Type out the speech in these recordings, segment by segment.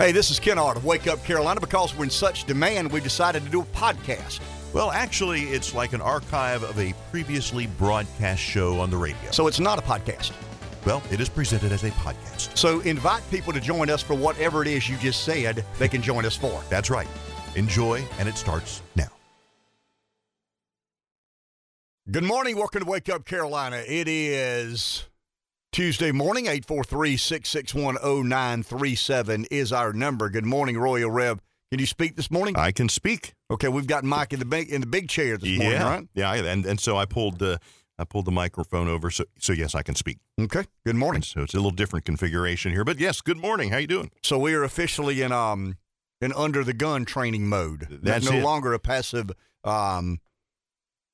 Hey, this is Ken Ard of Wake Up Carolina. Because we're in such demand, we decided to do a podcast. Well, actually, it's like an archive of a previously broadcast show on the radio. So it's not a podcast. Well, it is presented as a podcast. So invite people to join us for whatever it is you just said they can join us for. That's right. Enjoy, and it starts now. Good morning. Welcome to Wake Up Carolina. It is Tuesday morning, 843 661 0937 is our number. Good morning, Royal Rev. Can you speak this morning? I can speak. Okay, we've got Mike in the big in the big chair this morning, yeah, right? yeah, and and so I pulled the I pulled the microphone over, so so yes, I can speak. Okay. Good morning. And so it's a little different configuration here, but yes, good morning. How you doing? So we are officially in um in under the gun training mode. That's no it. longer a passive um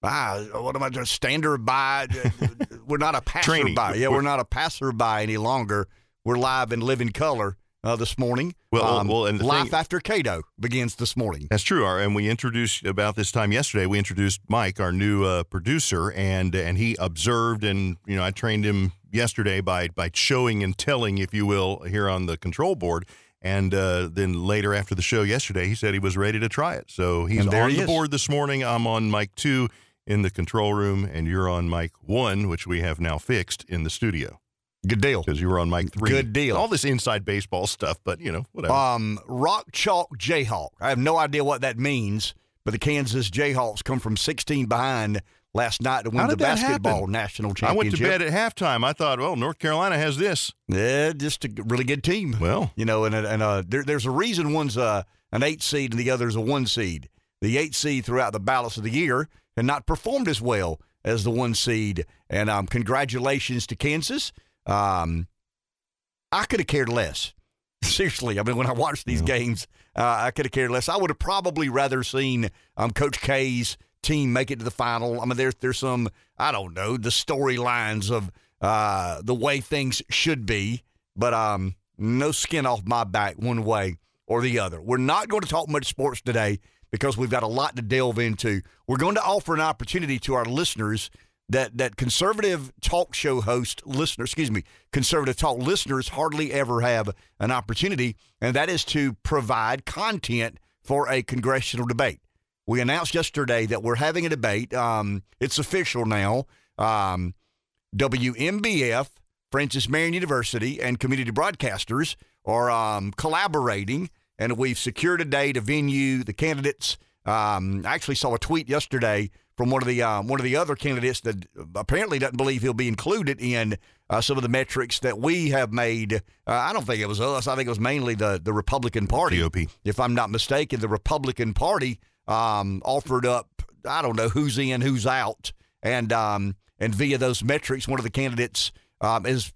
ah what am I doing? Standard by we're not a passerby. Training. Yeah, we're not a passerby any longer. We're live and live in color uh, this morning. Well, um, well, and life thing- after Cato begins this morning. That's true. Our, and we introduced about this time yesterday. We introduced Mike, our new uh, producer, and and he observed and you know I trained him yesterday by by showing and telling, if you will, here on the control board. And uh, then later after the show yesterday, he said he was ready to try it. So he's on he the is. board this morning. I'm on mic two in the control room, and you're on mic one, which we have now fixed in the studio Good deal. because you were on mic three. Good deal. All this inside baseball stuff, but you know whatever. Um, Rock Chalk Jayhawk. I have no idea what that means, but the Kansas Jayhawks come from 16 behind last night to win the basketball happen? national championship. I went to bed at halftime. I thought, well, North Carolina has this. Yeah, just a really good team. Well, You know, and and uh, there, there's a reason one's uh, an eight seed and the other's a one seed. The eight seed throughout the balance of the year had not performed as well as the one seed. And um, congratulations to Kansas. Um, I could have cared less. Seriously, I mean, when I watched these games, uh, I could have cared less. I would have probably rather seen um, Coach K's team make it to the final. I mean, there's there's some I don't know the storylines of uh, the way things should be, but um, no skin off my back one way or the other. We're not going to talk much sports today because we've got a lot to delve into. We're going to offer an opportunity to our listeners that that conservative talk show host listener, excuse me, conservative talk listeners hardly ever have an opportunity, and that is to provide content for a congressional debate. We announced yesterday that we're having a debate. Um, it's official now. Um, WMBF, Francis Marion University, and community broadcasters are um, collaborating, and we've secured a date, a venue. The candidates. Um, I actually saw a tweet yesterday from one of the um, one of the other candidates that apparently doesn't believe he'll be included in uh, some of the metrics that we have made. Uh, I don't think it was us. I think it was mainly the the Republican Party GOP. if I'm not mistaken, the Republican Party um, offered up. I don't know who's in, who's out, and um, and via those metrics, one of the candidates um, is.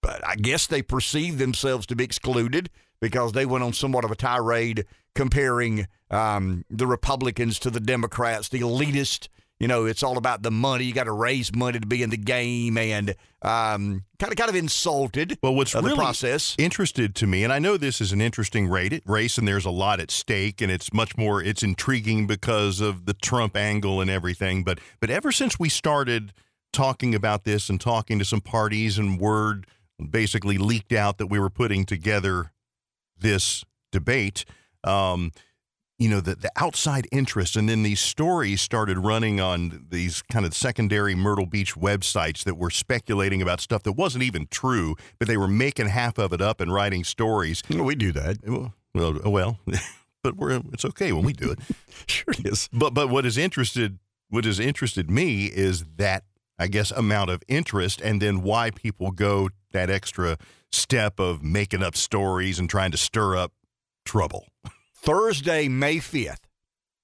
But I guess they perceive themselves to be excluded because they went on somewhat of a tirade comparing um, the Republicans to the Democrats, the elitist. You know, it's all about the money. You got to raise money to be in the game, and um, kind of kind of insulted. Well, what's uh, the really process? interested to me, and I know this is an interesting race, and there's a lot at stake, and it's much more, it's intriguing because of the Trump angle and everything. But but ever since we started talking about this and talking to some parties, and word basically leaked out that we were putting together this debate. Um, you know the the outside interest, and then these stories started running on these kind of secondary Myrtle Beach websites that were speculating about stuff that wasn't even true, but they were making half of it up and writing stories. We do that. Well, well, well but we're it's okay when we do it. Sure is. But but what is interested what has interested me is that I guess amount of interest and then why people go that extra step of making up stories and trying to stir up trouble. Thursday, May 5th,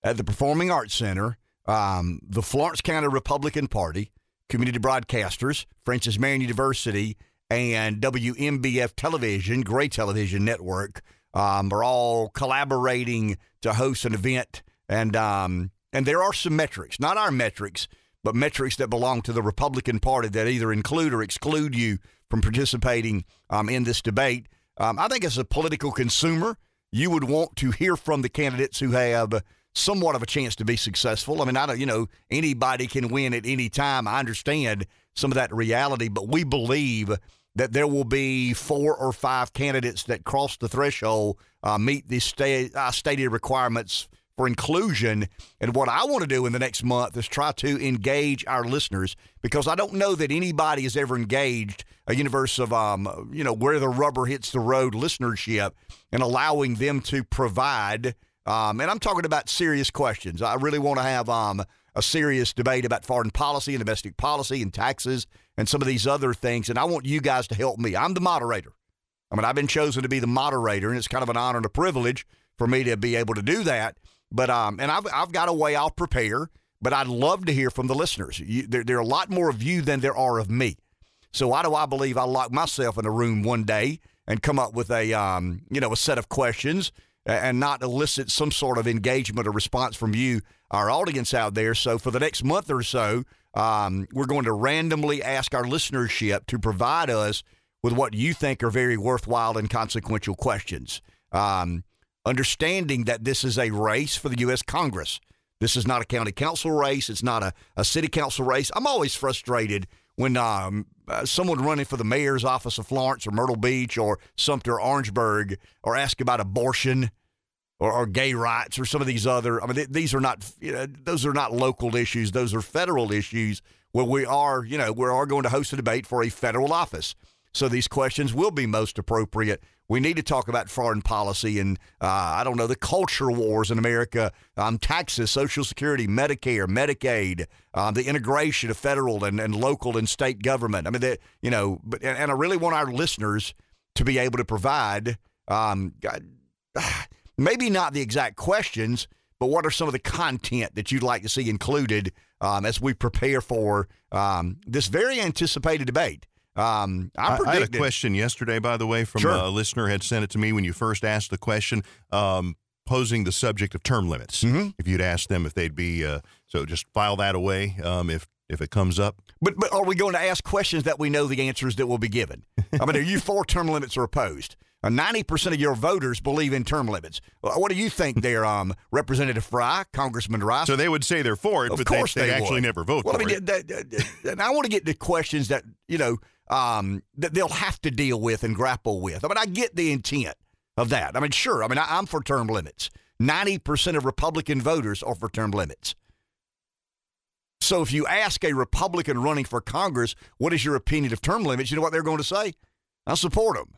at the Performing Arts Center, um, the Florence County Republican Party, community broadcasters, Francis Marion University, and WMBF Television, Gray Television Network, um, are all collaborating to host an event. And um, and there are some metrics, not our metrics, but metrics that belong to the Republican Party that either include or exclude you from participating um, in this debate. Um, I think as a political consumer, you would want to hear from the candidates who have somewhat of a chance to be successful. I mean, I don't, you know, anybody can win at any time. I understand some of that reality, but we believe that there will be four or five candidates that cross the threshold, uh, meet the sta- uh, stated requirements for inclusion. And what I want to do in the next month is try to engage our listeners because I don't know that anybody has ever engaged a universe of, um, you know, where the rubber hits the road listenership and allowing them to provide. Um, and I'm talking about serious questions. I really want to have um, a serious debate about foreign policy and domestic policy and taxes and some of these other things. And I want you guys to help me. I'm the moderator. I mean, I've been chosen to be the moderator, and it's kind of an honor and a privilege for me to be able to do that. But um, and I've I've got a way I'll prepare. But I'd love to hear from the listeners. You, there, there are a lot more of you than there are of me. So why do I believe I'll lock myself in a room one day and come up with a um, you know a set of questions and not elicit some sort of engagement or response from you, our audience out there. So for the next month or so, um, we're going to randomly ask our listenership to provide us with what you think are very worthwhile and consequential questions. Um, understanding that this is a race for the U.S. Congress. This is not a county council race. It's not a, a city council race. I'm always frustrated when um, uh, someone running for the mayor's office of Florence or Myrtle Beach or Sumter or Orangeburg or ask about abortion or, or, gay rights or some of these other. I mean, th- these are not you know, those are not local issues. Those are federal issues where we are you know we are going to host a debate for a federal office. So these questions will be most appropriate. We need to talk about foreign policy and uh, I don't know the culture wars in America, um, taxes, Social Security, Medicare, Medicaid, uh, the integration of federal and, and local and state government. I mean, that you know, but and, and, I really want our listeners to be able to provide. Um, maybe not the exact questions, but what are some of the content that you'd like to see included um, as we prepare for um, this very anticipated debate? Um, I, I, had a question yesterday, by the way, from sure. a listener had sent it to me when you first asked the question, um, posing the subject of term limits. Mm-hmm. If you'd asked them if they'd be, uh, so just file that away um, if if it comes up. But but are we going to ask questions that we know the answers that will be given? I mean, are you for term limits or opposed? Ninety percent of your voters believe in term limits. What do you think there, um, Representative Fry, Congressman Rice? So they would say they're for it, of but course they, they, they actually never vote well, for I mean, it. That, that, and I want to get to questions that you know um, that they'll have to deal with and grapple with. I mean, I get the intent of that. I mean, sure. I mean, I, I'm for term limits. Ninety percent of Republican voters are for term limits. So if you ask a Republican running for Congress, what is your opinion of term limits? You know what they're going to say? I support them.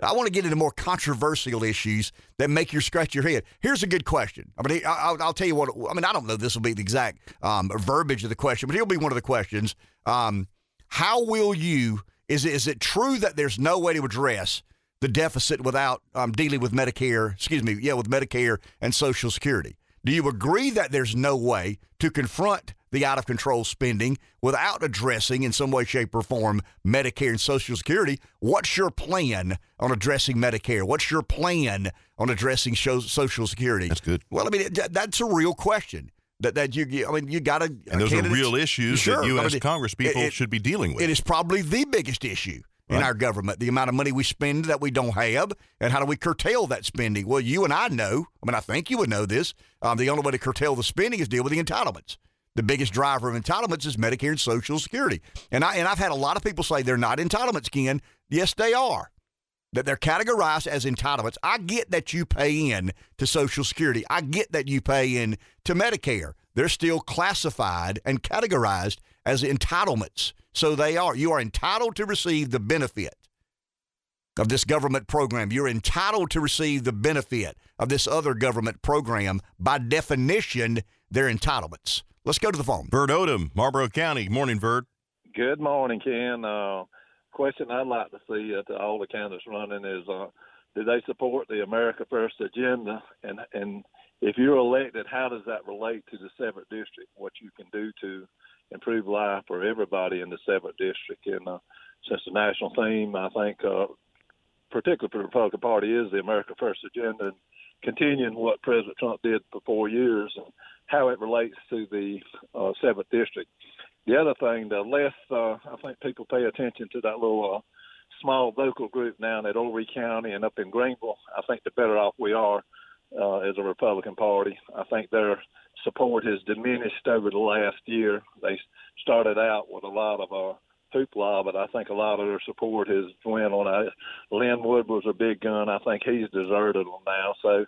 I want to get into more controversial issues that make you scratch your head. Here's a good question. I mean, I'll, I'll tell you what. I mean, I don't know this will be the exact um, verbiage of the question, but it'll be one of the questions. Um, how will you? Is it, is it true that there's no way to address the deficit without um, dealing with Medicare? Excuse me, yeah, with Medicare and Social Security. Do you agree that there's no way to confront the out of control spending without addressing in some way, shape, or form Medicare and Social Security. What's your plan on addressing Medicare? What's your plan on addressing Social Security? That's good. Well, I mean, that's a real question. That, that you, I mean, you got to. And those are real issues sure. that you, as I mean, Congress people, it, should be dealing with. It is probably the biggest issue in our government, the amount of money we spend that we don't have, and how do we curtail that spending? Well, you and I know, I mean, I think you would know this. Um, the only way to curtail the spending is deal with the entitlements the biggest driver of entitlements is Medicare and Social Security. And I and I've had a lot of people say they're not entitlements, Ken. Yes, they are. That they're categorized as entitlements. I get that you pay in to Social Security. I get that you pay in to Medicare. They're still classified and categorized as entitlements. So they are. You are entitled to receive the benefit of this government program. You're entitled to receive the benefit of this other government program. By definition, they're entitlements. Let's go to the phone. Vert Odom, Marlboro County. Morning, Vert. Good morning, Ken. Uh, question I'd like to see at all the candidates running is uh, do they support the America First agenda? And, and if you're elected, how does that relate to the 7th District? What you can do to improve life for everybody in the 7th District? And uh, since the national theme, I think, uh, particularly for the Republican Party, is the America First agenda and continuing what President Trump did for four years. And, how it relates to the uh, seventh district. The other thing, the less uh, I think people pay attention to that little uh, small local group down at Horry County and up in Greenville, I think the better off we are uh, as a Republican Party. I think their support has diminished over the last year. They started out with a lot of uh, hoopla, but I think a lot of their support has went on. Lin Wood was a big gun. I think he's deserted them now. So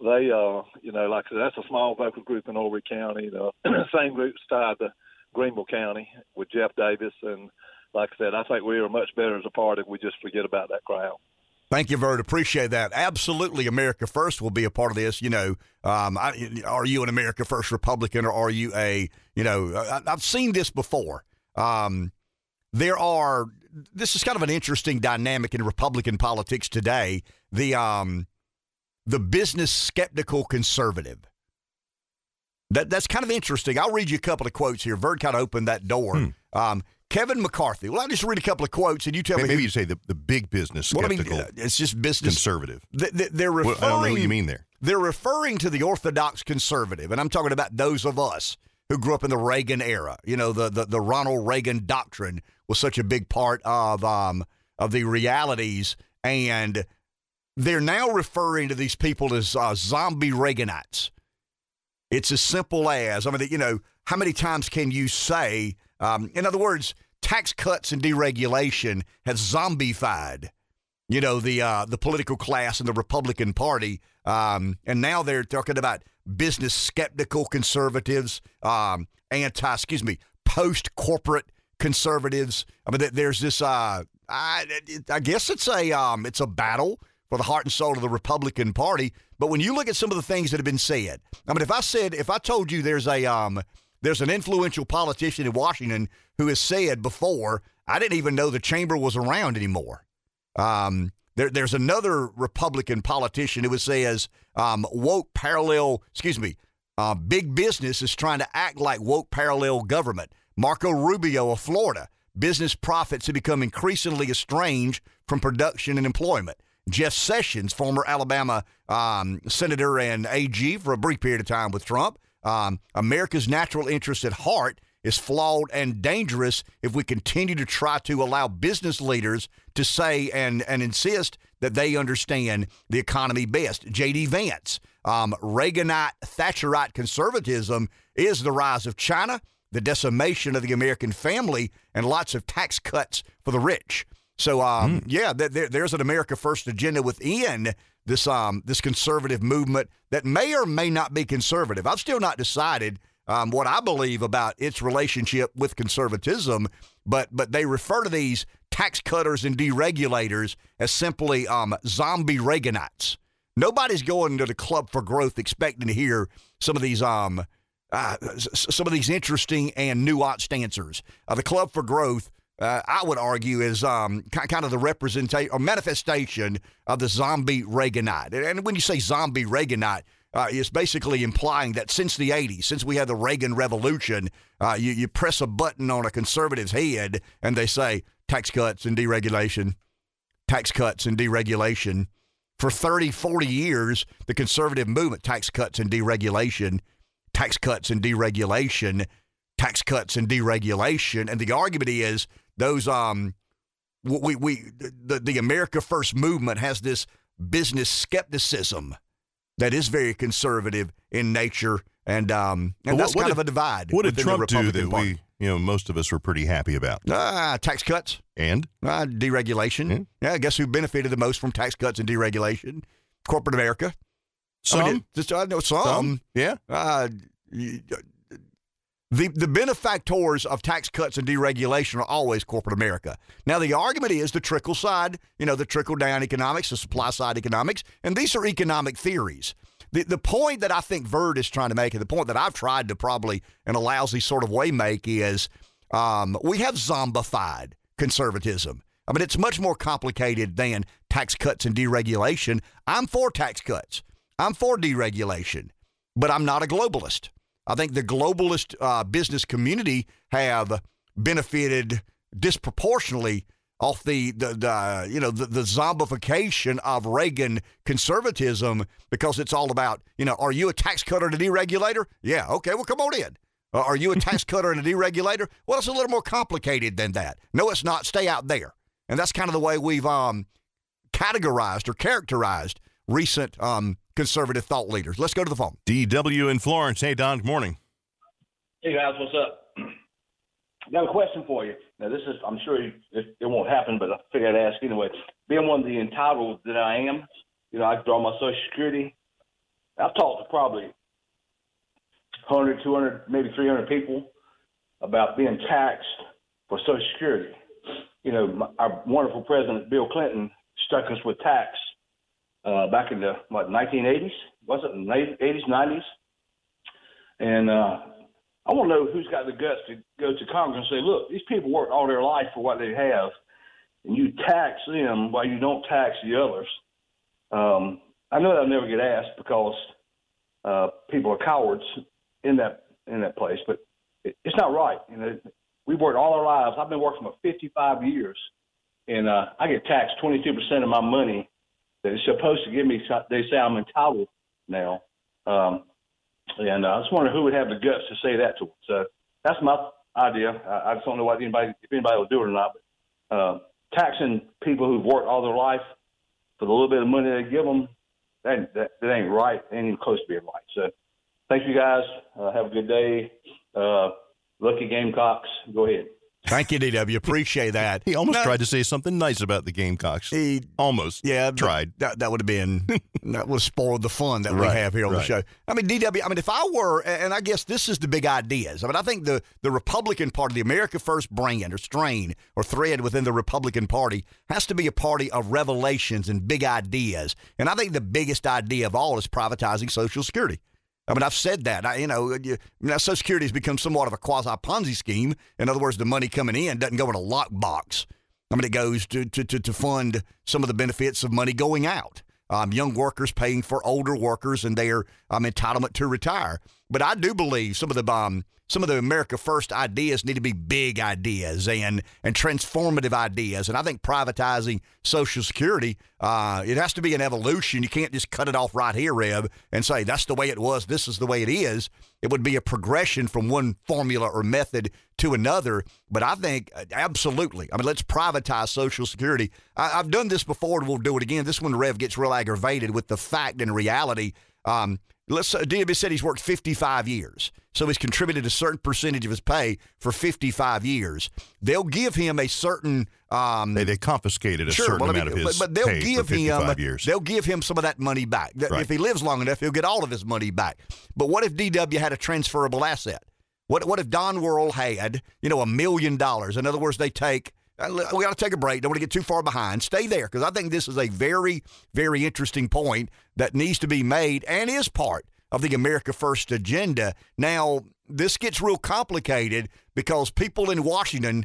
they, uh, you know, like I said, that's a small vocal group in Horry County. The same group's tied to Greenville County with Jeff Davis, and like I said, I think we are much better as a party we just forget about that crowd. Thank you, Vert. Appreciate that. Absolutely, America First will be a part of this. You know, um, I, are you an America First Republican or are you a, you know, I, have seen this before. Um, there are, this is kind of an interesting dynamic in Republican politics today. The, um, the business skeptical conservative. That, that's kind of interesting. I'll read you a couple of quotes here. Vert kind of opened that door. Hmm. Um, Kevin McCarthy. Well, I'll just read a couple of quotes and you tell maybe, me. Maybe you say the, the big business skeptical. Well, I mean, it's just business conservative. They, are referring. Well, I don't know what you mean there. They're referring to the orthodox conservative, and I'm talking about those of us who grew up in the Reagan era. You know, the the, the Ronald Reagan doctrine was such a big part of um of the realities, and they're now referring to these people as uh, zombie Reaganites. It's as simple as I mean, you know, how many times can you say? Um, in other words, tax cuts and deregulation has zombified, you know, the uh, the political class and the Republican Party, um, and now they're talking about business skeptical conservatives, um, anti, excuse me, post corporate conservatives. I mean, there's this. Uh, I, I guess it's a um, it's a battle for the heart and soul of the Republican Party. But when you look at some of the things that have been said, I mean, if I said, if I told you there's a um, there's an influential politician in Washington who has said before, I didn't even know the chamber was around anymore. Um, there, there's another Republican politician who says um, woke parallel, excuse me, uh, big business is trying to act like woke parallel government. Marco Rubio of Florida, business profits have become increasingly estranged from production and employment. Jeff Sessions, former Alabama um, senator and AG for a brief period of time with Trump, um, America's natural interest at heart is flawed and dangerous if we continue to try to allow business leaders to say and, and insist that they understand the economy best. J.D. Vance, um, Reaganite, Thatcherite conservatism is the rise of China, the decimation of the American family, and lots of tax cuts for the rich. So, um, mm. yeah, there, there's an America First agenda within this um, this conservative movement that may or may not be conservative. I've still not decided um, what I believe about its relationship with conservatism, but but they refer to these tax cutters and deregulators as simply um, zombie Reaganites. Nobody's going to the Club for Growth expecting to hear some of these um, uh, some of these interesting and nuanced answers. Uh, the Club for Growth, uh, I would argue, is um, kind of the representation or manifestation of the zombie Reaganite. And when you say zombie Reaganite, uh, is basically implying that since the 80s, since we had the Reagan Revolution, uh, you, you press a button on a conservative's head and they say tax cuts and deregulation, tax cuts and deregulation. For 30, 40 years, the conservative movement, tax cuts and deregulation, tax cuts and deregulation, tax cuts and deregulation. And the argument is those, um, we, we, the, the America First movement has this business skepticism that is very conservative in nature, and um, and that's what, kind of a divide. What did Trump do that Party. we, you know, most of us were pretty happy about? Ah, tax cuts and uh, deregulation. Yeah. yeah, I guess who benefited the most from tax cuts and deregulation? Corporate America. Some, I mean, just I know some. some. Yeah. Uh, the, the benefactors of tax cuts and deregulation are always corporate America. Now, the argument is the trickle side, you know, the trickle down economics, the supply side economics, and these are economic theories. The, the point that I think Vert is trying to make, and the point that I've tried to probably in a lousy sort of way make, is um, we have zombified conservatism. I mean, it's much more complicated than tax cuts and deregulation. I'm for tax cuts, I'm for deregulation, but I'm not a globalist. I think the globalist uh, business community have benefited disproportionately off the, the, the you know the, the zombification of Reagan conservatism because it's all about you know are you a tax cutter and a deregulator? Yeah, okay, well come on in. Uh, are you a tax cutter and a deregulator? Well, it's a little more complicated than that. No, it's not. Stay out there, and that's kind of the way we've um, categorized or characterized recent um, conservative thought leaders. Let's go to the phone. DW in Florence. Hey, Don, good morning. Hey, guys, what's up? I got a question for you. Now, this is, I'm sure it, it won't happen, but I figured I'd ask anyway. Being one of the entitled that I am, you know, I draw my Social Security. I've talked to probably 100, 200, maybe 300 people about being taxed for Social Security. You know, my, our wonderful president, Bill Clinton, stuck us with tax uh, back in the, what, 1980s? Was it, 80s, 90s? And uh, I want to know who's got the guts to go to Congress and say, look, these people worked all their life for what they have, and you tax them while you don't tax the others. Um, I know that'll never get asked because uh, people are cowards in that in that place, but it, it's not right. You know, we've worked all our lives. I've been working for 55 years, and uh, I get taxed 22% of my money is supposed to give me. They say I'm entitled now. Um, and uh, I just wonder who would have the guts to say that to them. So that's my idea. I, I just don't know what anybody, if anybody will do it or not. But uh, taxing people who've worked all their life for the little bit of money they give them, that, that, that ain't right. Ain't even close to being right. So thank you guys. Uh, have a good day. Uh, lucky Gamecocks. Go ahead. Thank you, DW. Appreciate that. He almost tried to say something nice about the Gamecocks. He almost yeah tried. That, that would have been that would have spoiled the fun that right, we have here on right. the show. I mean, DW. I mean, if I were, and I guess this is the big ideas. I mean, I think the the Republican Party, the America First brand or strain or thread within the Republican Party has to be a party of revelations and big ideas. And I think the biggest idea of all is privatizing Social Security. I mean, I've said that. I, you know, you, now Social Security has become somewhat of a quasi Ponzi scheme. In other words, the money coming in doesn't go in a lockbox. I mean, it goes to, to, to, to fund some of the benefits of money going out. Um, young workers paying for older workers and their um, entitlement to retire. But I do believe some of the um, some of the America First ideas need to be big ideas and and transformative ideas. And I think privatizing Social Security, uh, it has to be an evolution. You can't just cut it off right here, Rev, and say that's the way it was. This is the way it is. It would be a progression from one formula or method to another. But I think uh, absolutely. I mean, let's privatize Social Security. I, have done this before, and we'll do it again. This one, Rev gets real aggravated with the fact and reality. Um, let's uh, DW said he's worked 55 years. So he's contributed a certain percentage of his pay for 55 years. They'll give him a certain. Um, they, they confiscated a sure, certain amount of his but, but they'll give him years. they'll give him some of that money back. Right. If he lives long enough, he'll get all of his money back. But what if DW had a transferable asset? What what if Don Worrell had you know a million dollars? In other words, they take. Uh, we got to take a break. Don't want to get too far behind. Stay there because I think this is a very, very interesting point that needs to be made and is part of the America First agenda. Now, this gets real complicated because people in Washington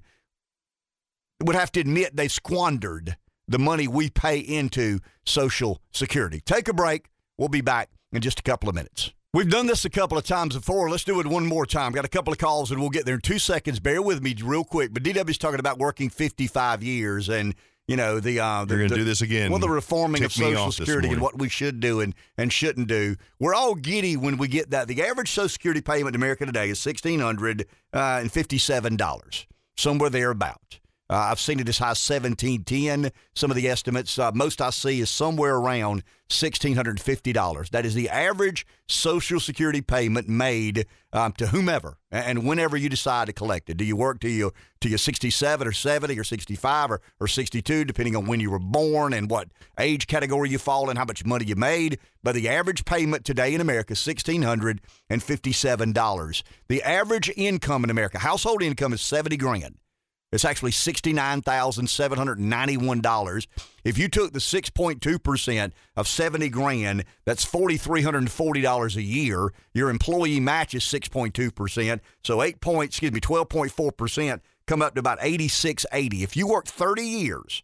would have to admit they squandered the money we pay into Social Security. Take a break. We'll be back in just a couple of minutes. We've done this a couple of times before. Let's do it one more time. Got a couple of calls and we'll get there in two seconds. Bear with me real quick. But DW's talking about working 55 years and you know the uh, they're going to do this again. Well, the reforming of Social Security and what we should do and and shouldn't do. We're all giddy when we get that. The average Social Security payment in America today is sixteen hundred uh, and fifty seven dollars, somewhere thereabout. Uh, I've seen it as high as 1710. Some of the estimates, uh, most I see is somewhere around $1,650. That is the average Social Security payment made um, to whomever and whenever you decide to collect it. Do you work till you till you're 67 or 70 or 65 or, or 62, depending on when you were born and what age category you fall in, how much money you made. But the average payment today in America is $1,657. The average income in America, household income is 70 grand. It's actually $69,791. If you took the 6.2% of 70 grand, that's $4,340 a year. Your employee match is 6.2%. So 8 points, excuse me, 12.4% come up to about 8680. If you worked 30 years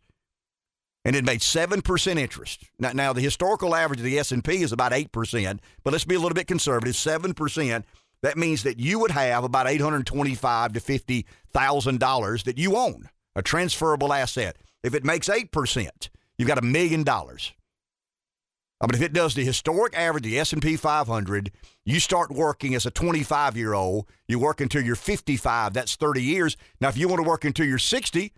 and it made 7% interest. Now, now the historical average of the S&P is about 8%, but let's be a little bit conservative, 7% that means that you would have about eight hundred twenty-five to fifty thousand dollars that you own, a transferable asset. If it makes eight percent, you've got a million dollars. I mean, if it does the historic average, the S&P 500, you start working as a 25-year-old, you work until you're 55, that's 30 years. Now, if you want to work until you're 60,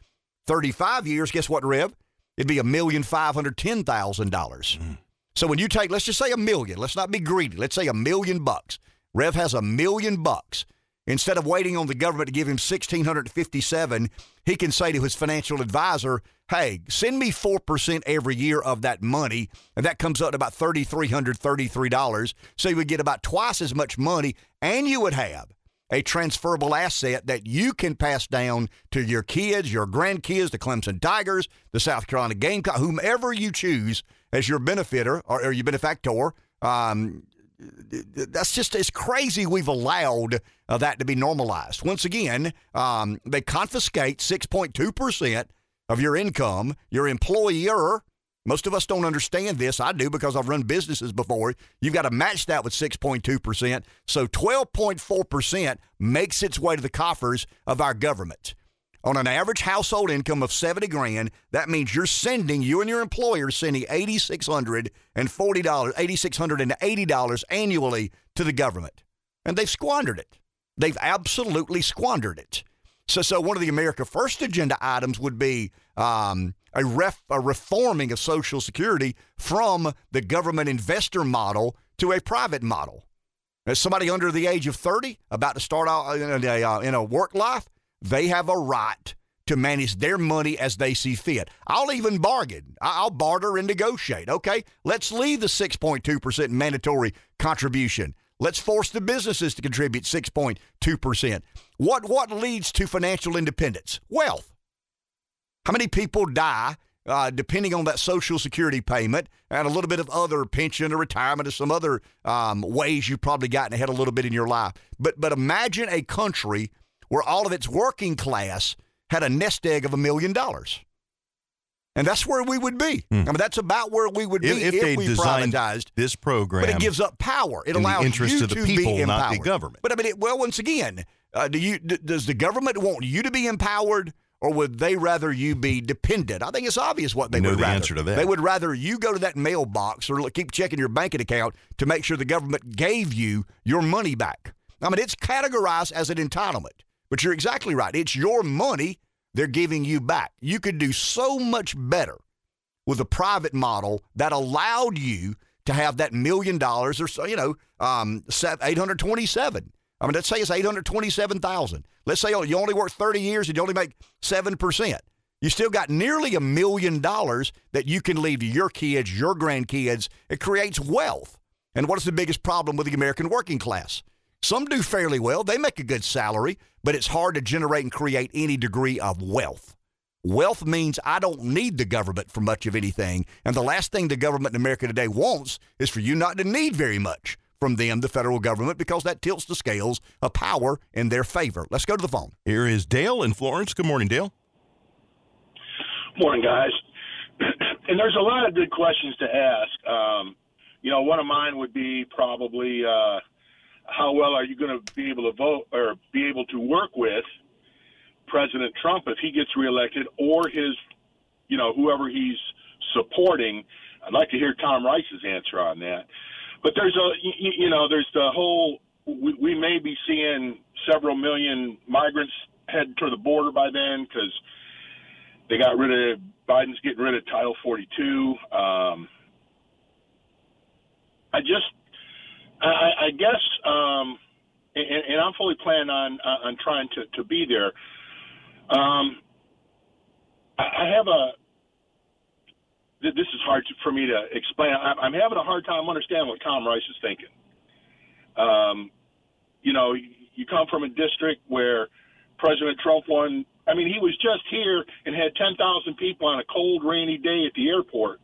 35 years, guess what, Rev? It'd be a million five hundred ten thousand dollars. Mm. So when you take, let's just say a million, let's not be greedy, let's say a million bucks. Rev has a million bucks. Instead of waiting on the government to give him 1657, he can say to his financial advisor, "Hey, send me 4% every year of that money." And that comes up to about $3333. So you would get about twice as much money and you would have a transferable asset that you can pass down to your kids, your grandkids, the Clemson Tigers, the South Carolina Gamecock, whomever you choose as your benefitor or, or your benefactor. Um, that's just it's crazy we've allowed uh, that to be normalized. Once again, um, they confiscate 6.2% of your income. Your employer, most of us don't understand this. I do because I've run businesses before. You've got to match that with 6.2%. So 12.4% makes its way to the coffers of our government. On an average household income of 70 grand, that means you're sending, you and your employer sending $8,640, $8,680 annually to the government. And they've squandered it. They've absolutely squandered it. So, so one of the America First agenda items would be um, a, ref, a reforming of Social Security from the government investor model to a private model. As somebody under the age of 30 about to start out in a, uh, in a work life, they have a right to manage their money as they see fit. I'll even bargain. I'll barter and negotiate. Okay, let's leave the 6.2% mandatory contribution. Let's force the businesses to contribute 6.2%. What, what leads to financial independence? Wealth. How many people die uh, depending on that Social Security payment and a little bit of other pension or retirement or some other um, ways you've probably gotten ahead a little bit in your life? But, but imagine a country where all of its working class had a nest egg of a million dollars. And that's where we would be. Hmm. I mean, that's about where we would be if, if, if they we designed privatized this program. But it gives up power. It allows you to people, be empowered. not the government. But I mean, it, well, once again, uh, do you d- does the government want you to be empowered, or would they rather you be dependent? I think it's obvious what they know would the rather. answer to that. They would rather you go to that mailbox or keep checking your banking account to make sure the government gave you your money back. I mean, it's categorized as an entitlement. But you're exactly right. It's your money they're giving you back. You could do so much better with a private model that allowed you to have that million dollars or so, you know, um, 827. I mean, let's say it's 827,000. Let's say you only work 30 years and you only make 7%. You still got nearly a million dollars that you can leave to your kids, your grandkids. It creates wealth. And what is the biggest problem with the American working class? Some do fairly well. They make a good salary, but it's hard to generate and create any degree of wealth. Wealth means I don't need the government for much of anything. And the last thing the government in America today wants is for you not to need very much from them, the federal government, because that tilts the scales of power in their favor. Let's go to the phone. Here is Dale in Florence. Good morning, Dale. Morning, guys. and there's a lot of good questions to ask. Um, you know, one of mine would be probably uh, how well are you going to be able to vote or be able to work with President Trump if he gets reelected or his, you know, whoever he's supporting? I'd like to hear Tom Rice's answer on that. But there's a, you know, there's the whole, we, we may be seeing several million migrants head to the border by then because they got rid of, Biden's getting rid of Title 42. Um, I just, I, I guess, um, and, and I'm fully planning on on trying to, to be there. Um, I have a. This is hard for me to explain. I'm having a hard time understanding what Tom Rice is thinking. Um, you know, you come from a district where President Trump won. I mean, he was just here and had 10,000 people on a cold, rainy day at the airport.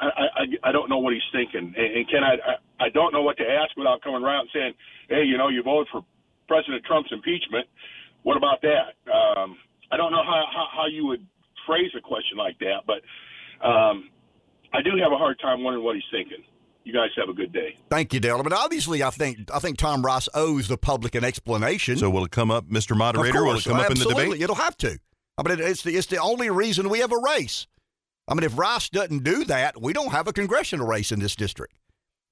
I, I, I don't know what he's thinking. And, and Ken, I, I don't know what to ask without coming around and saying, hey, you know, you voted for President Trump's impeachment. What about that? Um, I don't know how, how, how you would phrase a question like that, but um, I do have a hard time wondering what he's thinking. You guys have a good day. Thank you, Dale. But obviously, I think I think Tom Rice owes the public an explanation. So will it come up, Mr. Moderator? Course, will it come up in the debate? It'll have to. I mean, it's the it's the only reason we have a race. I mean, if Rice doesn't do that, we don't have a congressional race in this district.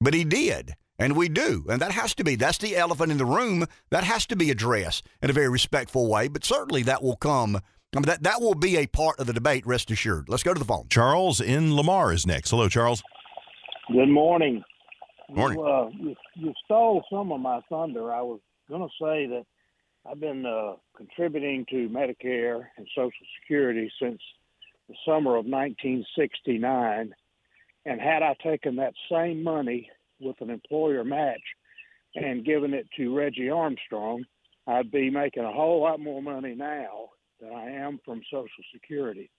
But he did, and we do. And that has to be, that's the elephant in the room. That has to be addressed in a very respectful way. But certainly that will come, I mean, that, that will be a part of the debate, rest assured. Let's go to the phone. Charles in Lamar is next. Hello, Charles. Good morning. Morning. You, uh, you, you stole some of my thunder. I was going to say that I've been uh, contributing to Medicare and Social Security since the summer of 1969. And had I taken that same money with an employer match and given it to Reggie Armstrong, I'd be making a whole lot more money now than I am from Social Security.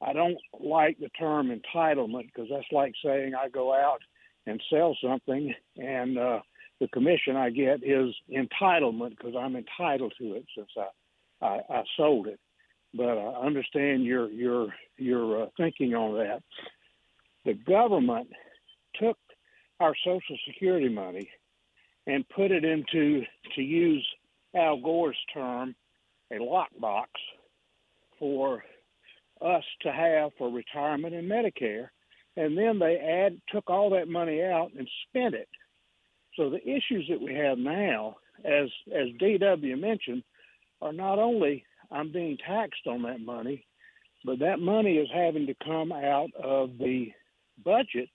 I don't like the term entitlement because that's like saying I go out and sell something and uh, the commission I get is entitlement because I'm entitled to it since I, I, I sold it. But I understand your your your uh, thinking on that. The government took our Social Security money and put it into, to use Al Gore's term, a lockbox for us to have for retirement and Medicare. And then they add took all that money out and spent it. So the issues that we have now, as as DW mentioned, are not only I'm being taxed on that money, but that money is having to come out of the budget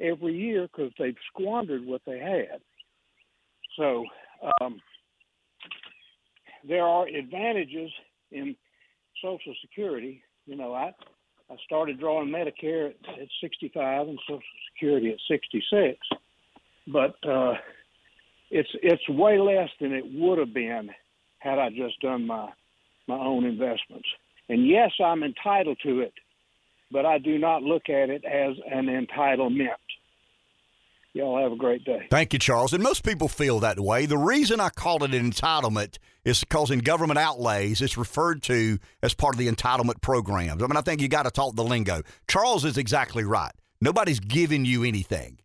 every year because they've squandered what they had. So um, there are advantages in Social Security. You know, I I started drawing Medicare at, at 65 and Social Security at 66, but uh, it's it's way less than it would have been had I just done my my own investments. And yes, I'm entitled to it, but I do not look at it as an entitlement. Y'all have a great day. Thank you, Charles. And most people feel that way. The reason I call it an entitlement is because in government outlays, it's referred to as part of the entitlement programs. I mean, I think you got to talk the lingo. Charles is exactly right. Nobody's giving you anything.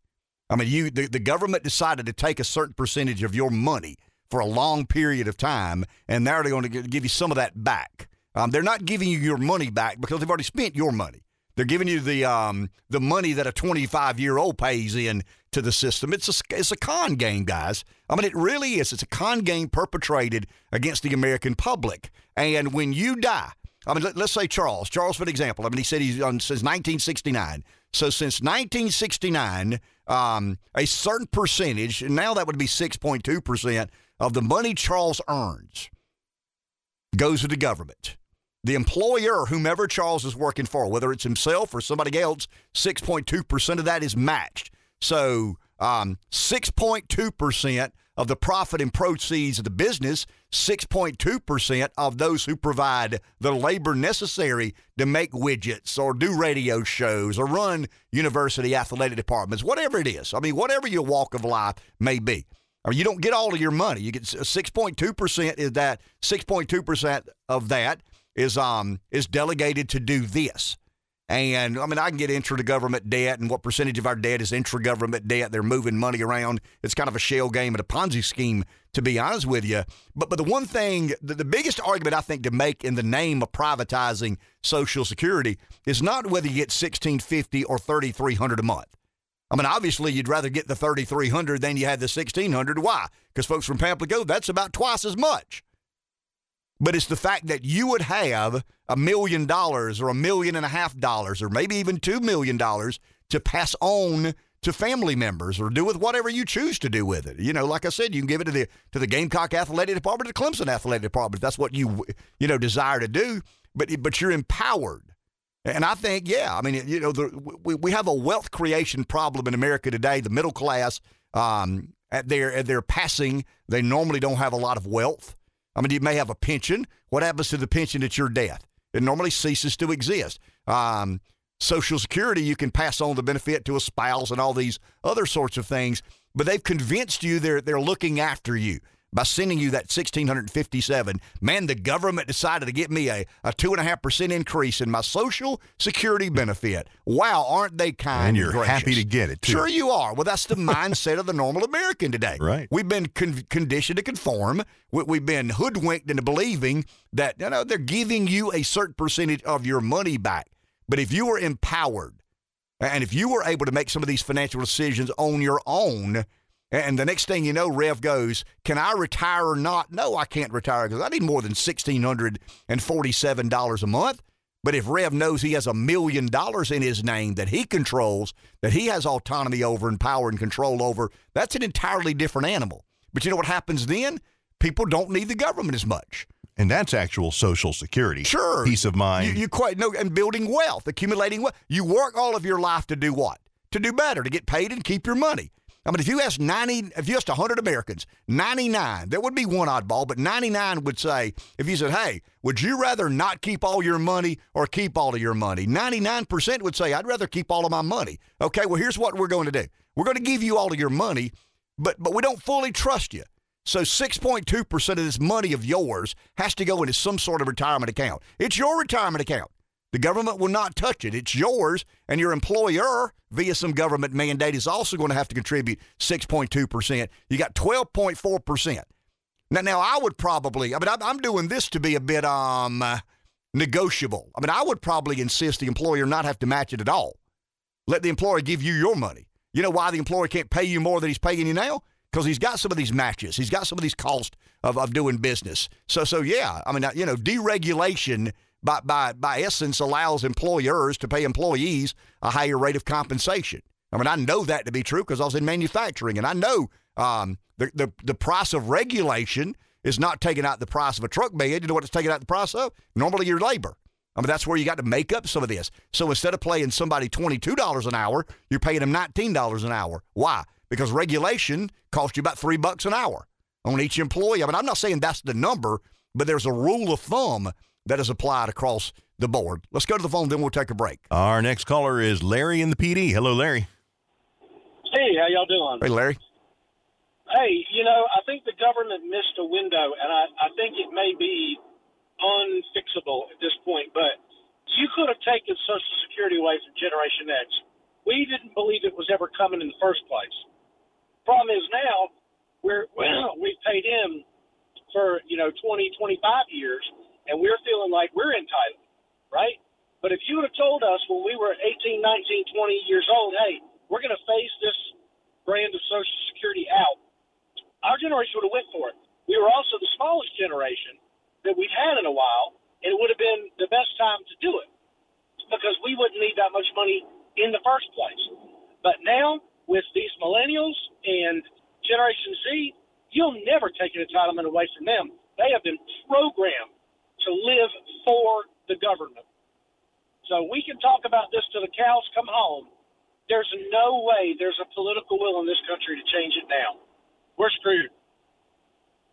I mean, you the, the government decided to take a certain percentage of your money for a long period of time, and now they're going to give you some of that back. Um, they're not giving you your money back because they've already spent your money. They're giving you the um, the money that a 25 year old pays in to the system. It's a it's a con game, guys. I mean, it really is. It's a con game perpetrated against the American public. And when you die, I mean, let, us say Charles. Charles, for example. I mean, he said he's on since 1969. So since 1969, um, a certain percentage, and now that would be 6.2 percent of the money Charles earns goes to the government the employer, whomever Charles is working for, whether it's himself or somebody else, 6.2% of that is matched. So um, 6.2% of the profit and proceeds of the business, 6.2% of those who provide the labor necessary to make widgets or do radio shows or run university athletic departments, whatever it is. I mean, whatever your walk of life may be. I mean, you don't get all of your money. You get 6.2% is that 6.2% of that is um is delegated to do this. And I mean, I can get into the government debt and what percentage of our debt is intra government debt. They're moving money around. It's kind of a shell game and a Ponzi scheme, to be honest with you. But but the one thing, the, the biggest argument I think to make in the name of privatizing Social Security is not whether you get sixteen fifty or thirty three hundred a month. I mean, obviously, you'd rather get the thirty three hundred than you had the sixteen hundred. Why? Because folks from Pamplico, that's about twice as much but it's the fact that you would have a million dollars or a million and a half dollars or maybe even two million dollars to pass on to family members or do with whatever you choose to do with it. You know, like I said, you can give it to the to the Gamecock Athletic Department, the Clemson Athletic Department. If that's what you you know desire to do, but but you're empowered. And I think, yeah, I mean, you know, the, we, we have a wealth creation problem in America today. The middle class, um, at their at their passing, they normally don't have a lot of wealth. I mean, you may have a pension. What happens to the pension at your death? It normally ceases to exist. Um, Social Security, you can pass on the benefit to a spouse and all these other sorts of things, but they've convinced you they're they're looking after you by sending you that 1657 man the government decided to give me a, a 2.5% increase in my social security benefit. Wow aren't they kind and you're and happy to get it too. sure you are. Well that's the mindset of the normal american today. Right. We've been con- conditioned to conform. We, have been hoodwinked into believing that you know they're giving you a certain percentage of your money back. But if you were empowered and if you were able to make some of these financial decisions on your own and the next thing you know, Rev goes, Can I retire or not? No, I can't retire because I need more than $1,647 a month. But if Rev knows he has a million dollars in his name that he controls, that he has autonomy over and power and control over, that's an entirely different animal. But you know what happens then? people don't need the government as much. And that's actual Social Security. Sure. Peace of mind. You, you quite know, and building wealth, accumulating wealth. You work all of your life to do what? To do better, to get paid and keep your money. I mean, if you asked 90, if you asked 100 Americans, 99, there would be one oddball, but 99 would say, if you said, hey, would you rather not keep all your money or keep all of your money? 99% would say, I'd rather keep all of my money. Okay, well, here's what we're going to do. We're going to give you all of your money, but, but we don't fully trust you. So 6.2% of this money of yours has to go into some sort of retirement account. It's your retirement account. The government will not touch it. It's yours, and your employer, via some government mandate, is also going to have to contribute 6.2%. You got 12.4%. Now, now I would probably, I mean, I'm, doing this to be a bit um negotiable. I mean, I would probably insist the employer not have to match it at all. Let the employer give you your money. You know why the employer can't pay you more than he's paying you now? Because he's got some of these matches. He's got some of these costs of, of doing business. So, so yeah, I mean, you know, deregulation by, by, by essence allows employers to pay employees a higher rate of compensation. I mean, I know that to be true because I was in manufacturing, and I know um, the, the, the price of regulation is not taking out the price of a truck bed. You know what it's taking out the price of? Normally, your labor. I mean, that's where you got to make up some of this. So instead of paying somebody $22 an hour, you're paying them $19 an hour. Why? Because regulation costs you about three bucks an hour on each employee. I mean, I'm not saying that's the number, but there's a rule of thumb that is applied across the board. Let's go to the phone, then we'll take a break. Our next caller is Larry in the Pee Dee. Hello, Larry. Hey, how y'all doing? Hey, Larry. Hey, you know, I think the government missed a window, and I, I think it may be unfixable at this point, but you could have taken Social Security away from Generation X. We didn't believe it was ever coming in the first place. Problem is now we're well, we've paid in for you know 20, 25 years, and we're feeling like we're entitled, right? But if you would have told us when we were 18, 19, 20 years old, hey, we're going to phase this brand of Social Security out, our generation would have went for it. We were also the smallest generation that we've had in a while, and it would have been the best time to do it because we wouldn't need that much money in the first place. But now, with these millennials and Generation Z, you'll never take an entitlement away from them. They have been programmed to live for the government. So we can talk about this till the cows come home. There's no way there's a political will in this country to change it now. We're screwed.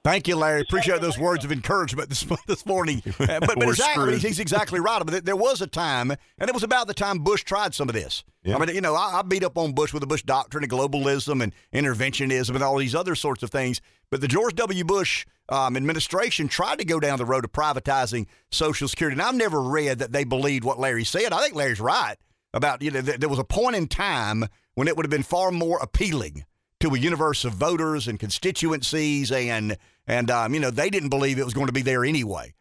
Thank you, Larry. Appreciate those words of encouragement this this morning. Uh, but but exactly, he's exactly right. Mean, there was a time, and it was about the time Bush tried some of this. Yeah. I mean, you know, I, I beat up on Bush with the Bush doctrine and globalism and interventionism and all these other sorts of things. But the George W. Bush um, administration tried to go down the road of privatizing Social Security. And I've never read that they believed what Larry said. I think Larry's right about, you know, th- there was a point in time when it would have been far more appealing to a universe of voters and constituencies, and and um, you know they didn't believe it was going to be there anyway.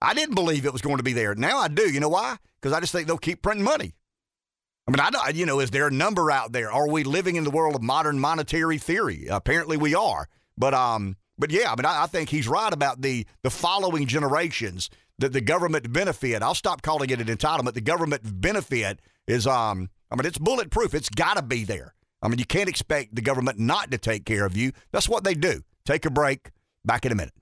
I didn't believe it was going to be there. Now I do. You know why? Because I just think they'll keep printing money. I mean, I don't, you know, is there a number out there? Are we living in the world of modern monetary theory? Apparently, we are. But um, but yeah, I mean, I, I think he's right about the the following generations that the government benefit. I'll stop calling it an entitlement. The government benefit is um, I mean, it's bulletproof. It's got to be there. I mean, you can't expect the government not to take care of you. That's what they do. Take a break. Back in a minute.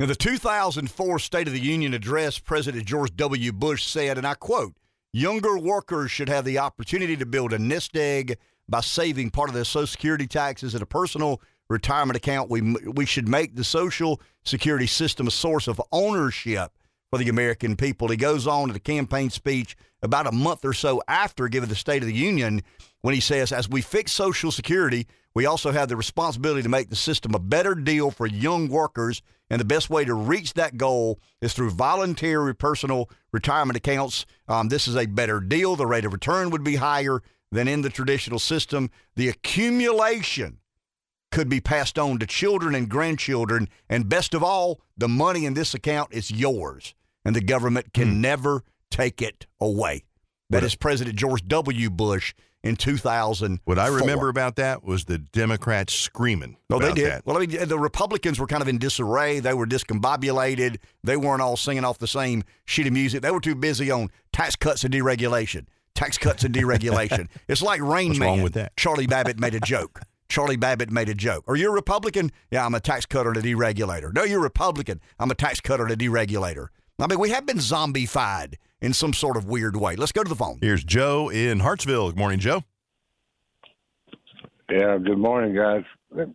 In the 2004 State of the Union address, President George W. Bush said, and I quote, Younger workers should have the opportunity to build a nest egg by saving part of their Social Security taxes in a personal retirement account. We, we should make the Social Security system a source of ownership for the American people. He goes on in the campaign speech about a month or so after giving the State of the Union when he says, As we fix Social Security, we also have the responsibility to make the system a better deal for young workers. And the best way to reach that goal is through voluntary personal retirement accounts. Um, this is a better deal. The rate of return would be higher than in the traditional system. The accumulation could be passed on to children and grandchildren. And best of all, the money in this account is yours, and the government can never take it away. That is President George W. Bush in 2000. What I remember about that was the Democrats screaming. No, they did. That. Well, I mean, the Republicans were kind of in disarray. They were discombobulated. They weren't all singing off the same sheet of music. They were too busy on tax cuts and deregulation. Tax cuts and deregulation. it's like Rain What's Man. wrong with that? Charlie Babbitt made a joke. Charlie Babbitt made a joke. Are you a Republican? Yeah, I'm a tax cutter and a deregulator. No, you're a Republican. I'm a tax cutter and a deregulator. I mean, we have been zombified in some sort of weird way. Let's go to the phone. Here's Joe in Hartsville. Good morning, Joe. Yeah, good morning, guys.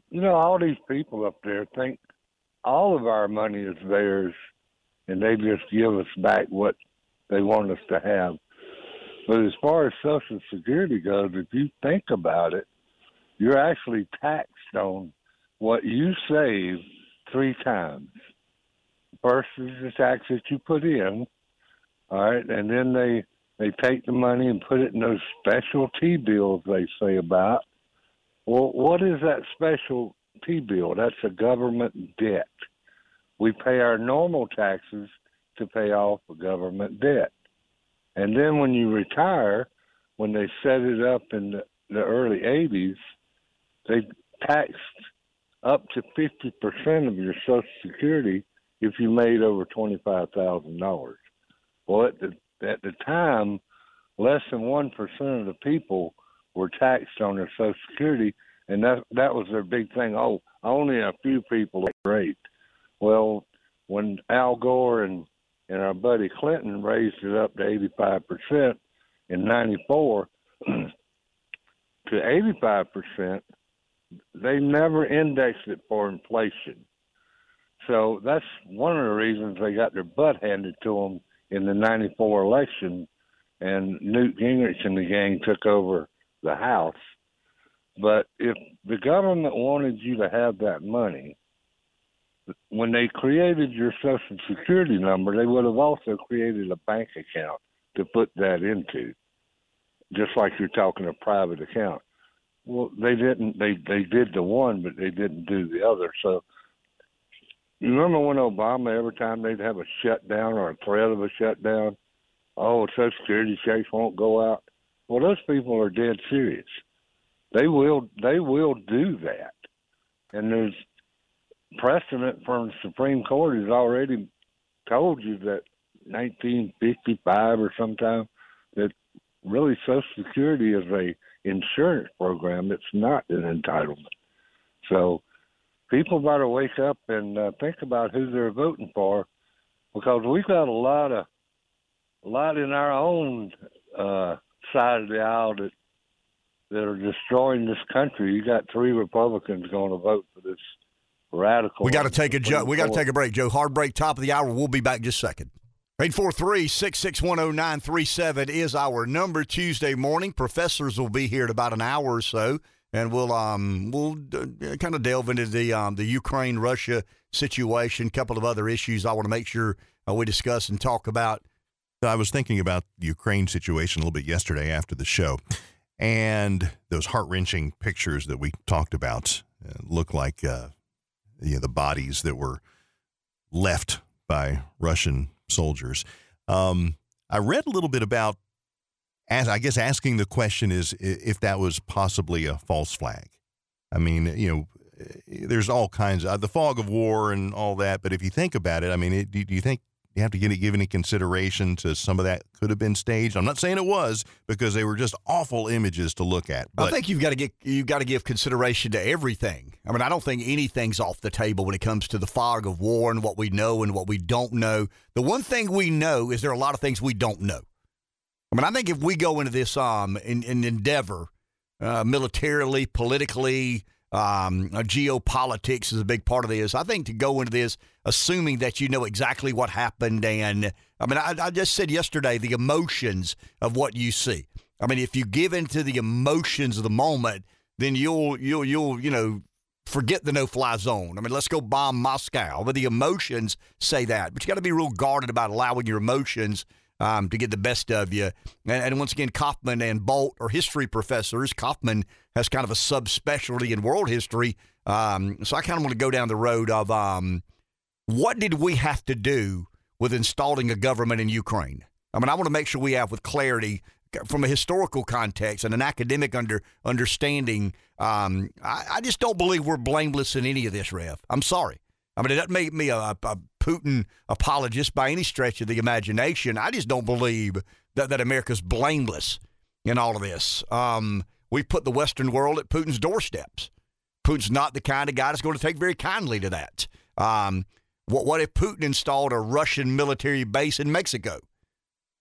You know, all these people up there think all of our money is theirs and they just give us back what they want us to have. But as far as Social Security goes, if you think about it, you're actually taxed on what you save three times. First is the tax that you put in, all right, and then they they take the money and put it in those special T bills they say about. Well, what is that special T bill? That's a government debt. We pay our normal taxes to pay off a government debt. And then when you retire, when they set it up in the, the early 80s, they taxed up to 50% of your Social Security if you made over $25,000. Well, at the, at the time, less than 1% of the people were taxed on their Social Security, and that, that was their big thing. Oh, only a few people are great. Well, when Al Gore and, and our buddy Clinton raised it up to 85% in 94 to 85%, they never indexed it for inflation. So that's one of the reasons they got their butt handed to them in the 94 election, and Newt Gingrich and the gang took over the House. But if the government wanted you to have that money, when they created your Social Security number, they would have also created a bank account to put that into, just like you're talking a private account. Well, they didn't. They they did the one, but they didn't do the other. So, you remember when Obama, every time they'd have a shutdown or a threat of a shutdown, oh, Social Security checks won't go out. Well, those people are dead serious. They will. They will do that, and there's precedent from the Supreme Court has already told you that 1955 or sometime that really Social Security is a insurance program. It's not an entitlement. So people better wake up and uh, think about who they're voting for, because we've got a lot of a lot in our own uh, side of the aisle that that are destroying this country. You got three Republicans going to vote for this radical. We got to take a jo- we got to take a break, Joe. Hard break, top of the hour. We'll be back just a second. 843-6610937 is our number Tuesday morning. Professors will be here in about an hour or so, and we'll um we'll uh, kind of delve into the um the Ukraine Russia situation, a couple of other issues I want to make sure uh, we discuss and talk about. I was thinking about the Ukraine situation a little bit yesterday after the show, and those heart wrenching pictures that we talked about uh, look like uh, you know, the bodies that were left by Russian soldiers. Um, I read a little bit about, as I guess, asking the question is if that was possibly a false flag. I mean, you know, there's all kinds of the fog of war and all that. But if you think about it, I mean, it, do, do you think you have to get, give any consideration to some of that could have been staged. I'm not saying it was because they were just awful images to look at. But I think you've got to get you've got to give consideration to everything. I mean, I don't think anything's off the table when it comes to the fog of war and what we know and what we don't know. The one thing we know is there are a lot of things we don't know. I mean, I think if we go into this um in, in endeavor, uh, militarily, politically, um, uh, geopolitics is a big part of this. I think to go into this assuming that you know exactly what happened, and I mean, I, I just said yesterday the emotions of what you see. I mean, if you give into the emotions of the moment, then you'll you'll you'll you know forget the no-fly zone. I mean, let's go bomb Moscow. But the emotions say that, but you got to be real guarded about allowing your emotions um, to get the best of you. And, and, once again, Kaufman and Bolt are history professors. Kaufman has kind of a subspecialty in world history. Um, so I kind of want to go down the road of um, what did we have to do with installing a government in Ukraine? I mean, I want to make sure we have with clarity from a historical context and an academic under understanding. Um, I, I, just don't believe we're blameless in any of this, Rev. I'm sorry. I mean, it doesn't make me a, a Putin apologist by any stretch of the imagination. I just don't believe that, that America's blameless in all of this. Um, we put the Western world at Putin's doorsteps. Putin's not the kind of guy that's going to take very kindly to that. Um, what, what if Putin installed a Russian military base in Mexico?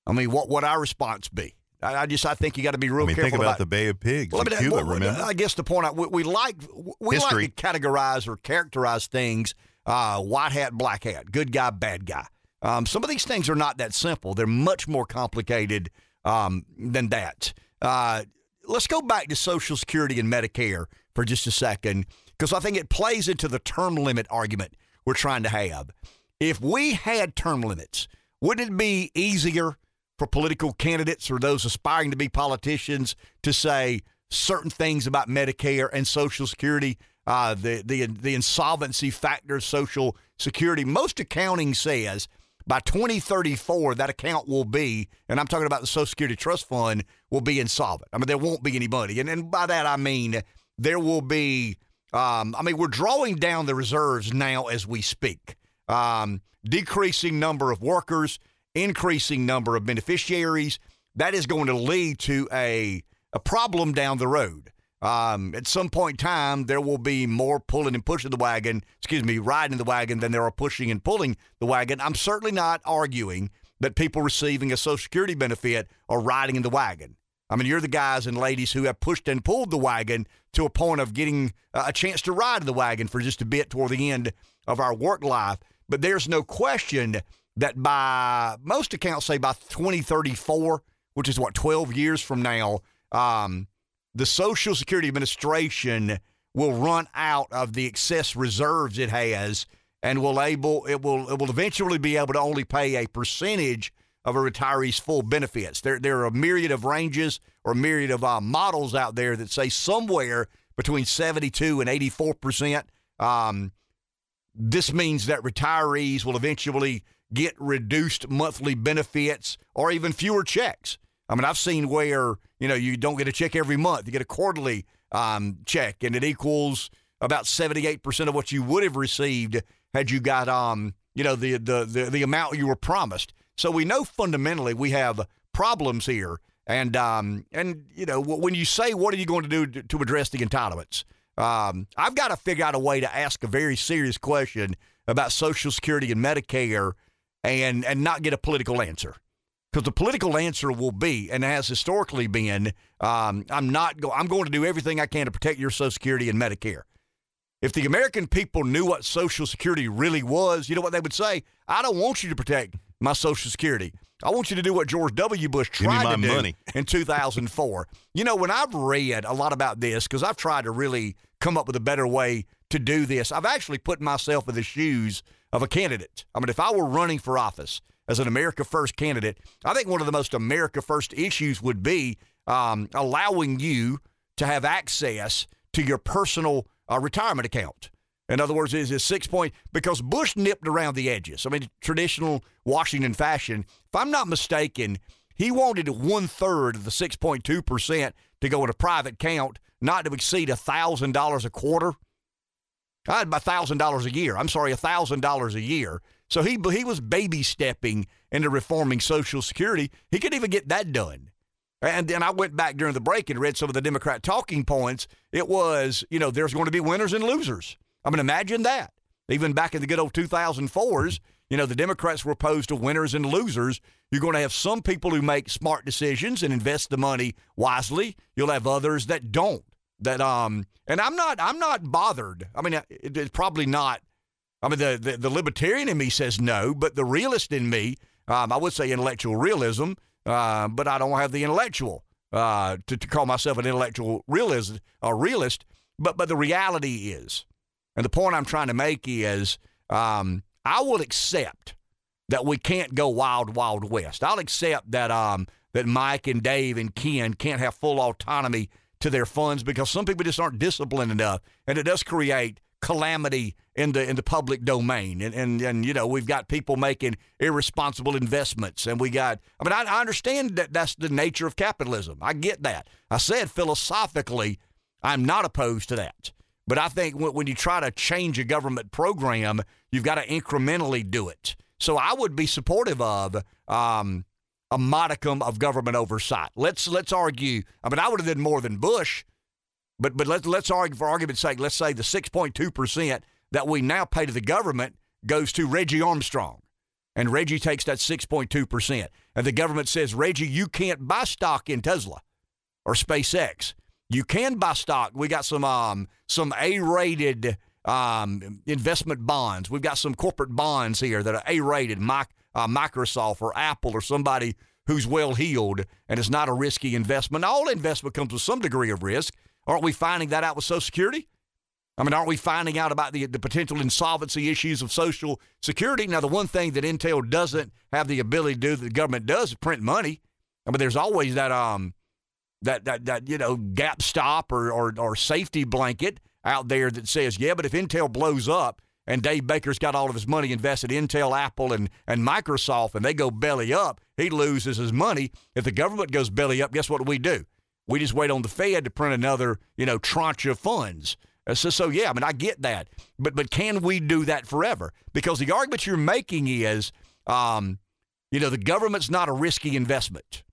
I mean, what would our response be? I, I just I think you got to be real I mean, careful think about, about the Bay of Pigs well, I mean, Cuba. well, remember? I guess the point I, we, we like we History. like to categorize or characterize things uh, white hat, black hat, good guy, bad guy. Um, some of these things are not that simple. They're much more complicated um, than that. Uh, let's go back to Social Security and Medicare for just a second, because I think it plays into the term limit argument we're trying to have. If we had term limits, wouldn't it be easier for political candidates or those aspiring to be politicians to say certain things about Medicare and Social Security, uh, the, the, the insolvency factor of Social Security? Most accounting says by 2034, that account will be, and I'm talking about the Social Security Trust Fund, will be insolvent. I mean, there won't be any money. And, and by that, I mean there will be, um, I mean, we're drawing down the reserves now as we speak. Um, decreasing number of workers, increasing number of beneficiaries. That is going to lead to a, a problem down the road. Um, at some point in time, there will be more pulling and pushing the wagon, excuse me, riding the wagon than there are pushing and pulling the wagon. I'm certainly not arguing that people receiving a Social Security benefit are riding in the wagon. I mean, you're the guys and ladies who have pushed and pulled the wagon to a point of getting a chance to ride in the wagon for just a bit toward the end of our work life. But there's no question that by most accounts, say by 2034, which is what, 12 years from now, um, the Social Security Administration will run out of the excess reserves it has and will able it will it will eventually be able to only pay a percentage of a retiree's full benefits. There there are a myriad of ranges or myriad of uh, models out there that say somewhere between 72 and 84 percent. Um, this means that retirees will eventually get reduced monthly benefits or even fewer checks. I mean, I've seen where you know you don't get a check every month; you get a quarterly um, check, and it equals about seventy-eight percent of what you would have received had you got um, you know the, the the the amount you were promised. So we know fundamentally we have problems here, and um, and you know when you say what are you going to do to, to address the entitlements, um, I've got to figure out a way to ask a very serious question about Social Security and Medicare, and and not get a political answer because the political answer will be, and has historically been, um, I'm not go- I'm going to do everything I can to protect your Social Security and Medicare. If the American people knew what Social Security really was, you know what they would say? I don't want you to protect my Social Security. I want you to do what George W. Bush tried to do money. in 2004. you know, when I've read a lot about this, because I've tried to really come up with a better way to do this, I've actually put myself in the shoes of a candidate. I mean, if I were running for office as an America First candidate, I think one of the most America First issues would be um, allowing you to have access to your personal uh, retirement account. In other words, is it six point because Bush nipped around the edges. I mean, traditional Washington fashion. If I'm not mistaken, he wanted one third of the six point two percent to go in a private account, not to exceed thousand dollars a quarter. I had my thousand dollars a year. I'm sorry, thousand dollars a year. So he he was baby stepping into reforming Social Security. He could even get that done. And then I went back during the break and read some of the Democrat talking points. It was, you know, there's going to be winners and losers. I mean, imagine that. Even back in the good old 2004s, you know, the Democrats were opposed to winners and losers. You're going to have some people who make smart decisions and invest the money wisely. You'll have others that don't. That um, and I'm not, I'm not bothered. I mean, it's probably not. I mean, the, the the libertarian in me says no, but the realist in me, um, I would say intellectual realism, uh, but I don't have the intellectual uh, to, to call myself an intellectual realist. A realist, but but the reality is, and the point I'm trying to make is, um, I will accept that we can't go wild, wild west. I'll accept that um, that Mike and Dave and Ken can't have full autonomy to their funds because some people just aren't disciplined enough, and it does create calamity in the in the public domain. And and, and you know we've got people making irresponsible investments, and we got. I mean, I, I understand that that's the nature of capitalism. I get that. I said philosophically, I'm not opposed to that. But I think when, when you try to change a government program, you've got to incrementally do it. So I would be supportive of um, a modicum of government oversight. Let's let's argue. I mean, I would have done more than Bush. But but let's let's argue for argument's sake. Let's say the 6.2 percent that we now pay to the government goes to Reggie Armstrong, and Reggie takes that 6.2 percent, and the government says, Reggie, you can't buy stock in Tesla or SpaceX. You can buy stock. We got some um some A-rated um, investment bonds. We've got some corporate bonds here that are A-rated, uh, Microsoft or Apple or somebody who's well heeled and it's not a risky investment. All investment comes with some degree of risk. Aren't we finding that out with Social Security? I mean, aren't we finding out about the, the potential insolvency issues of Social Security? Now, the one thing that Intel doesn't have the ability to do that the government does is print money. I mean, there's always that um that that that you know gap stop or or, or safety blanket out there that says, yeah, but if Intel blows up and Dave Baker's got all of his money invested in Intel, Apple, and, and Microsoft, and they go belly up, he loses his money. If the government goes belly up, guess what we do? We just wait on the Fed to print another, you know, tranche of funds. Uh, so, so yeah, I mean, I get that, but but can we do that forever? Because the argument you're making is, um, you know, the government's not a risky investment.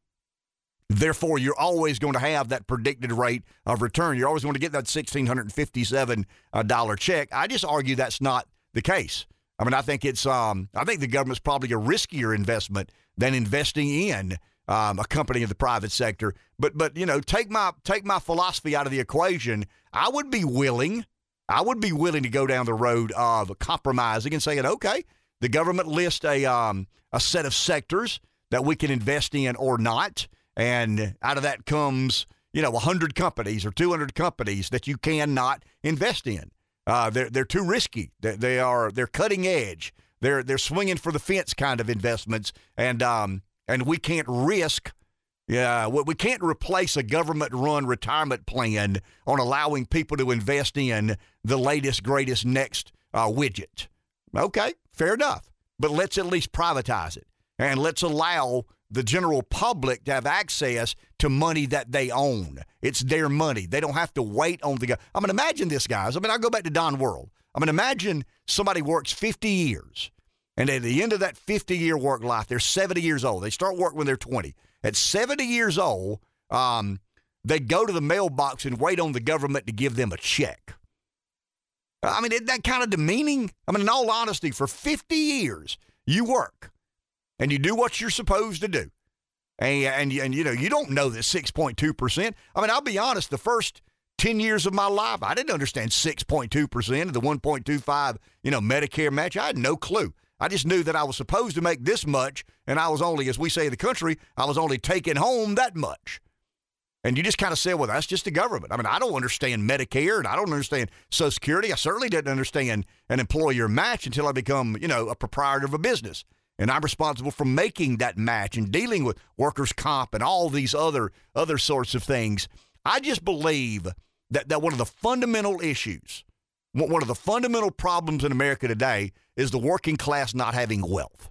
Therefore, you're always going to have that predicted rate of return. You're always going to get that $1,657 uh, check. I just argue that's not the case. I mean, I think it's, um, I think the government's probably a riskier investment than investing in um, a company in the private sector. But, but you know, take my take my philosophy out of the equation. I would be willing, I would be willing to go down the road of compromising and saying, okay, the government lists a um, a set of sectors that we can invest in or not. And out of that comes, you know, 100 companies or 200 companies that you cannot invest in. Uh, they're, they're too risky. They, they, are they're cutting edge. They're they're swinging for the fence kind of investments, and um and we can't risk. Yeah, we can't replace a government-run retirement plan on allowing people to invest in the latest, greatest, next uh, widget. Okay, fair enough, but let's at least privatize it and let's allow the general public to have access to money that they own. It's their money. They don't have to wait on the guy. I mean, imagine this, guys. I mean, I'll go back to Don World. I mean, imagine somebody works 50 years, and at the end of that 50 year work life, they're 70 years old. They start work when they're 20. At 70 years old, um, they go to the mailbox and wait on the government to give them a check. I mean, isn't that kind of demeaning? I mean, in all honesty, for 50 years, you work and you do what you're supposed to do. And, and, and you know, you don't know that 6.2%. I mean, I'll be honest, the first 10 years of my life, I didn't understand 6.2% of the 1.25, you know, Medicare match. I had no clue. I just knew that I was supposed to make this much, and I was only, as we say in the country, I was only taking home that much. And you just kind of say, well, that's just the government. I mean, I don't understand Medicare and I don't understand Social Security. I certainly didn't understand an employer match until I become, you know, a proprietor of a business and I'm responsible for making that match and dealing with workers' comp and all these other other sorts of things. I just believe that, that one of the fundamental issues, one of the fundamental problems in America today is the working class not having wealth.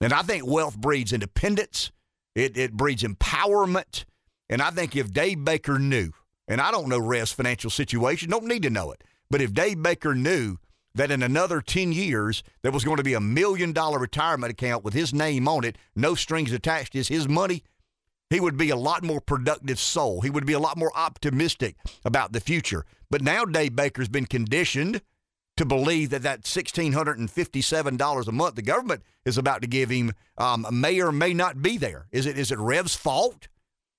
And I think wealth breeds independence, it, it breeds empowerment. And I think if Dave Baker knew, and I don't know Rev's financial situation, don't need to know it, but if Dave Baker knew that in another 10 years there was going to be a million dollar retirement account with his name on it, no strings attached, is his money, he would be a lot more productive soul. He would be a lot more optimistic about the future. But now Dave Baker's been conditioned to believe that that $1,657 a month the government is about to give him um, may or may not be there. Is it, is it Rev's fault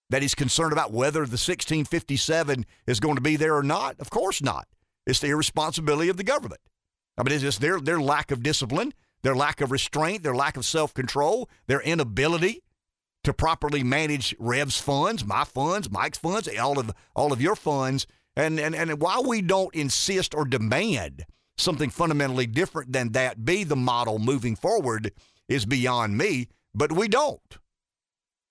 that he's concerned about whether the 1657 is going to be there or not? Of course not. It's the irresponsibility of the government. I mean, it's just their their lack of discipline, their lack of restraint, their lack of self control, their inability to properly manage Rev's funds, my funds, Mike's funds, all of all of your funds, and and and while we don't insist or demand something fundamentally different than that be the model moving forward is beyond me, but we don't.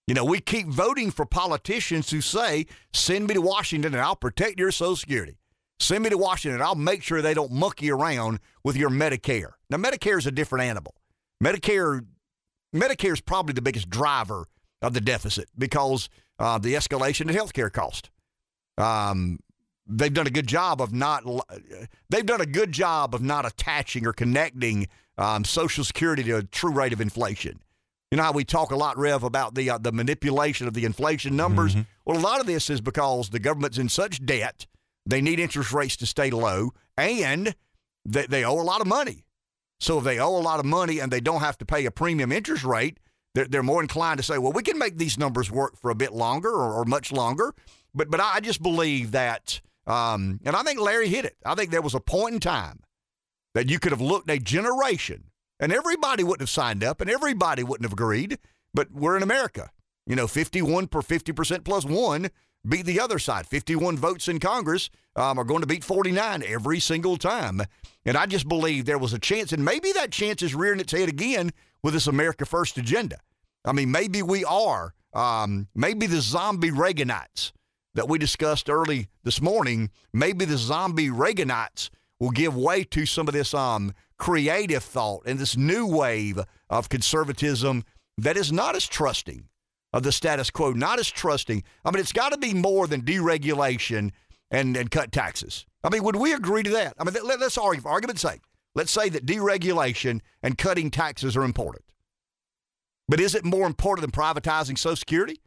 You know, we keep voting for politicians who say, send me to Washington and I'll protect your Social Security. Send me to Washington. And I'll make sure they don't monkey around with your Medicare. Now, Medicare is a different animal. Medicare, Medicare is probably the biggest driver of the deficit because uh, the escalation in healthcare cost. Um, they've done a good job of not. They've done a good job of not attaching or connecting um, Social Security to a true rate of inflation. You know how we talk a lot, Rev, about the uh, the manipulation of the inflation numbers. Mm-hmm. Well, a lot of this is because the government's in such debt, they need interest rates to stay low, and they, they owe a lot of money. So if they owe a lot of money and they don't have to pay a premium interest rate, they're, they're more inclined to say, well, we can make these numbers work for a bit longer or, or much longer. But but I just believe that, um, and I think Larry hit it. I think there was a point in time that you could have looked a generation, and everybody wouldn't have signed up, and everybody wouldn't have agreed. But we're in America, you know, 51 per 50 percent plus one beat the other side. 51 votes in Congress um, are going to beat 49 every single time. And I just believe there was a chance, and maybe that chance is rearing its head again with this America First agenda. I mean, maybe we are, um, maybe the zombie Reaganites that we discussed early this morning, maybe the zombie Reaganites will give way to some of this um, creative thought and this new wave of conservatism that is not as trusting of the status quo, not as trusting. I mean, it's got to be more than deregulation and, and cut taxes. I mean, would we agree to that? I mean, let, us argue, for argument's sake, let's say that deregulation and cutting taxes are important. But is it more important than privatizing Social Security?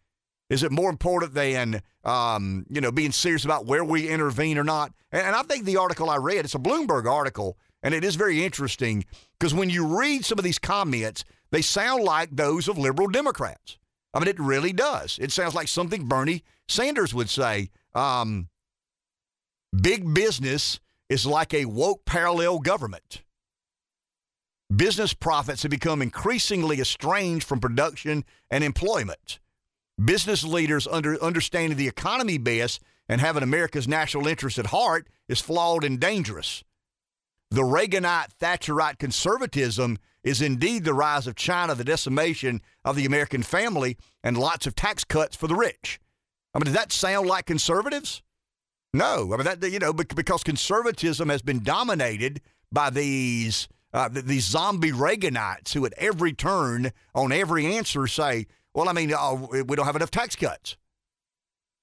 Is it more important than um, you know being serious about where we intervene or not? And, and I think the article I read, it's a Bloomberg article, and it is very interesting because when you read some of these comments, they sound like those of liberal Democrats. I mean, it really does. It sounds like something Bernie Sanders would say. Um, big business is like a woke parallel government. Business profits have become increasingly estranged from production and employment. Business leaders under, understanding the economy best and having America's national interest at heart is flawed and dangerous. The Reaganite Thatcherite conservatism is indeed the rise of China, the decimation of the American family, and lots of tax cuts for the rich. I mean, does that sound like conservatives? No. I mean, that, you know, because conservatism has been dominated by these uh, these zombie Reaganites who, at every turn, on every answer, say, "Well, I mean, uh, we don't have enough tax cuts.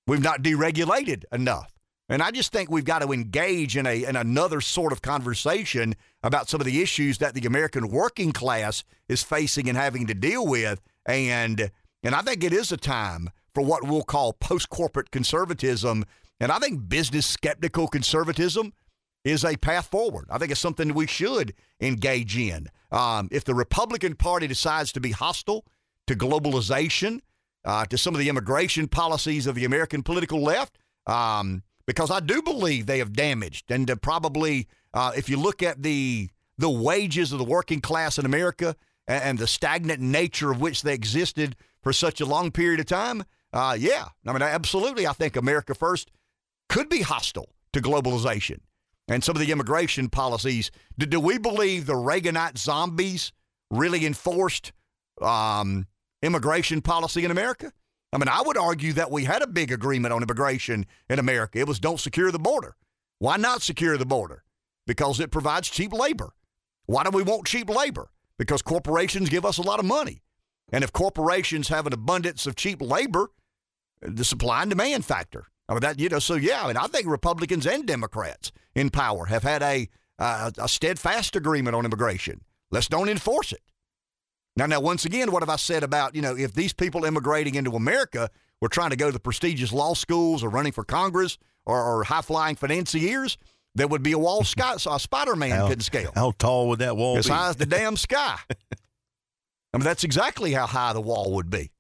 We've not deregulated enough." And I just think we've got to engage in a in another sort of conversation about some of the issues that the American working class is facing and having to deal with. And and I think it is a time for what we'll call post corporate conservatism. And I think business skeptical conservatism is a path forward. I think it's something we should engage in. Um, if the Republican Party decides to be hostile to globalization, uh, to some of the immigration policies of the American political left, um, because I do believe they have damaged and uh, probably, uh, if you look at the the wages of the working class in America and, and, the stagnant nature of which they existed for such a long period of time, uh, yeah, I mean, absolutely, I think America First could be hostile to globalization and some of the immigration policies. Do, do we believe the Reaganite zombies really enforced um, immigration policy in America? I mean, I would argue that we had a big agreement on immigration in America. It was don't secure the border. Why not secure the border? Because it provides cheap labor. Why do we want cheap labor? Because corporations give us a lot of money. And if corporations have an abundance of cheap labor, the supply and demand factor. I mean, that, you know, so yeah, I mean, I think Republicans and Democrats in power have had a, uh, a steadfast agreement on immigration. Let's don't enforce it. Now, now, once again, what have I said about, you know, if these people immigrating into America were trying to go to the prestigious law schools or running for Congress or, or high flying financiers, there would be a wall sky, a Spider Man couldn't scale. How tall would that wall as be? As high as the damn sky. I mean, that's exactly how high the wall would be.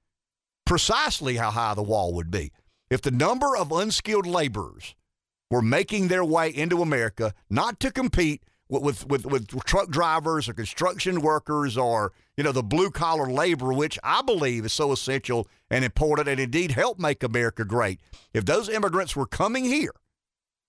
Precisely how high the wall would be. If the number of unskilled laborers were making their way into America, not to compete with, with, with truck drivers or construction workers or, you know, the blue collar labor, which I believe is so essential and important and indeed help make America great. If those immigrants were coming here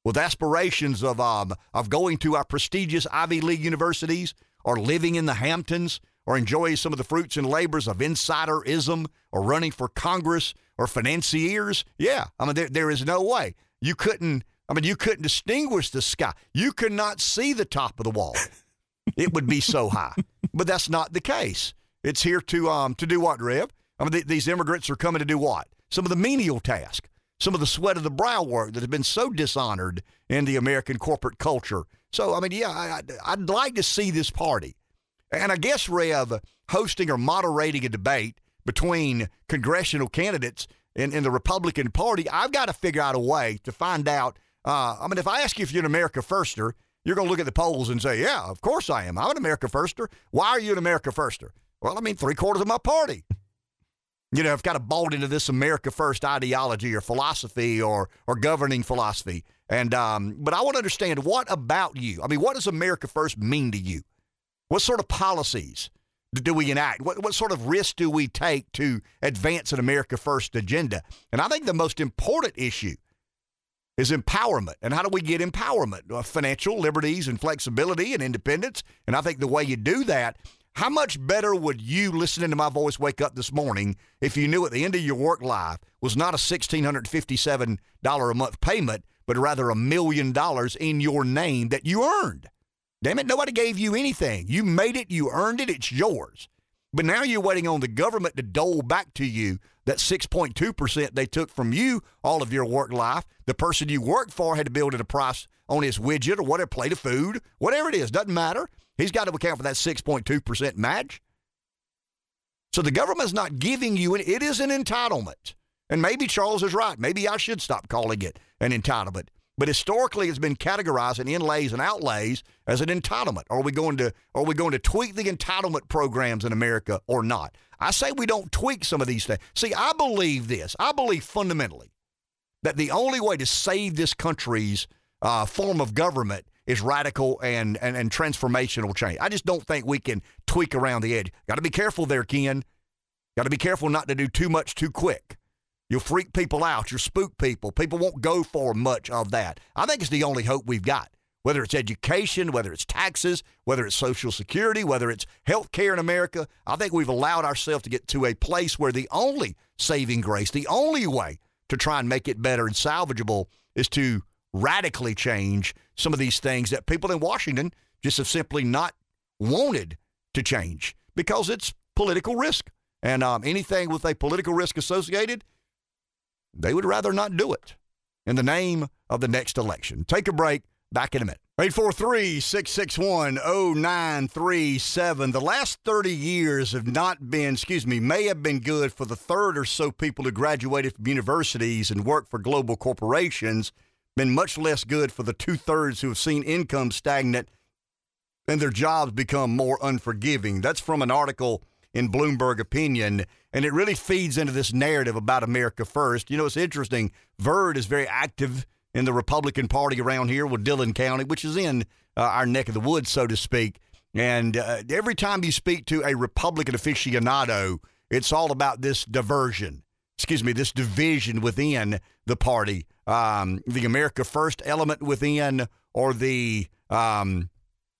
with aspirations of, um, of going to our prestigious Ivy League universities or living in the Hamptons or enjoy some of the fruits and labors of insiderism or running for Congress or financiers, yeah, I mean, there, there is no way. You couldn't I mean, you couldn't distinguish the sky. You could not see the top of the wall. it would be so high. But that's not the case. It's here to um to do what, Rev? I mean, th- these immigrants are coming to do what? Some of the menial task, some of the sweat of the brow work that has been so dishonored in the American corporate culture. So, I mean, yeah, I, I'd like to see this party And I guess, Rev, hosting or moderating a debate between congressional candidates in, in the Republican Party, I've got to figure out a way to find out. Uh, I mean, if I ask you if you're an America Firster, you're going to look at the polls and say, yeah, of course I am. I'm an America Firster. Why are you an America Firster? Well, I mean, three quarters of my party. You know, I've kind of bought into this America First ideology or philosophy or or governing philosophy. And um, but I want to understand what about you? I mean, what does America First mean to you? What sort of policies do we enact? What, what sort of risks do we take to advance an America First agenda? And I think the most important issue is empowerment. And how do we get empowerment? Uh, financial liberties and flexibility and independence. And I think the way you do that, how much better would you, listening to my voice, wake up this morning if you knew at the end of your work life was not a $1,657 a month payment, but rather a million dollars in your name that you earned? Damn it, nobody gave you anything. You made it, you earned it, it's yours. But now you're waiting on the government to dole back to you that 6.2% they took from you all of your work life. The person you worked for had to build at a price on his widget or whatever, plate of food, whatever it is, doesn't matter. He's got to account for that 6.2% match. So the government's not giving you it. It is an entitlement. And maybe Charles is right. Maybe I should stop calling it an entitlement. But historically, it's been categorized in inlays and outlays as an entitlement. Are we going to are we going to tweak the entitlement programs in America or not? I say we don't tweak some of these things. See, I believe this. I believe fundamentally that the only way to save this country's uh, form of government is radical and, and and transformational change. I just don't think we can tweak around the edge. Got to be careful there, Ken. Got to be careful not to do too much too quick. You'll freak people out. You'll spook people. People won't go for much of that. I think it's the only hope we've got. Whether it's education, whether it's taxes, whether it's Social Security, whether it's health care in America, I think we've allowed ourselves to get to a place where the only saving grace, the only way to try and make it better and salvageable is to radically change some of these things that people in Washington just have simply not wanted to change because it's political risk. And um, anything with a political risk associated, they would rather not do it in the name of the next election. Take a break. Back in a minute. 843 661 0937. The last 30 years have not been, excuse me, may have been good for the third or so people who graduated from universities and worked for global corporations, been much less good for the two thirds who have seen income stagnant and their jobs become more unforgiving. That's from an article in Bloomberg Opinion, and it really feeds into this narrative about America First. You know, it's interesting. Vert is very active in the Republican Party around here with Dillon County, which is in uh, our neck of the woods, so to speak. And uh, every time you speak to a Republican aficionado, it's all about this diversion, excuse me, this division within the party, um, the America First element within, or the, um,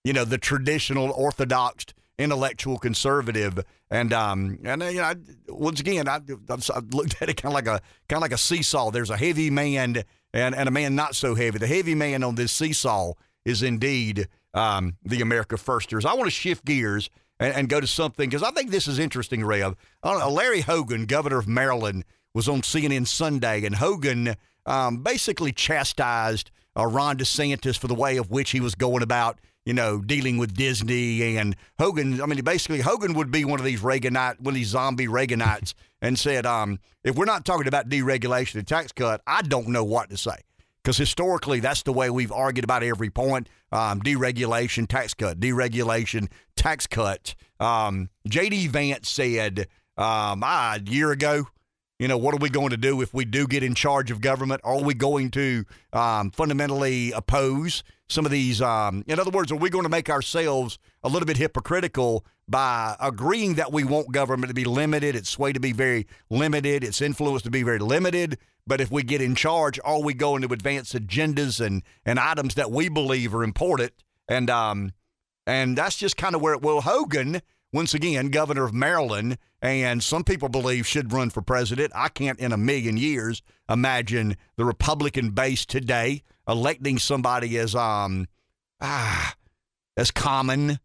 you know, the traditional Orthodox intellectual conservative. And um, and you know, once again, I, I looked at it kind of like a kind of like a seesaw. There's a heavy man and, and a man not so heavy. The heavy man on this seesaw is indeed um, the America Firsters. I want to shift gears and, and go to something because I think this is interesting, Rev. Know, Larry Hogan, governor of Maryland, was on CNN Sunday, and Hogan um, basically chastised uh, Ron DeSantis for the way of which he was going about you know, dealing with Disney and Hogan. I mean, basically, Hogan would be one of these Reaganite, one of these zombie Reaganites, and said, um, if we're not talking about deregulation and tax cut, I don't know what to say. Because historically, that's the way we've argued about every point um, deregulation, tax cut, deregulation, tax cut. Um, J.D. Vance said um, a year ago, you know, what are we going to do if we do get in charge of government? Are we going to um, fundamentally oppose some of these. Um, in other words, are we going to make ourselves a little bit hypocritical by agreeing that we want government to be limited, its sway to be very limited, its influence to be very limited? But if we get in charge, are we going to advance agendas and, and items that we believe are important? And um, and that's just kind of where it will. Hogan, once again, governor of Maryland, and some people believe should run for president. I can't in a million years imagine the Republican base today electing somebody as um ah as common.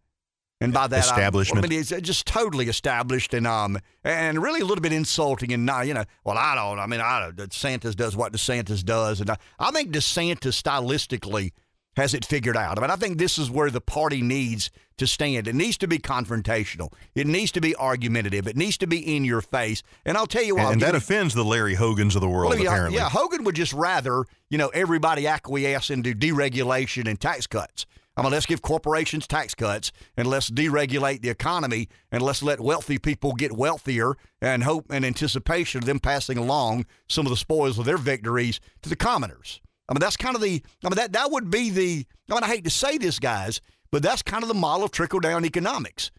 And by that establishment, I, I mean, it's just totally established and um and really a little bit insulting and not you know well I don't I mean I don't DeSantis does what DeSantis does. And I, I think DeSantis stylistically has it figured out. I mean, I think this is where the party needs to stand. It needs to be confrontational. It needs to be argumentative. It needs to be in your face. And I'll tell you what. And, and that offends the Larry Hogans of the world, well, yeah, apparently. Yeah, Hogan would just rather, you know, everybody acquiesce into deregulation and tax cuts. I mean, let's give corporations tax cuts and let's deregulate the economy and let's let wealthy people get wealthier and hope and anticipation of them passing along some of the spoils of their victories to the commoners. I mean, that's kind of the, I mean, that, that would be the, I mean, I hate to say this, guys, but that's kind of the model of trickle down economics.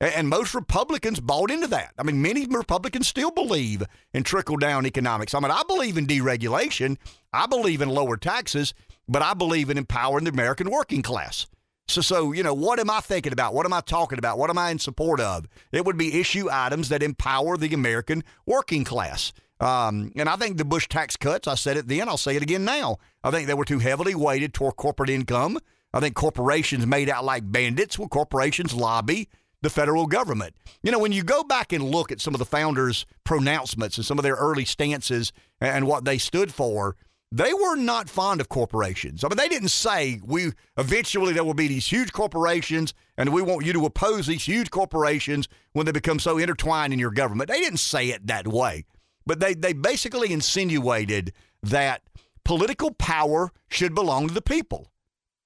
And most Republicans bought into that. I mean, many Republicans still believe in trickle down economics. I mean, I believe in deregulation, I believe in lower taxes, but I believe in empowering the American working class. So, so you know, what am I thinking about? What am I talking about? What am I in support of? It would be issue items that empower the American working class. Um, and I think the Bush tax cuts, I said it then, I'll say it again now. I think they were too heavily weighted toward corporate income. I think corporations made out like bandits. Well, corporations lobby the federal government. You know, when you go back and look at some of the founders' pronouncements and some of their early stances and what they stood for, they were not fond of corporations. I mean, they didn't say we eventually there will be these huge corporations and we want you to oppose these huge corporations when they become so intertwined in your government. They didn't say it that way. But they, they basically insinuated that political power should belong to the people.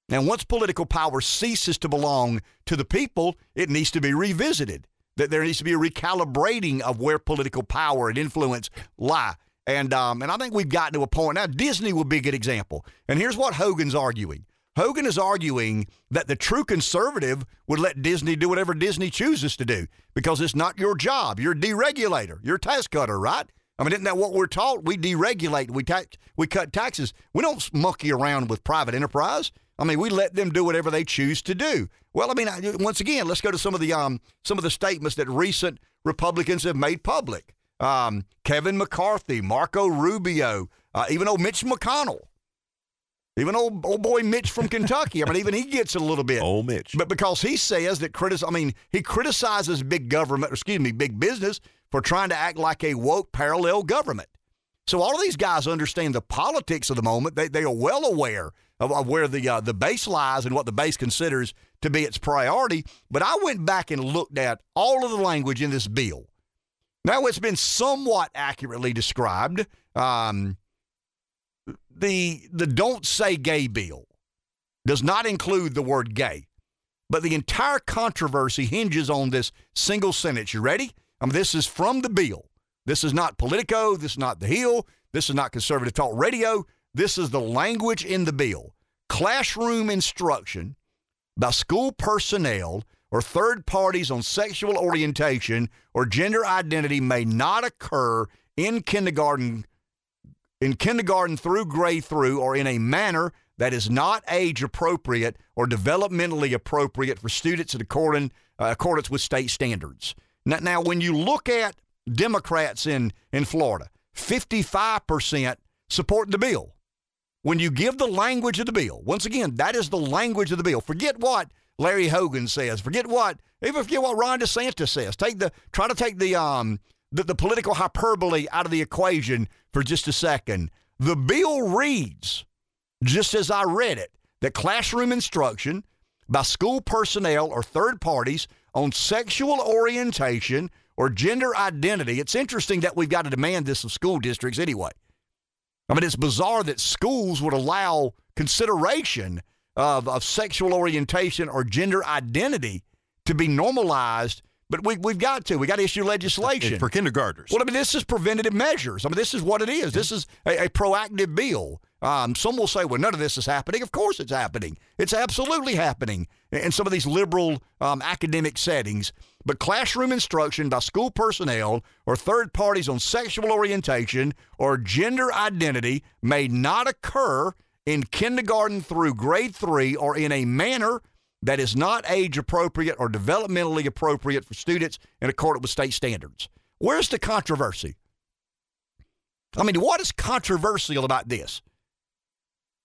And once political power ceases to belong to the people, it needs to be revisited. That there needs to be a recalibrating of where political power and influence lie. And um, and I think we've gotten to a point now. Disney would be a good example. And here's what Hogan's arguing. Hogan is arguing that the true conservative would let Disney do whatever Disney chooses to do because it's not your job. You're a deregulator. You're a tax cutter, right? I mean, isn't that what we're taught? We deregulate. We tax. We cut taxes. We don't monkey around with private enterprise. I mean, we let them do whatever they choose to do. Well, I mean, once again, let's go to some of the um, some of the statements that recent Republicans have made public. Um, Kevin McCarthy, Marco Rubio, uh, even old Mitch McConnell, even old old boy Mitch from Kentucky. I mean, even he gets it a little bit. Old Mitch. But because he says that critic, I mean, he criticizes big government, excuse me, big business for trying to act like a woke parallel government. So all of these guys understand the politics of the moment. They, they are well aware of, of where the uh, the base lies and what the base considers to be its priority. But I went back and looked at all of the language in this bill. Now it's been somewhat accurately described. Um, the the don't say gay bill does not include the word gay, but the entire controversy hinges on this single sentence. You ready? I mean, this is from the bill. This is not Politico. This is not The Hill. This is not Conservative Talk Radio. This is the language in the bill. Classroom instruction by school personnel or third parties on sexual orientation or gender identity may not occur in kindergarten in kindergarten through grade through or in a manner that is not age appropriate or developmentally appropriate for students in accordance, uh, accordance with state standards. Now, now, when you look at Democrats in, in Florida, 55% support the bill. When you give the language of the bill, once again, that is the language of the bill. Forget what Larry Hogan says. Forget what even forget what Ron DeSantis says. Take the try to take the um the, the political hyperbole out of the equation for just a second. The bill reads, just as I read it, that classroom instruction by school personnel or third parties on sexual orientation or gender identity. It's interesting that we've got to demand this of school districts anyway. I mean, it's bizarre that schools would allow consideration of, of sexual orientation or gender identity to be normalized, but we, we've got to. we got to issue legislation. For kindergartners. Well, I mean, this is preventative measures. I mean, this is what it is. This is a, a proactive bill. Um, some will say, well, none of this is happening. Of course it's happening. It's absolutely happening in some of these liberal um, academic settings. But classroom instruction by school personnel or third parties on sexual orientation or gender identity may not occur in kindergarten through grade three or in a manner that is not age appropriate or developmentally appropriate for students in accordance with state standards. Where's the controversy? I mean, what is controversial about this?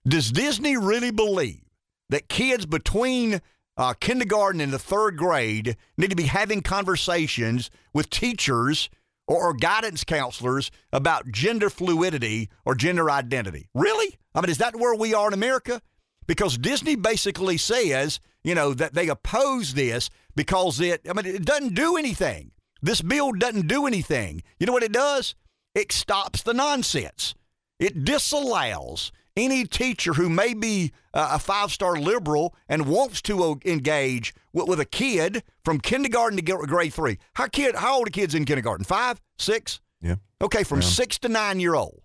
Does Disney really believe that kids between uh, kindergarten and the third grade need to be having conversations with teachers or, or guidance counselors about gender fluidity or gender identity? Really? I mean, is that where we are in America? because Disney basically says, you know, that they oppose this because it, I mean, it doesn't do anything. This bill doesn't do anything. You know what it does? It stops the nonsense. It disallows any teacher who may be a five star liberal and wants to engage with, with, a kid from kindergarten to grade three. How kid? How old are kids in kindergarten? Five, six? Yeah. Okay, from yeah. six to nine year old.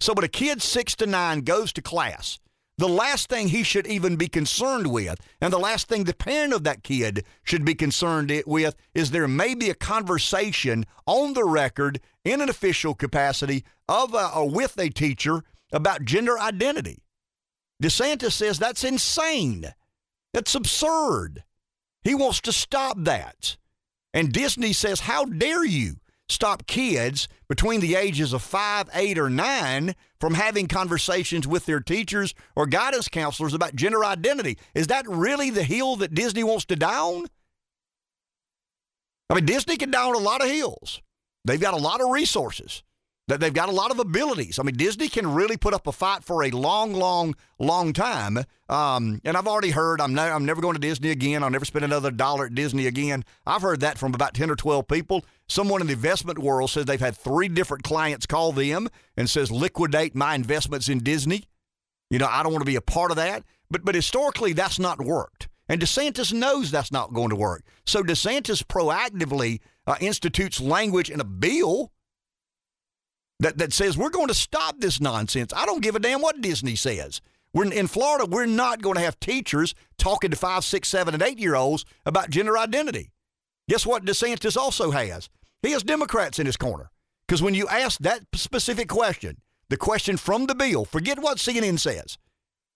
So, when a kid six to nine goes to class, the last thing he should even be concerned with, and the last thing the parent of that kid should be concerned with, is there may be a conversation on the record in an official capacity of a, or with a teacher about gender identity. DeSantis says that's insane. That's absurd. He wants to stop that. And Disney says, How dare you stop kids between the ages of five, eight, or nine from having conversations with their teachers or guidance counselors about gender identity? Is that really the hill that Disney wants to down? I mean, Disney can down a lot of hills. They've got a lot of resources they've got a lot of abilities. I mean, Disney can really put up a fight for a long, long, long time. Um, and I've already heard I'm, ne- I'm never going to Disney again. I'll never spend another dollar at Disney again. I've heard that from about 10 or 12 people. Someone in the investment world says they've had three different clients call them and says, liquidate my investments in Disney. You know, I don't want to be a part of that. But, but historically, that's not worked. And DeSantis knows that's not going to work. So DeSantis proactively uh, institutes language in a bill that, that says we're going to stop this nonsense. I don't give a damn what Disney says. We're in Florida, we're not going to have teachers talking to five, six, seven, and eight year olds about gender identity. Guess what DeSantis also has? He has Democrats in his corner. Because when you ask that specific question, the question from the bill, forget what CNN says,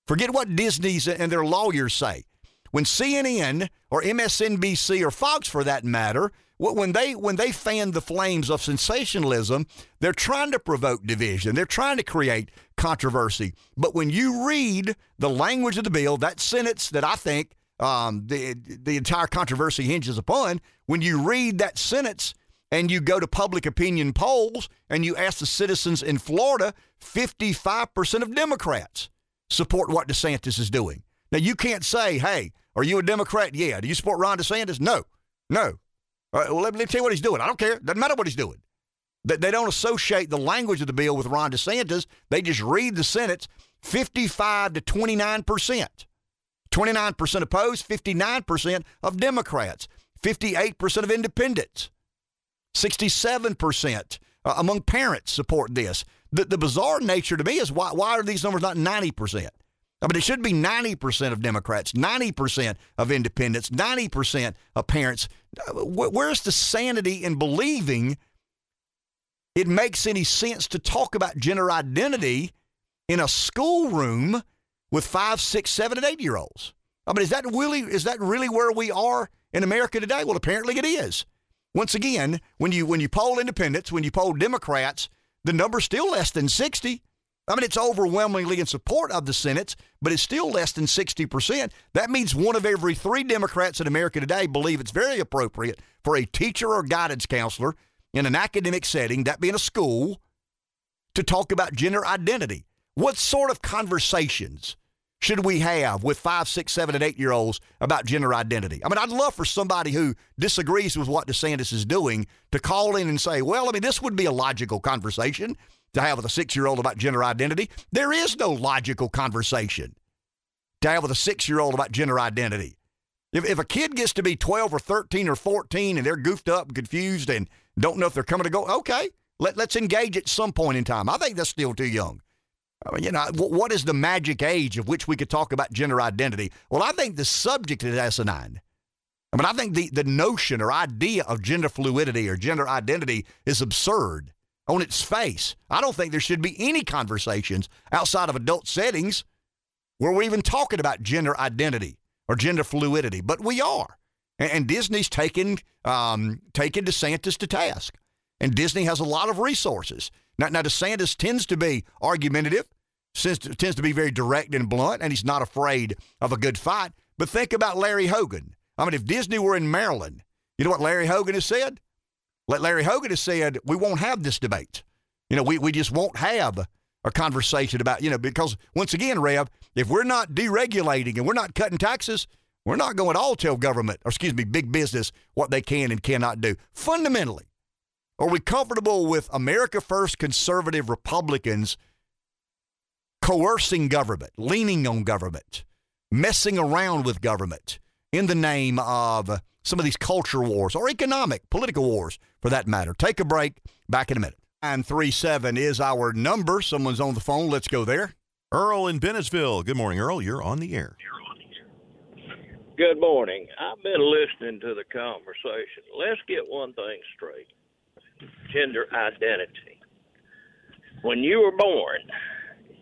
forget what Disney's and their lawyers say. When CNN or MSNBC or Fox, for that matter, when they when they fan the flames of sensationalism, they're trying to provoke division. They're trying to create controversy. But when you read the language of the bill, that sentence that I think um, the the entire controversy hinges upon, when you read that sentence and you go to public opinion polls and you ask the citizens in Florida, 55% of Democrats support what DeSantis is doing. Now you can't say, "Hey, are you a Democrat?" Yeah. Do you support Ron DeSantis? No. No. All right, well, let me tell you what he's doing. I don't care. Doesn't matter what he's doing. They, they don't associate the language of the bill with Ron DeSantis. They just read the sentence 55 to 29 percent. 29% opposed, 59% of Democrats, 58% of independents, 67% uh, among parents support this. The, the bizarre nature to me is why, why are these numbers not 90%? I mean, it should be 90% of Democrats, 90% of independents, 90% of parents. Uh, where's the sanity in believing it makes any sense to talk about gender identity in a schoolroom with five, six, seven, and eight year olds? I mean, is that really is that really where we are in America today? Well, apparently it is. Once again, when you when you poll independents, when you poll Democrats, the number's still less than 60. I mean, it's overwhelmingly in support of the Senate, but it's still less than 60%. That means one of every three Democrats in America today believe it's very appropriate for a teacher or guidance counselor in an academic setting, that being a school, to talk about gender identity. What sort of conversations should we have with five, six, seven, and eight year olds about gender identity? I mean, I'd love for somebody who disagrees with what DeSantis is doing to call in and say, well, I mean, this would be a logical conversation to have with a six year old about gender identity. There is no logical conversation to have with a six year old about gender identity. If, if a kid gets to be 12 or 13 or 14 and they're goofed up and confused and don't know if they're coming to go, okay, let, let's engage at some point in time. I think that's still too young. I mean, you know, what is the magic age of which we could talk about gender identity? Well, I think the subject is asinine. I mean, I think the, the notion or idea of gender fluidity or gender identity is absurd on its face. I don't think there should be any conversations outside of adult settings where we're even talking about gender identity or gender fluidity, but we are. And, and Disney's taken, um, taken DeSantis to task. And Disney has a lot of resources. Now, now DeSantis tends to be argumentative, tends to be very direct and blunt, and he's not afraid of a good fight. But think about Larry Hogan. I mean, if Disney were in Maryland, you know what Larry Hogan has said? Larry Hogan has said, we won't have this debate. You know, we, we just won't have a conversation about, you know, because once again, Rev, if we're not deregulating and we're not cutting taxes, we're not going to all tell government, or excuse me, big business what they can and cannot do. Fundamentally, are we comfortable with America First conservative Republicans coercing government, leaning on government, messing around with government in the name of some of these culture wars or economic, political wars for that matter? Take a break. Back in a minute. 937 is our number. Someone's on the phone. Let's go there. Earl in Bennettsville. Good morning, Earl. You're on the air. Good morning. I've been listening to the conversation. Let's get one thing straight gender identity. When you were born,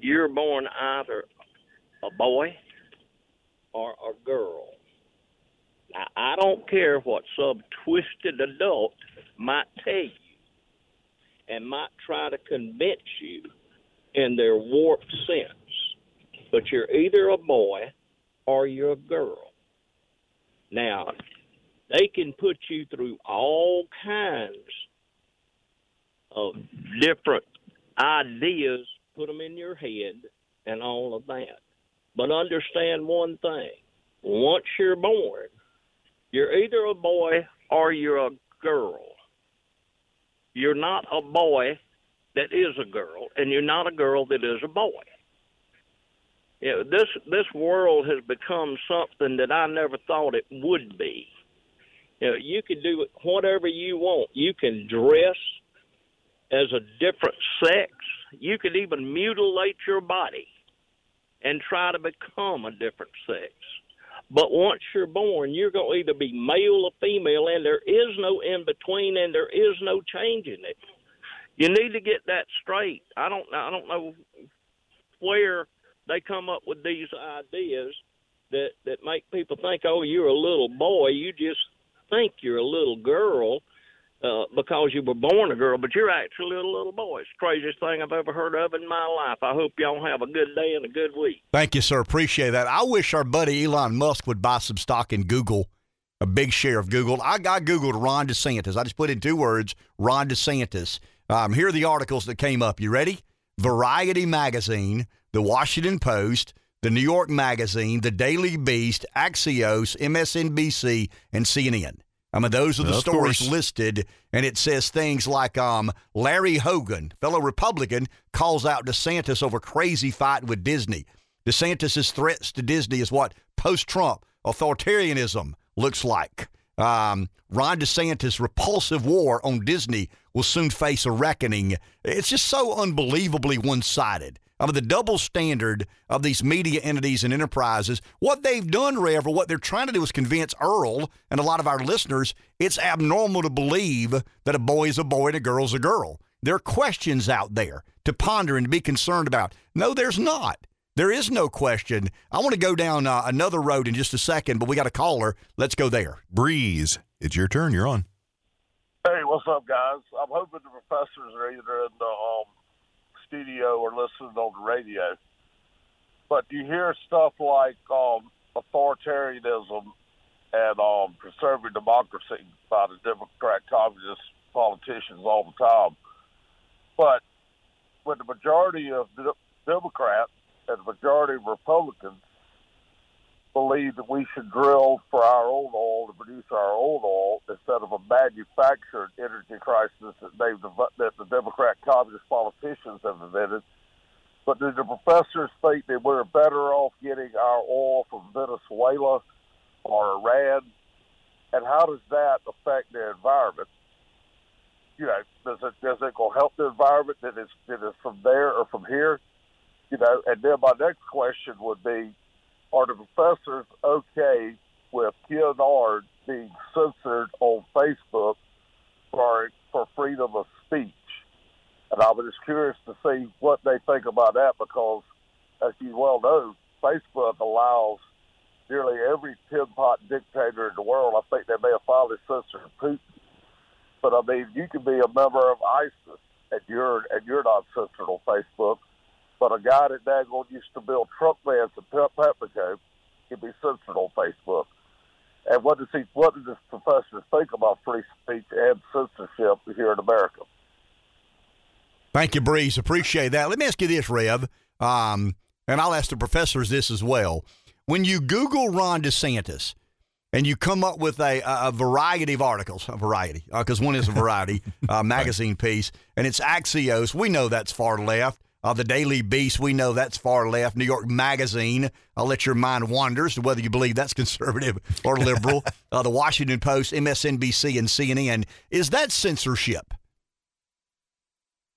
you're born either a boy or a girl. Now, I don't care what some twisted adult might tell you and might try to convince you in their warped sense, but you're either a boy or you're a girl. Now, they can put you through all kinds of different ideas, put them in your head, and all of that. But understand one thing once you're born, you're either a boy or you're a girl. You're not a boy that is a girl, and you're not a girl that is a boy. You know, this this world has become something that I never thought it would be. You know, you can do whatever you want. You can dress as a different sex. You can even mutilate your body and try to become a different sex. But once you're born, you're going to either be male or female, and there is no in between, and there is no changing it. You need to get that straight. I don't. I don't know where they come up with these ideas that that make people think, oh, you're a little boy. You just think you're a little girl uh, because you were born a girl, but you're actually a little boy. It's the craziest thing I've ever heard of in my life. I hope y'all have a good day and a good week. Thank you, sir. Appreciate that. I wish our buddy Elon Musk would buy some stock in Google, a big share of Google. I got Googled Ron DeSantis. I just put in two words, Ron DeSantis. Um, here are the articles that came up. You ready? Variety Magazine, The Washington Post, The New York Magazine, The Daily Beast, Axios, MSNBC, and CNN. I mean, those are the Of stories course. listed, and it says things like um, Larry Hogan, fellow Republican, calls out DeSantis over crazy fight with Disney. DeSantis' threats to Disney is what post-Trump authoritarianism looks like. Um, Ron DeSantis' repulsive war on Disney will soon face a reckoning. It's just so unbelievably one-sided. I mean, the double standard of these media entities and enterprises, what they've done, Rev, or what they're trying to do is convince Earl and a lot of our listeners it's abnormal to believe that a boy is a boy and a girl's a girl. There are questions out there to ponder and to be concerned about. No, there's not. There is no question. I want to go down uh, another road in just a second, but we got a caller. Let's go there. Breeze, it's your turn. You're on. Hey, what's up, guys? I'm hoping the professors are either in the um, studio or listening on the radio. But you hear stuff like um, authoritarianism and um, conservative democracy by the Democrat communist politicians all the time. But when the majority of the Democrats and the majority of Republicans believe that we should drill for our own oil to produce our own oil instead of a manufactured energy crisis that, they've, that the Democrat communist politicians have invented. But do the professors think that we're better off getting our oil from Venezuela or Iran? And how does that affect the environment? You know, does it does it go help the environment that is that is from there or from here? You know, and then my next question would be, are the professors okay with QAnon being censored on Facebook for for freedom of speech? And I was just curious to see what they think about that because, as you well know, Facebook allows nearly every tin pot dictator in the world. I think they may have finally censored Putin. But I mean, you can be a member of ISIS and you're and you're not censored on Facebook. But a guy that daggone used to build truck vans at Pep Pepperco can be censored on Facebook. And what does he? What does this professor think about free speech and censorship here in America? Thank you, Breeze. Appreciate that. Let me ask you this, Rev. Um, and I'll ask the professors this as well. When you Google Ron DeSantis and you come up with a, a variety of articles, a variety, because uh, one is a variety uh, magazine piece, and it's Axios. We know that's far left. Uh, the Daily Beast, we know that's far left. New York Magazine, I'll let your mind wander as to whether you believe that's conservative or liberal. uh, the Washington Post, MSNBC, and CNN. Is that censorship?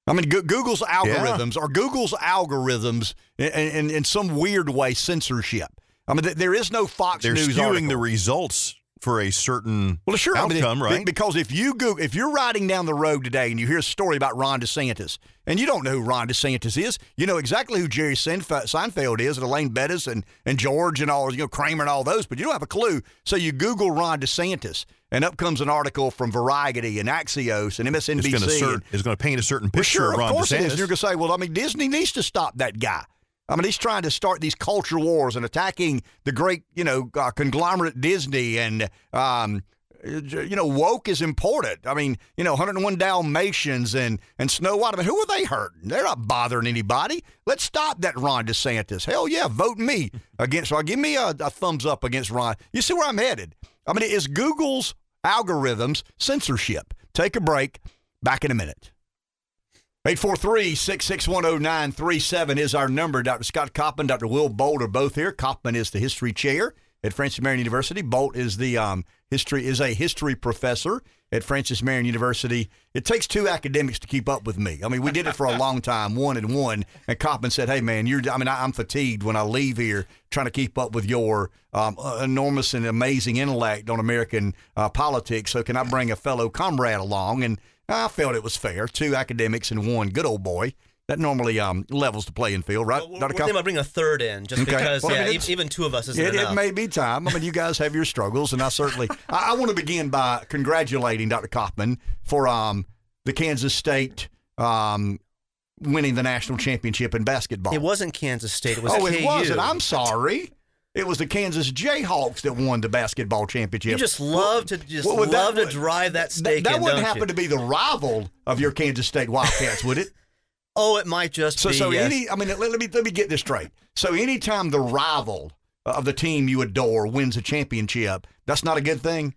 I mean, Google's algorithms yeah. are Google's algorithms in, in, in, some weird way censorship. I mean, there is no Fox They're News skewing article. the results for a certain well, sure, outcome, I mean, right? Because if you go, if you're riding down the road today and you hear a story about Ron DeSantis, and you don't know who Ron DeSantis is, you know exactly who Jerry Seinfeld is, and Elaine Benes, and and George, and all you know Kramer and all those, but you don't have a clue. So you Google Ron DeSantis, and up comes an article from Variety and Axios and MSNBC. It's going to paint a certain picture well, sure, of Ron of course DeSantis. It is. You're going to say, well, I mean, Disney needs to stop that guy. I mean, he's trying to start these culture wars and attacking the great, you know, uh, conglomerate Disney and, um, you know, woke is important. I mean, you know, 101 Dalmatians and and Snow White. I mean, who are they hurting? They're not bothering anybody. Let's stop that Ron DeSantis. Hell yeah, vote me against. Or give me a, a thumbs up against Ron. You see where I'm headed? I mean, is Google's algorithms censorship? Take a break. Back in a minute. 843-6610937 is our number. Dr. Scott Kaufman, Dr. Will Bolt are both here. Kaufman is the history chair at Francis Marion University. Bolt is the um, history is a history professor at Francis Marion University. It takes two academics to keep up with me. I mean, we did it for a long time, one and one. And Kaufman said, "Hey, man, you're. I mean, I, am fatigued when I leave here trying to keep up with your um, enormous and amazing intellect on American uh, politics. So can I bring a fellow comrade along?" And I felt it was fair. Two academics and one good old boy. That normally um, levels the playing field, right? Well, we're thinking about bringing a third in, just okay. because well, yeah, I mean, even two of us is it, enough. It may be time. I mean, you guys have your struggles, and I certainly I, I, want to begin by congratulating Dr. Kaufman for um, the Kansas State um, winning the national championship in basketball. It wasn't Kansas State. It was oh, KU. it wasn't. I'm sorry. It was the Kansas Jayhawks that won the basketball championship. You just love to just well, love that, to drive that stake. That, that in, wouldn't happen you? to be the rival of your Kansas State Wildcats, would it? Oh, it might just so, be. So yes. any, I mean, let, let, me let me get this straight. So anytime the rival of the team you adore wins a championship, that's not a good thing.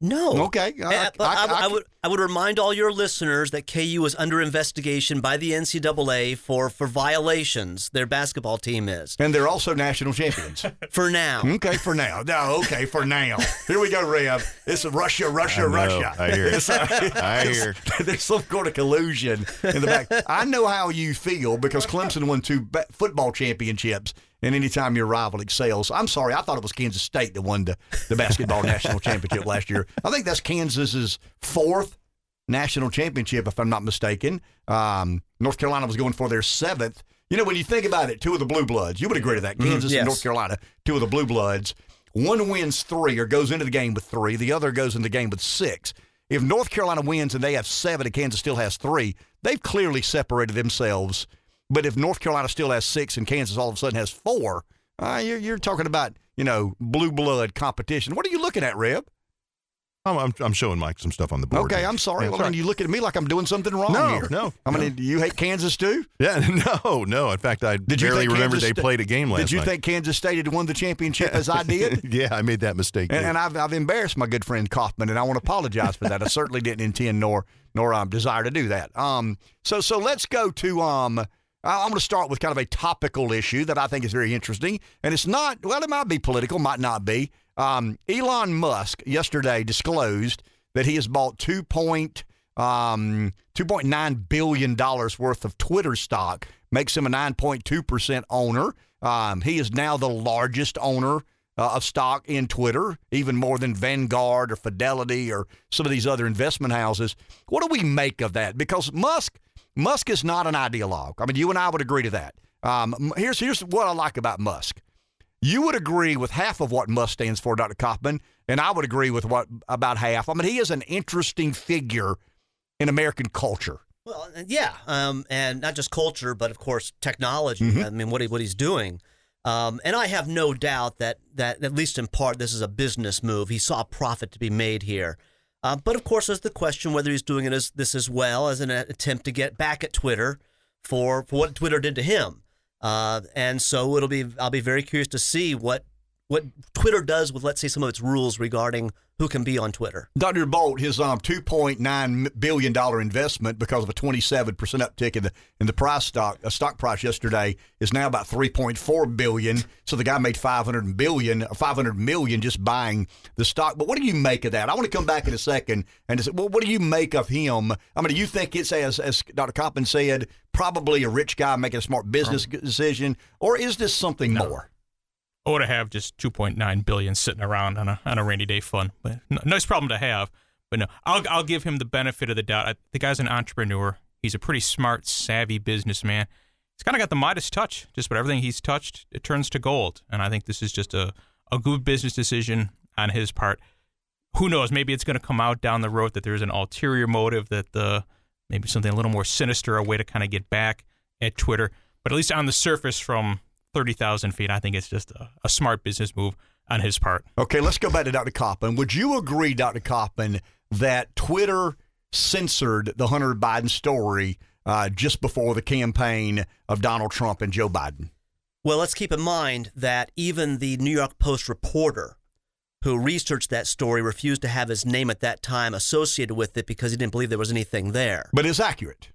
No. Okay. I, eh, I, I, I, would I would remind all your listeners that KU is under investigation by the NCAA for for violations. Their basketball team is, and they're also national champions for now. Okay, for now. No, okay, for now. Here we go, Rev. It's Russia, Russia, I Russia. I hear it. I hear. There's some kind of collusion in the back. I know how you feel because Clemson won two football championships and anytime your rival excels. I'm sorry, I thought it was Kansas State that won the, the basketball national championship last year. I think that's Kansas's fourth national championship, if I'm not mistaken. Um, North Carolina was going for their seventh. You know, when you think about it, two of the Blue Bloods, you would agree to that. Mm-hmm. Kansas mm-hmm, yes. and North Carolina, two of the Blue Bloods. One wins three or goes into the game with three, the other goes into the game with six. If North Carolina wins and they have seven and Kansas still has three, they've clearly separated themselves – but if North Carolina still has six and Kansas all of a sudden has four, uh, you're, you're talking about, you know, blue blood competition. What are you looking at, Rev? I'm, I'm, I'm showing Mike some stuff on the board. Okay, here. I'm sorry. Yeah, well, I mean, you look at me like I'm doing something wrong no, here. No, I mean, no. do you hate Kansas too? Yeah, no, no. In fact, I did barely remember they played a game last night. Did you night. think Kansas State had won the championship as I did? yeah, I made that mistake. And, and, I've, I've embarrassed my good friend Kaufman, and I want to apologize for that. I certainly didn't intend nor nor um, desire to do that. Um, so so let's go to um I'm going to start with kind of a topical issue that I think is very interesting. And it's not, well, it might be political, might not be. Um, Elon Musk yesterday disclosed that he has bought 2. Point, um, $2.9 billion worth of Twitter stock, makes him a 9.2% owner. Um, he is now the largest owner uh, of stock in Twitter, even more than Vanguard or Fidelity or some of these other investment houses. What do we make of that? Because Musk Musk is not an ideologue. I mean, you and I would agree to that. Um, here's here's what I like about Musk. You would agree with half of what Musk stands for, Dr. Kaufman, and I would agree with what about half. I mean, he is an interesting figure in American culture. Well, yeah, um, and not just culture, but of course technology. Mm-hmm. I mean, what he, what he's doing. Um, and I have no doubt that that at least in part this is a business move. He saw profit to be made here. Uh, but of course, there's the question whether he's doing it as this as well as an attempt to get back at Twitter for, for what Twitter did to him. Uh, and so it'll be I'll be very curious to see what what Twitter does with let's say some of its rules regarding who can be on Twitter. Dr. Bolt, his um, $2.9 billion investment because of a 27% uptick in the in the price stock uh, stock price yesterday is now about 3.4 billion. So the guy made 500 billion, 500 million just buying the stock. But what do you make of that? I want to come back in a second and just, well, what do you make of him? I mean, do you think it's as as Dr. Kaufman said, probably a rich guy making a smart business decision, or is this something more? Or to have just 2.9 billion sitting around on a on a rainy day fund. But n- nice problem to have. But no, I'll I'll give him the benefit of the doubt. I, the guy's an entrepreneur. He's a pretty smart, savvy businessman. He's kind of got the Midas touch. Just about everything he's touched, it turns to gold. And I think this is just a a good business decision on his part. Who knows? Maybe it's going to come out down the road that there's an ulterior motive, that the maybe something a little more sinister, a way to kind of get back at Twitter. But at least on the surface, from 30,000 feet. I think it's just a, a, smart business move on his part. Okay, let's go back to Dr. Kaufman. Would you agree, Dr. Kaufman, that Twitter censored the Hunter Biden story uh, just before the campaign of Donald Trump and Joe Biden? Well, let's keep in mind that even the New York Post reporter who researched that story refused to have his name at that time associated with it because he didn't believe there was anything there. But it's accurate.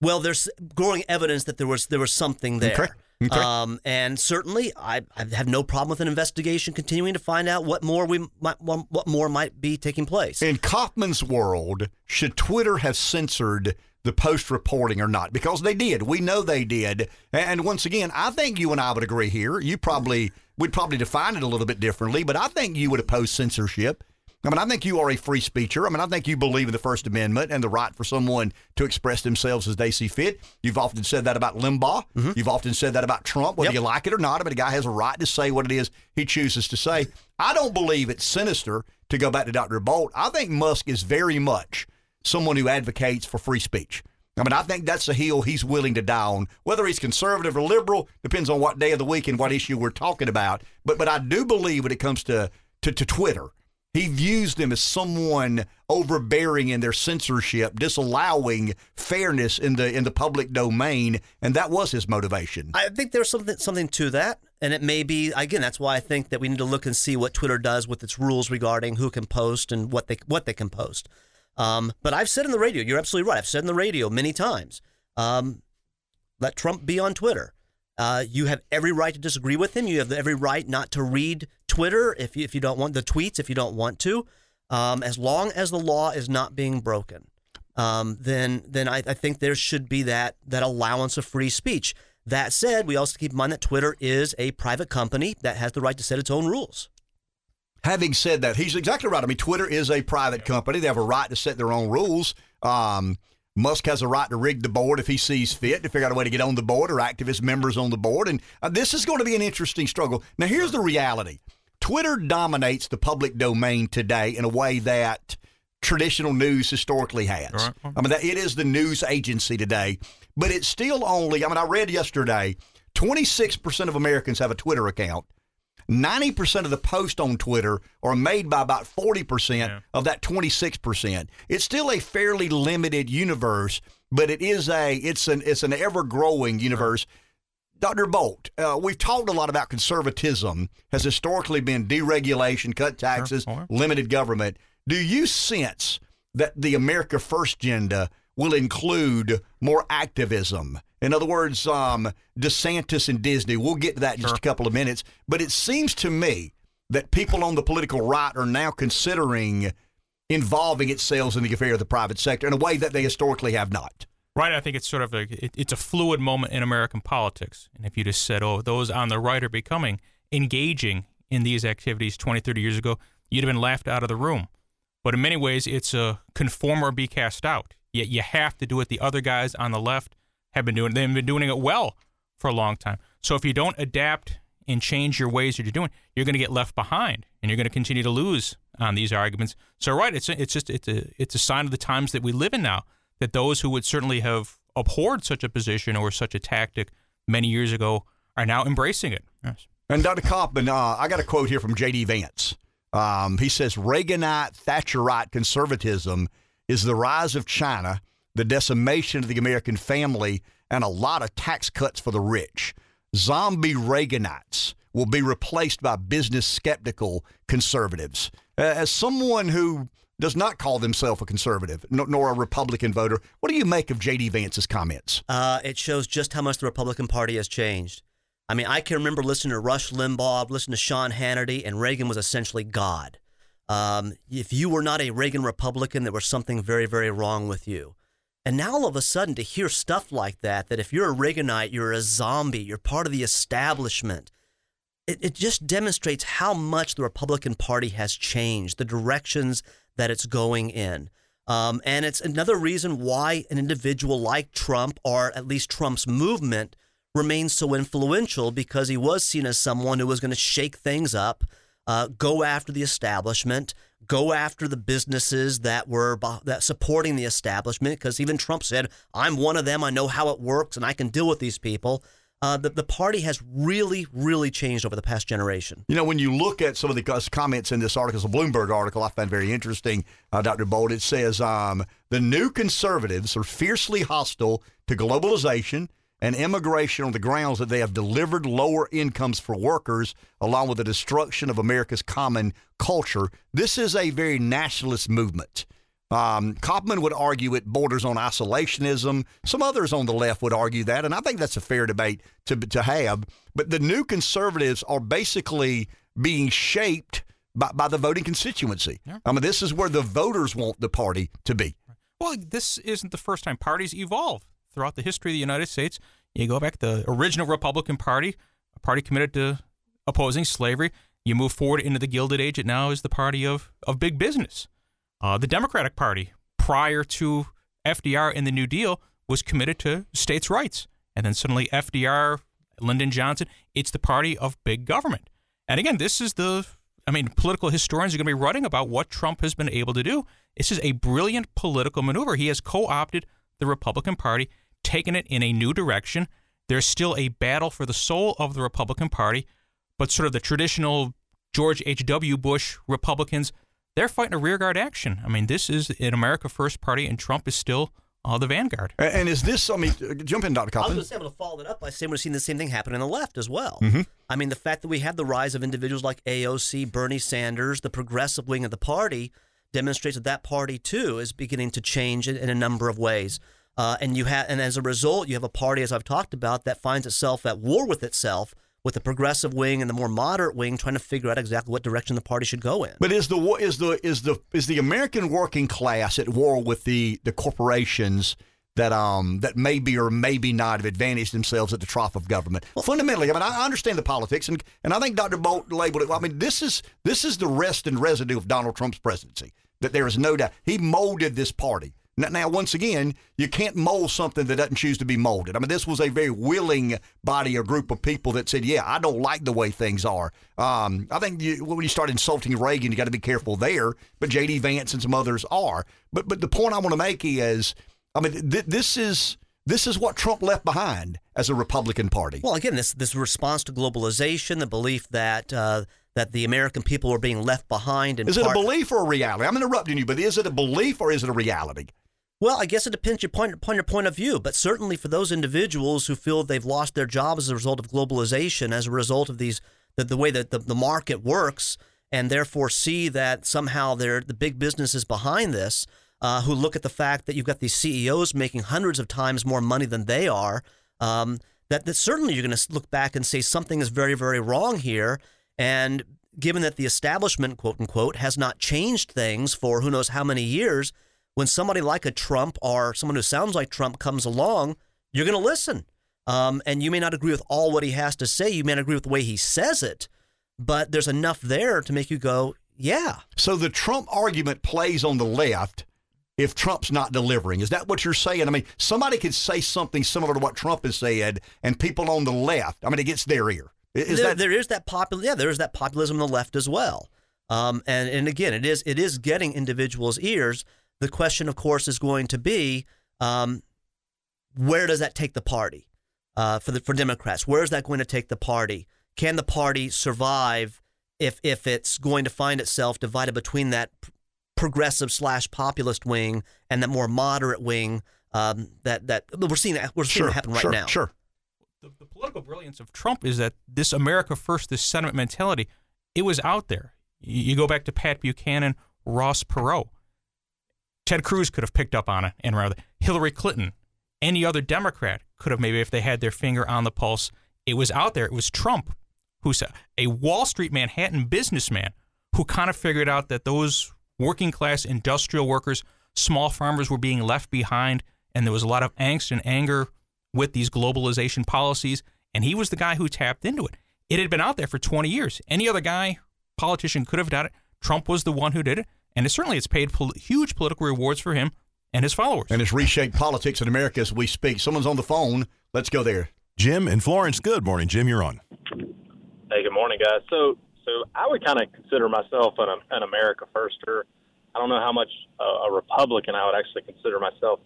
Well, there's growing evidence that there was there was something there. Okay. Okay. Um, and certainly, I, I, have no problem with an investigation continuing to find out what more we might, what more might be taking place. In Kaufman's world, should Twitter have censored the post reporting or not? Because they did. We know they did. And once again, I think you and I would agree here. You probably would probably define it a little bit differently, but I think you would oppose censorship. I mean, I think you are a free speecher. I mean, I think you believe in the First Amendment and the right for someone to express themselves as they see fit. You've often said that about Limbaugh. Mm-hmm. You've often said that about Trump, whether yep. you like it or not. I mean, a guy has a right to say what it is he chooses to say. I don't believe it's sinister to go back to Dr. Bolt. I think Musk is very much someone who advocates for free speech. I mean, I think that's a hill he's willing to die on. Whether he's conservative or liberal depends on what day of the week and what issue we're talking about. But but I do believe when it comes to to, to Twitter he views them as someone overbearing in their censorship, disallowing fairness in the in the public domain, and that was his motivation. I think there's something something to that, and it may be again. That's why I think that we need to look and see what Twitter does with its rules regarding who can post and what they what they can post. Um, but I've said in the radio, you're absolutely right. I've said in the radio many times, um, let Trump be on Twitter. Uh, you have every right to disagree with him. You have every right not to read Twitter if you, if you don't want the tweets, if you don't want to. Um, as long as the law is not being broken, um, then then I, I, think there should be that that allowance of free speech. That said, we also keep in mind that Twitter is a private company that has the right to set its own rules. Having said that, he's exactly right. I mean, Twitter is a private company; they have a right to set their own rules. Um, Musk has a right to rig the board if he sees fit to figure out a way to get on the board or activist members on the board. And uh, this is going to be an interesting struggle. Now, here's the reality Twitter dominates the public domain today in a way that traditional news historically has. Right. I mean, that, it is the news agency today, but it's still only, I mean, I read yesterday 26% of Americans have a Twitter account. 90% of the posts on Twitter are made by about 40% yeah. of that 26%. It's still a fairly limited universe, but it is a it's an it's an ever growing universe. Dr. Bolt, uh, we've talked a lot about conservatism has historically been deregulation, cut taxes, sure. limited government. Do you sense that the America First agenda will include more activism? In other words, um, DeSantis and Disney. We'll get to that in just a couple of minutes. But it seems to me that people on the political right are now considering involving itself in the affair of the private sector in a way that they historically have not. Right. I think it's sort of a it, it's a fluid moment in American politics. And if you just said, "Oh, those on the right are becoming engaging in these activities 20, 30 years ago," you'd have been laughed out of the room. But in many ways, it's a conform or be cast out. Yet you have to do it. The other guys on the left have been doing. They've been doing it well for a long time. So if you don't adapt and change your ways that you're doing, you're going to get left behind, and you're going to continue to lose on these arguments. So right, it's it's just it's a it's a sign of the times that we live in now that those who would certainly have abhorred such a position or such a tactic many years ago are now embracing it. Yes. And Dr. Kaufman, uh, I got a quote here from J.D. Vance. Um, he says Reaganite, Thatcherite conservatism is the rise of China the decimation of the American family, and a lot of tax cuts for the rich. zombie Reaganites will be replaced by business skeptical conservatives. Uh, as someone who does not call themselves a conservative nor, nor a Republican voter, what do you make of J.D. Vance's comments? Uh, it shows just how much the Republican Party has changed. I mean, I can remember listening to Rush Limbaugh, listening to Sean Hannity, and Reagan was essentially God. Um, if you were not a Reagan Republican, there was something very, very wrong with you. And now all of a sudden to hear stuff like that, that if you're a Reaganite, you're a zombie, you're part of the establishment, it, it just demonstrates how much the Republican Party has changed, the directions that it's going in. Um, and it's another reason why an individual like Trump, or at least Trump's movement, remains so influential because he was seen as someone who was going to shake things up, uh, go after the establishment, go after the businesses that were that supporting the establishment. Because even Trump said, "I'm one of them. I know how it works, and I can deal with these people." Uh, the, the party has really, really changed over the past generation. You know, when you look at some of the comments in this article, it's a Bloomberg article I found very interesting, uh, Dr. Bolt. It says um, the new conservatives are fiercely hostile to globalization and immigration on the grounds that they have delivered lower incomes for workers, along with the destruction of America's common culture. This is a very nationalist movement. Um, Kaufman would argue it borders on isolationism. Some others on the left would argue that, and I think that's a fair debate to to have. But the new conservatives are basically being shaped by, by the voting constituency. Yeah. I mean, this is where the voters want the party to be. Well, this isn't the first time parties evolve throughout the history of the United States. You go back to the original Republican Party, a party committed to opposing slavery. You move forward into the Gilded Age. It now is the party of, of big business. Uh, the Democratic Party, prior to FDR and the New Deal, was committed to states' rights. And then suddenly FDR, Lyndon Johnson, it's the party of big government. And again, this is the, I mean, political historians are going to be writing about what Trump has been able to do. This is a brilliant political maneuver. He has co opted the Republican Party, taken it in a new direction. There's still a battle for the soul of the Republican Party, but sort of the traditional George H.W. Bush Republicans they're fighting a rearguard action. I mean, this is an America First party, and Trump is still uh, the vanguard. And is this, I mean, jump in, Dr. Kaufman. I was just able to follow it up by saying we're seeing the same thing happen on the left as well. Mm-hmm. I mean, the fact that we have the rise of individuals like AOC, Bernie Sanders, the progressive wing of the party demonstrates that that party too is beginning to change in, in a number of ways. Uh, and you have, and as a result, you have a party, as I've talked about, that finds itself at war with itself with the progressive wing and the more moderate wing trying to figure out exactly what direction the party should go in. But is the is the is the is the American working class at war with the the corporations? that um that maybe or maybe not have advantaged themselves at the trough of government. Well, Fundamentally, I mean, I understand the politics, and, and I think Dr. Bolt labeled it. I mean, this is this is the rest and residue of Donald Trump's presidency. That there is no doubt he molded this party. Now, once again, you can't mold something that doesn't choose to be molded. I mean, this was a very willing body, a group of people that said, "Yeah, I don't like the way things are." Um, I think you, when you start insulting Reagan, you got to be careful there. But J.D. Vance and some others are. But but the point I want to make is, I mean, th- this is this is what Trump left behind as a Republican Party. Well, again, this this response to globalization, the belief that. Uh, that the American people are being left behind. is it a belief or a reality? I'm interrupting you, but is it a belief or is it a reality? Well, I guess it depends your point, upon your point of view, but certainly for those individuals who feel they've lost their job as a result of globalization, as a result of these the, the way that the, the market works, and therefore see that somehow they're the big businesses behind this, uh, who look at the fact that you've got these CEOs making hundreds of times more money than they are, um, that, that certainly you're going to look back and say something is very, very wrong here. And given that the establishment, quote unquote, has not changed things for who knows how many years, when somebody like a Trump or someone who sounds like Trump comes along, you're going to listen. Um, and you may not agree with all what he has to say. You may not agree with the way he says it, but there's enough there to make you go, yeah. So the Trump argument plays on the left if Trump's not delivering. Is that what you're saying? I mean, somebody could say something similar to what Trump has said, and people on the left, I mean, it gets their ear. Is there, that there is that popular? Yeah, there is that populism on the left as well. Um, and and again, it is it is getting individuals' ears. The question, of course, is going to be um, where does that take the party uh, for the for Democrats? Where is that going to take the party? Can the party survive if if it's going to find itself divided between that progressive slash populist wing and that more moderate wing um, that that we're seeing that we're seeing sure, happen right sure, now? Sure. the, the political brilliance of Trump is that this America First, this sentiment mentality, it was out there. You, you go back to Pat Buchanan, Ross Perot. Ted Cruz could have picked up on it, and rather Hillary Clinton, any other Democrat could have maybe if they had their finger on the pulse. It was out there. It was Trump, who's a, a Wall Street Manhattan businessman, who kind of figured out that those working class industrial workers, small farmers were being left behind, and there was a lot of angst and anger with these globalization policies. And he was the guy who tapped into it. It had been out there for 20 years. Any other guy, politician, could have done it. Trump was the one who did it, and it certainly it's paid pol- huge political rewards for him and his followers. And it's reshaped politics in America as we speak. Someone's on the phone. Let's go there. Jim in Florence. Good morning, Jim. You're on. Hey, good morning, guys. So, so I would kind of consider myself an, an America firster. I don't know how much uh, a Republican I would actually consider myself,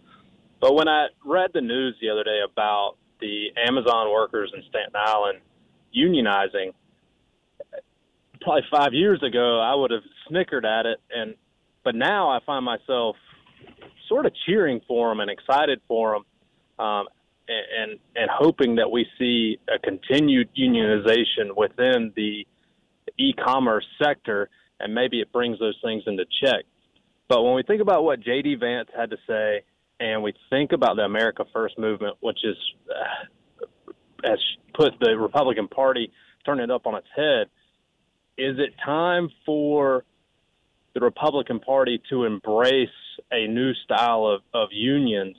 but when I read the news the other day about the Amazon workers in Staten Island unionizing, probably five years ago, I would have snickered at it, and but now I find myself sort of cheering for them and excited for them, um, and, and hoping that we see a continued unionization within the e-commerce sector, and maybe it brings those things into check. But when we think about what J.D. Vance had to say, and we think about the America First movement, which is uh, has put the Republican Party turning it up on its head, is it time for the Republican Party to embrace a new style of, of unions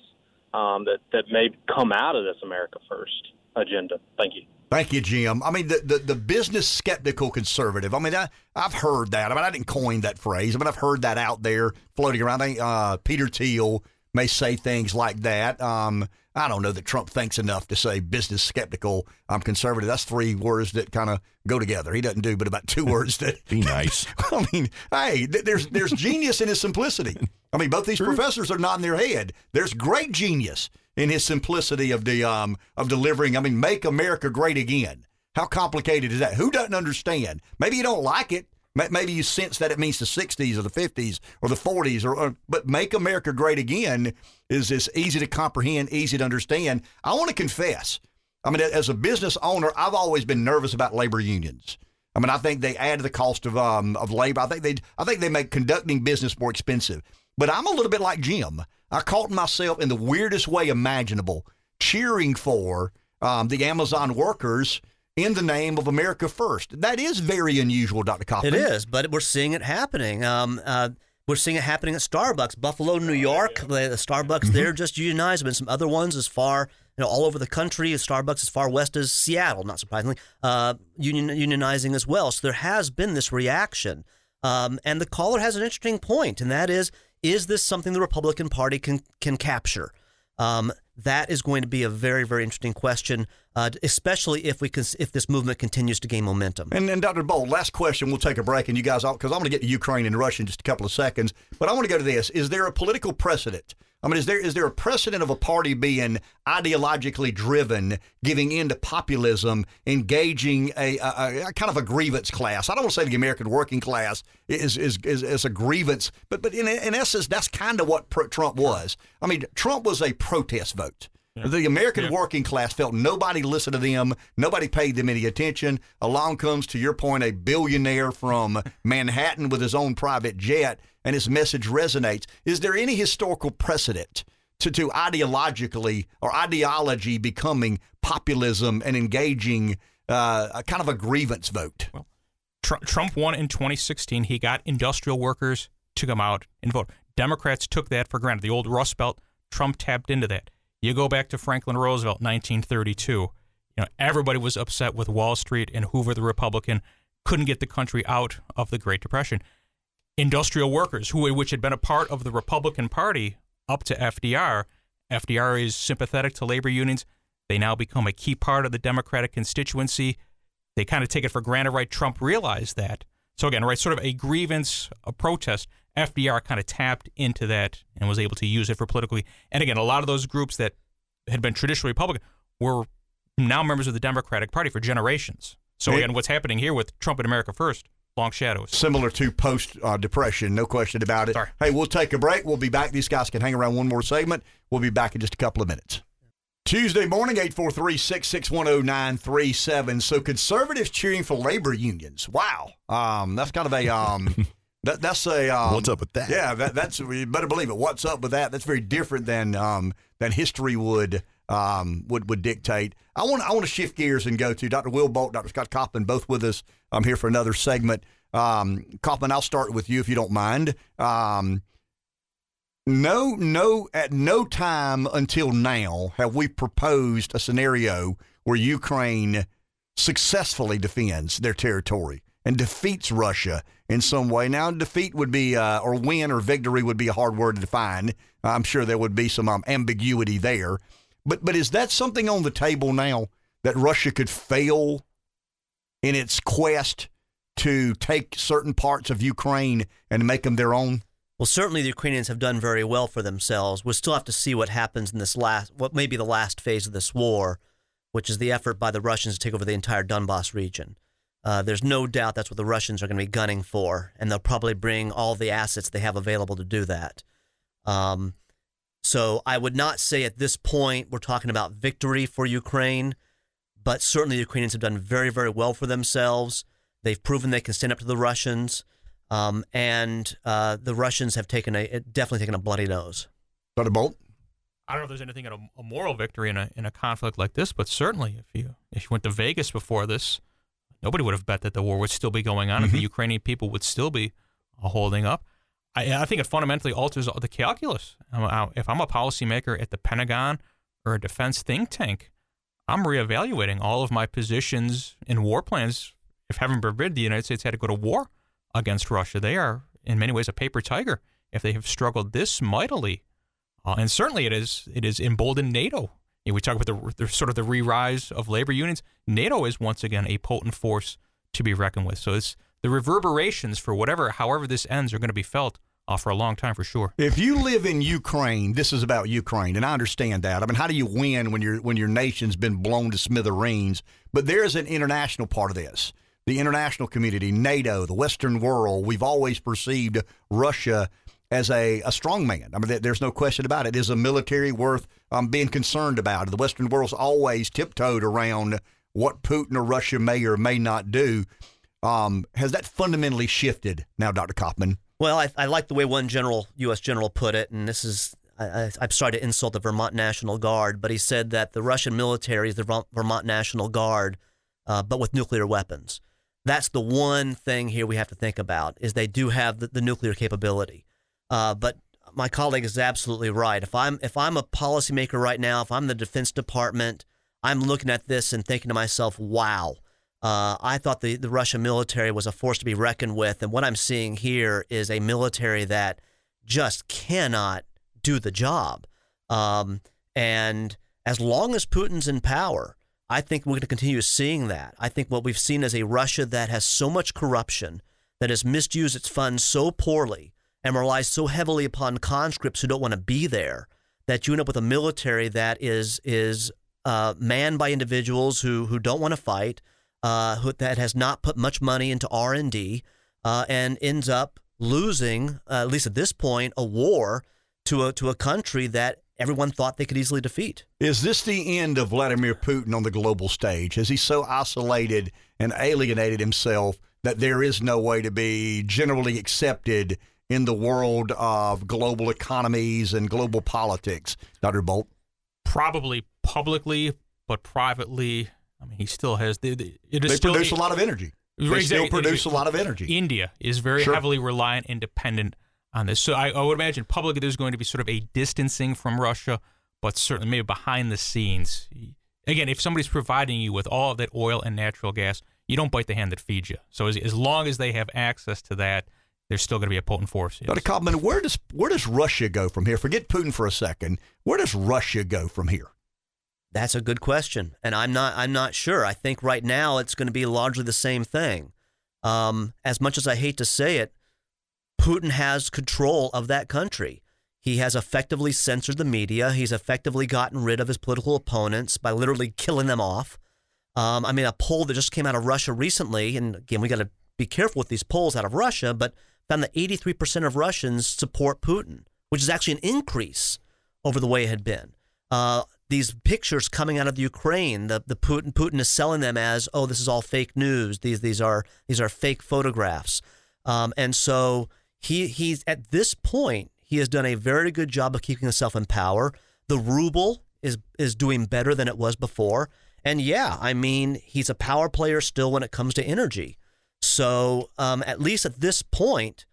um, that, that may come out of this America First agenda? Thank you. Thank you, Jim. I mean, the, the, the business skeptical conservative. I mean, I, I've heard that. I mean, I didn't coin that phrase. I mean, I've heard that out there floating around. I think uh, Peter Thiel may say things like that. Um, I don't know that Trump thinks enough to say business skeptical. I'm conservative. That's three words that kind of go together. He doesn't do but about two words that be nice. I mean, hey, th- there's there's genius in his simplicity. I mean, both these professors are nodding their head. There's great genius in his simplicity of the um of delivering. I mean, make America great again. How complicated is that? Who doesn't understand? Maybe you don't like it. Maybe you sense that it means the 60s or the 50s or the 40s, or, or but make America great again is is easy to comprehend, easy to understand. I want to confess. I mean, as a business owner, I've always been nervous about labor unions. I mean, I think they add to the cost of um, of labor. I think they I think they make conducting business more expensive. But I'm a little bit like Jim. I caught myself in the weirdest way imaginable, cheering for um, the Amazon workers in the name of America First. That is very unusual, Dr. Kaufman. It is, but we're seeing it happening. Um, uh, we're seeing it happening at Starbucks, Buffalo, New York. The, the Starbucks mm-hmm. there just unionized, and some other ones as far you know all over the country. Starbucks as far west as Seattle, not surprisingly, uh, union, unionizing as well. So there has been this reaction, um, and the caller has an interesting point, and that is: is this something the Republican Party can can capture? Um, that is going to be a very, very interesting question, uh, especially if we can, if this movement continues to gain momentum. And, and Dr. Bolt, last question. We'll take a break, and you guys, because I'm going to get to Ukraine and Russia in just a couple of seconds. But I want to go to this: Is there a political precedent I mean, is there is there a precedent of a party being ideologically driven, giving in to populism, engaging a, a, a kind of a grievance class? I don't want to say the American working class is is is, is a grievance, but but in in essence, that's kind of what Trump was. I mean, Trump was a protest vote. The American yeah. working class felt nobody listened to them, nobody paid them any attention. Along comes, to your point, a billionaire from Manhattan with his own private jet, and his message resonates. Is there any historical precedent to, to ideologically or ideology becoming populism and engaging uh, a kind of a grievance vote? Well, Trump won in 2016. He got industrial workers to come out and vote. Democrats took that for granted. The old Rust Belt, Trump tapped into that. You go back to Franklin Roosevelt, 1932. You know, everybody was upset with Wall Street and Hoover, the Republican, couldn't get the country out of the Great Depression. Industrial workers, who which had been a part of the Republican Party up to FDR, FDR is sympathetic to labor unions. They now become a key part of the Democratic constituency. They kind of take it for granted, right? Trump realized that. So again, right, sort of a grievance, a protest. FDR kind of tapped into that and was able to use it for politically. And again, a lot of those groups that had been traditionally Republican were now members of the Democratic Party for generations. So again, what's happening here with Trump and America First? Long shadows. Similar to post uh, depression, no question about it. Sorry. Hey, we'll take a break. We'll be back. These guys can hang around one more segment. We'll be back in just a couple of minutes. Tuesday morning, 843-6610937. So conservatives cheering for labor unions. Wow. Um, that's kind of a um that, that's a um, What's up with that? Yeah, that, that's you better believe it. What's up with that? That's very different than um than history would um would would dictate. I want I want to shift gears and go to Dr. Will Bolt, Dr. Scott Kaufman, both with us. I'm here for another segment. Um, Kaufman, I'll start with you if you don't mind. Um, no, no, at no time until now have we proposed a scenario where Ukraine successfully defends their territory and defeats Russia in some way. Now, defeat would be, uh, or win or victory would be a hard word to define. I'm sure there would be some um, ambiguity there. But, but is that something on the table now that Russia could fail in its quest to take certain parts of Ukraine and make them their own? Well, certainly the Ukrainians have done very well for themselves. We'll still have to see what happens in this last, what may be the last phase of this war, which is the effort by the Russians to take over the entire Donbass region. Uh, there's no doubt that's what the Russians are going to be gunning for, and they'll probably bring all the assets they have available to do that. Um, so I would not say at this point we're talking about victory for Ukraine, but certainly the Ukrainians have done very, very well for themselves. They've proven they can stand up to the Russians. Um, and uh, the Russians have taken a definitely taken a bloody nose. Dr. Bolt. I don't know if there's anything in a, a, moral victory in a in a conflict like this, but certainly if you if you went to Vegas before this, nobody would have bet that the war would still be going on, mm-hmm. and the Ukrainian people would still be uh, holding up. I, I think it fundamentally alters the calculus. If I'm a policymaker at the Pentagon or a defense think tank, I'm reevaluating all of my positions in war plans. If heaven forbid the United States had to go to war, against Russia. They are, in many ways, a paper tiger if they have struggled this mightily. Uh, and certainly it is it is emboldened NATO. We talk about the, the, sort of the re-rise of labor unions. NATO is once again a potent force to be reckoned with. So it's the reverberations for whatever, however this ends, are going to be felt uh, for a long time for sure. If you live in Ukraine, this is about Ukraine, and I understand that. I mean, how do you win when your when your nation's been blown to smithereens? But there's an international part of this the international community, NATO, the Western world, we've always perceived Russia as a, a strong man. I mean, there's no question about it. Is a military worth um, being concerned about. The Western world's always tiptoed around what Putin or Russia may or may not do. Um, has that fundamentally shifted now, Dr. Kaufman? Well, I, I like the way one general, U.S. general, put it, and this is I, am sorry to insult the Vermont National Guard, but he said that the Russian military is the Vermont National Guard, uh, but with nuclear weapons that's the one thing here we have to think about is they do have the, the nuclear capability. Uh, but my colleague is absolutely right. If I'm if I'm a policymaker right now, if I'm the Defense Department, I'm looking at this and thinking to myself, "Wow, uh, I thought the the Russian military was a force to be reckoned with, and what I'm seeing here is a military that just cannot do the job." Um, and as long as Putin's in power, I think we're going to continue seeing that. I think what we've seen is a Russia that has so much corruption, that has misused its funds so poorly, and relies so heavily upon conscripts who don't want to be there, that you end up with a military that is is uh, manned by individuals who who don't want to fight, uh, who, that has not put much money into R and D, uh, and ends up losing, uh, at least at this point, a war to a to a country that everyone thought they could easily defeat. Is this the end of Vladimir Putin on the global stage? Has he so isolated and alienated himself that there is no way to be generally accepted in the world of global economies and global politics? Dr. Bolt? Probably publicly, but privately, I mean, he still has. The, the, it is they still, produce a lot of energy. They exactly, still produce a lot of energy. India is very sure. heavily reliant and dependent on this. So I, I, would imagine publicly there's going to be sort of a distancing from Russia, but certainly maybe behind the scenes. Again, if somebody's providing you with all of that oil and natural gas, you don't bite the hand that feeds you. So as, as long as they have access to that, there's still going to be a potent force. Yes. Dr. Kaufman, where does where does Russia go from here? Forget Putin for a second. Where does Russia go from here? That's a good question, and I'm not I'm not sure. I think right now it's going to be largely the same thing. Um, as much as I hate to say it, Putin has control of that country. He has effectively censored the media. He's effectively gotten rid of his political opponents by literally killing them off. Um, I mean, a poll that just came out of Russia recently, and again, we got to be careful with these polls out of Russia, but found that 83% of Russians support Putin, which is actually an increase over the way it had been. Uh, these pictures coming out of the Ukraine, the the Putin Putin is selling them as oh this is all fake news. These these are these are fake photographs, um, and so he he's at this point he has done a very good job of keeping himself in power. The ruble is is doing better than it was before, and yeah, I mean he's a power player still when it comes to energy. So um, at least at this point,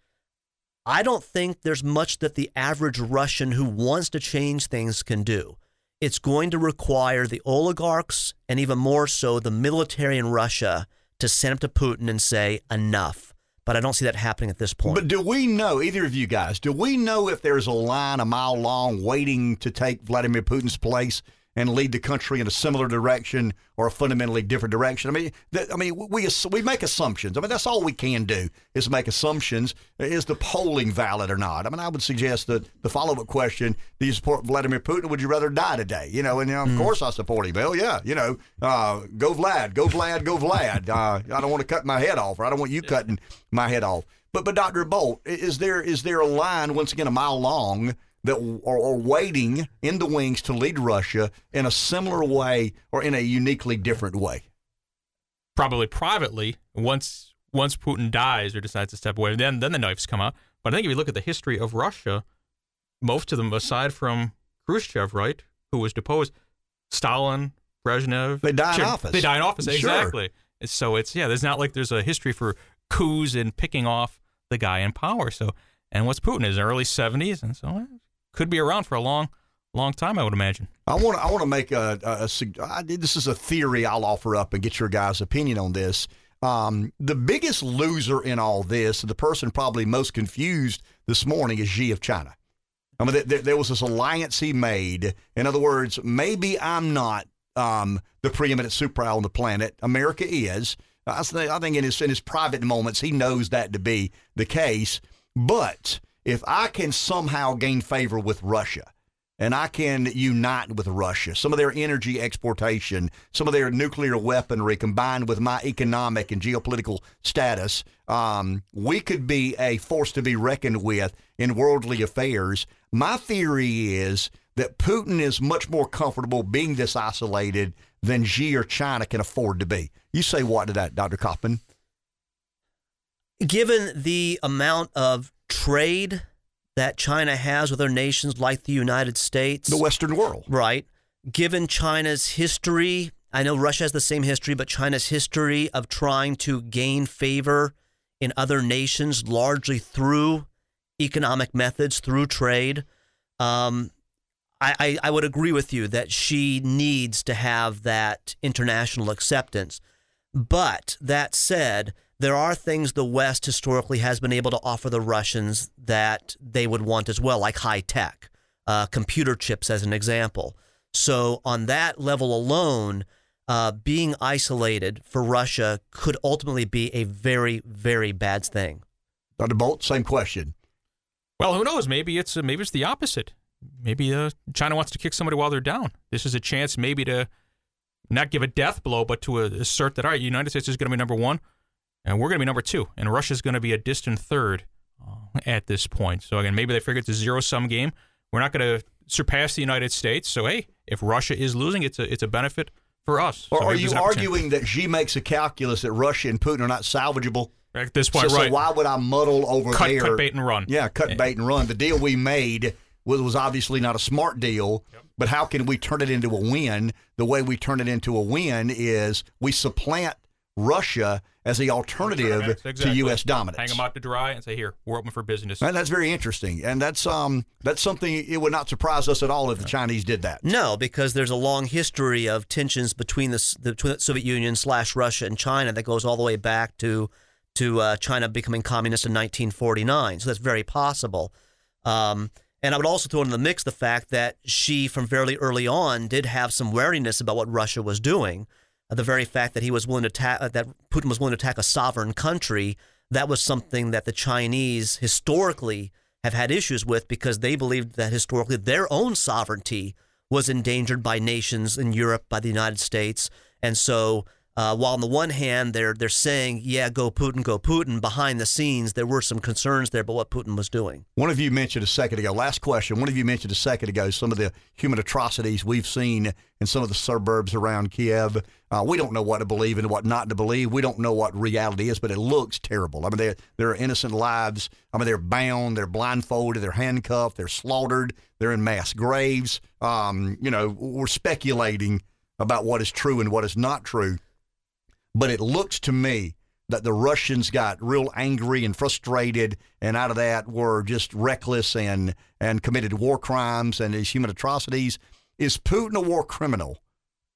I don't think there's much that the average Russian who wants to change things can do. It's going to require the oligarchs and even more so the military in Russia to send up to Putin and say, enough. But I don't see that happening at this point. But do we know, either of you guys, do we know if there's a line a mile long waiting to take Vladimir Putin's place and lead the country in a similar direction or a fundamentally different direction? I mean, that, I mean, we we make assumptions. I mean, that's all we can do is make assumptions. Is the polling valid or not? I mean, I would suggest that the follow up question: Do you support Vladimir Putin? Would you rather die today? You know, and you know, of mm. course I support him. Hell yeah, you know, uh, go Vlad, go Vlad, go Vlad. Uh, I don't want to cut my head off, or I don't want you cutting my head off. But but Dr. Bolt, is there is there a line once again a mile long? That are, are waiting in the wings to lead Russia in a similar way or in a uniquely different way? Probably privately, once once Putin dies or decides to step away, then then the knives come out. But I think if you look at the history of Russia, most of them, aside from Khrushchev, right, who was deposed, Stalin, Brezhnev, They die in office. They die in office, Sure. exactly. So it's yeah, there's not like there's a history for coups and picking off the guy in power. So and what's Putin? is early 70s, and so could be around for a long, long time, I would imagine. I want to. I want to make a. this is a theory I'll offer up and get your guys' opinion on this. Um, the biggest loser in all this, the person probably most confused this morning, is Xi of China. I mean, there, there was this alliance he made. In other words, maybe I'm not um, the preeminent superpower on the planet. America is. I think, I think in his in his private moments, he knows that to be the case. But if I can somehow gain favor with Russia, and I can unite with Russia. Some of their energy exportation, some of their nuclear weaponry combined with my economic and geopolitical status, um, we could be a force to be reckoned with in worldly affairs. My theory is that Putin is much more comfortable being this isolated than Xi or China can afford to be. You say what to that, Dr. Kaufman? Given the amount of trade that China has with other nations like the United States, The Western world. right? Given China's history, I know Russia has the same history, but China's history of trying to gain favor in other nations largely through economic methods, through trade. Um, I, I, I would agree with you that Xi needs to have that international acceptance. But that said, there are things the West historically has been able to offer the Russians that they would want as well, like high tech, uh, computer chips, as an example. So, on that level alone, uh, being isolated for Russia could ultimately be a very, very bad thing. Dr. Bolt, same question. Well, who knows? Maybe it's uh, maybe it's the opposite. Maybe uh, China wants to kick somebody while they're down. This is a chance, maybe to not give a death blow, but to uh, assert that all right, the United States is going to be number one, and we're going to be number two, and Russia's going to be a distant third uh, at this point. So again, maybe they figure it's a zero sum game. We're not going to surpass the United States. So hey, if Russia is losing, it's a it's a benefit for us. Or So are you there's an opportunity. arguing that Xi makes a calculus that Russia and Putin are not salvageable? at this point, so, right? so why would I muddle over cut, there? cut bait and run. Yeah, cut bait and run. The deal we made was, was obviously not a smart deal, but how can we turn it into a win? The way we turn it into a win is we supplant Russia as the alternative Exactly. to U.S. dominance. Hang them out to dry and say, "Here, we're open for business." And that's very interesting, and that's um that's something it would not surprise us at all if the Chinese did that. No, because there's a long history of tensions between the, the, between the Soviet Union slash Russia and China that goes all the way back to to uh, China becoming communist in 1949. So that's very possible. Um, and I would also throw into the mix the fact that Xi, from fairly early on, did have some wariness about what Russia was doing. The very fact that he was willing to uh, that Putin was willing to attack a sovereign country, that was something that the Chinese historically have had issues with because they believed that historically their own sovereignty was endangered by nations in Europe, by the United States, and so Uh, while on the one hand they're they're saying, "Yeah, go Putin, go Putin," behind the scenes there were some concerns there about what Putin was doing. One of you mentioned a second ago. Last question. One of you mentioned a second ago some of the human atrocities we've seen in some of the suburbs around Kiev. Uh, we don't know what to believe and what not to believe. We don't know what reality is, but it looks terrible. I mean, there there are innocent lives. I mean, they're bound, they're blindfolded, they're handcuffed, they're slaughtered, they're in mass graves. Um, you know, we're speculating about what is true and what is not true. But it looks to me that the Russians got real angry and frustrated, and out of that were just reckless and and committed war crimes and these human atrocities. Is Putin a war criminal?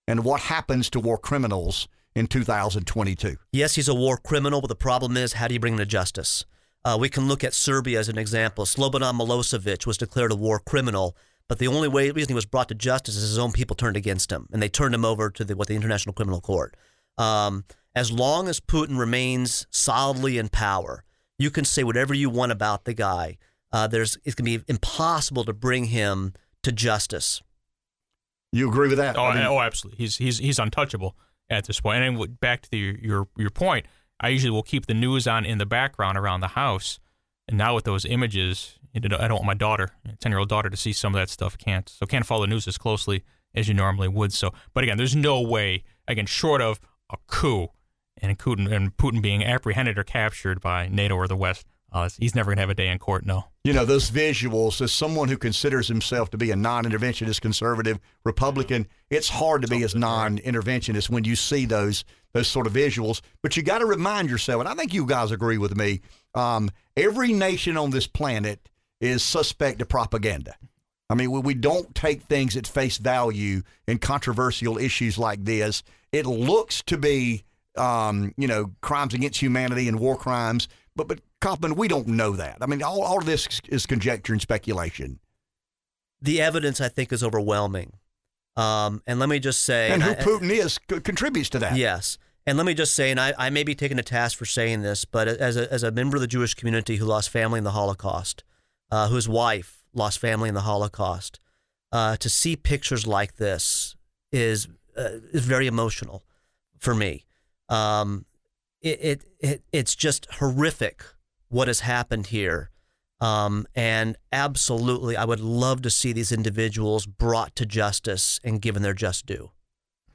And what happens to war criminals in 2022? Yes, he's a war criminal, but the problem is, how do you bring him to justice? Uh, we can look at Serbia as an example. Slobodan Milosevic was declared a war criminal, but the only way reason he was brought to justice is his own people turned against him, and they turned him over to the, what the International Criminal Court. Um, as long as Putin remains solidly in power, you can say whatever you want about the guy. Uh, there's it's going to be impossible to bring him to justice. You agree with that? Oh, I mean- oh, absolutely. He's he's he's untouchable at this point. And then back to the, your your point, I usually will keep the news on in the background around the house. And now with those images, I don't want my daughter, ten year old daughter, to see some of that stuff. Can't so can't follow the news as closely as you normally would. So, but again, there's no way again short of a coup and Putin and Putin being apprehended or captured by NATO or the West. Uh, he's never gonna have a day in court. No. You know, those visuals, as someone who considers himself to be a non interventionist conservative Republican, it's hard to be as non interventionist when you see those those sort of visuals. But you got to remind yourself, and I think you guys agree with me, um, every nation on this planet is suspect to propaganda. I mean, we, we don't take things at face value in controversial issues like this. It looks to be, um, you know, crimes against humanity and war crimes, but but Kaufman, we don't know that. I mean, all, all of this is conjecture and speculation. The evidence, I think, is overwhelming. Um, and let me just say, And who I- Putin is c- contributes to that. Yes. And let me just say, and I, I may be taken to task for saying this, but as a, as a member of the Jewish community who lost family in the Holocaust, uh, whose wife lost family in the Holocaust, uh, to see pictures like this is uh, is very emotional for me. Um, it, it, it it's just horrific what has happened here. Um, and absolutely, I would love to see these individuals brought to justice and given their just due.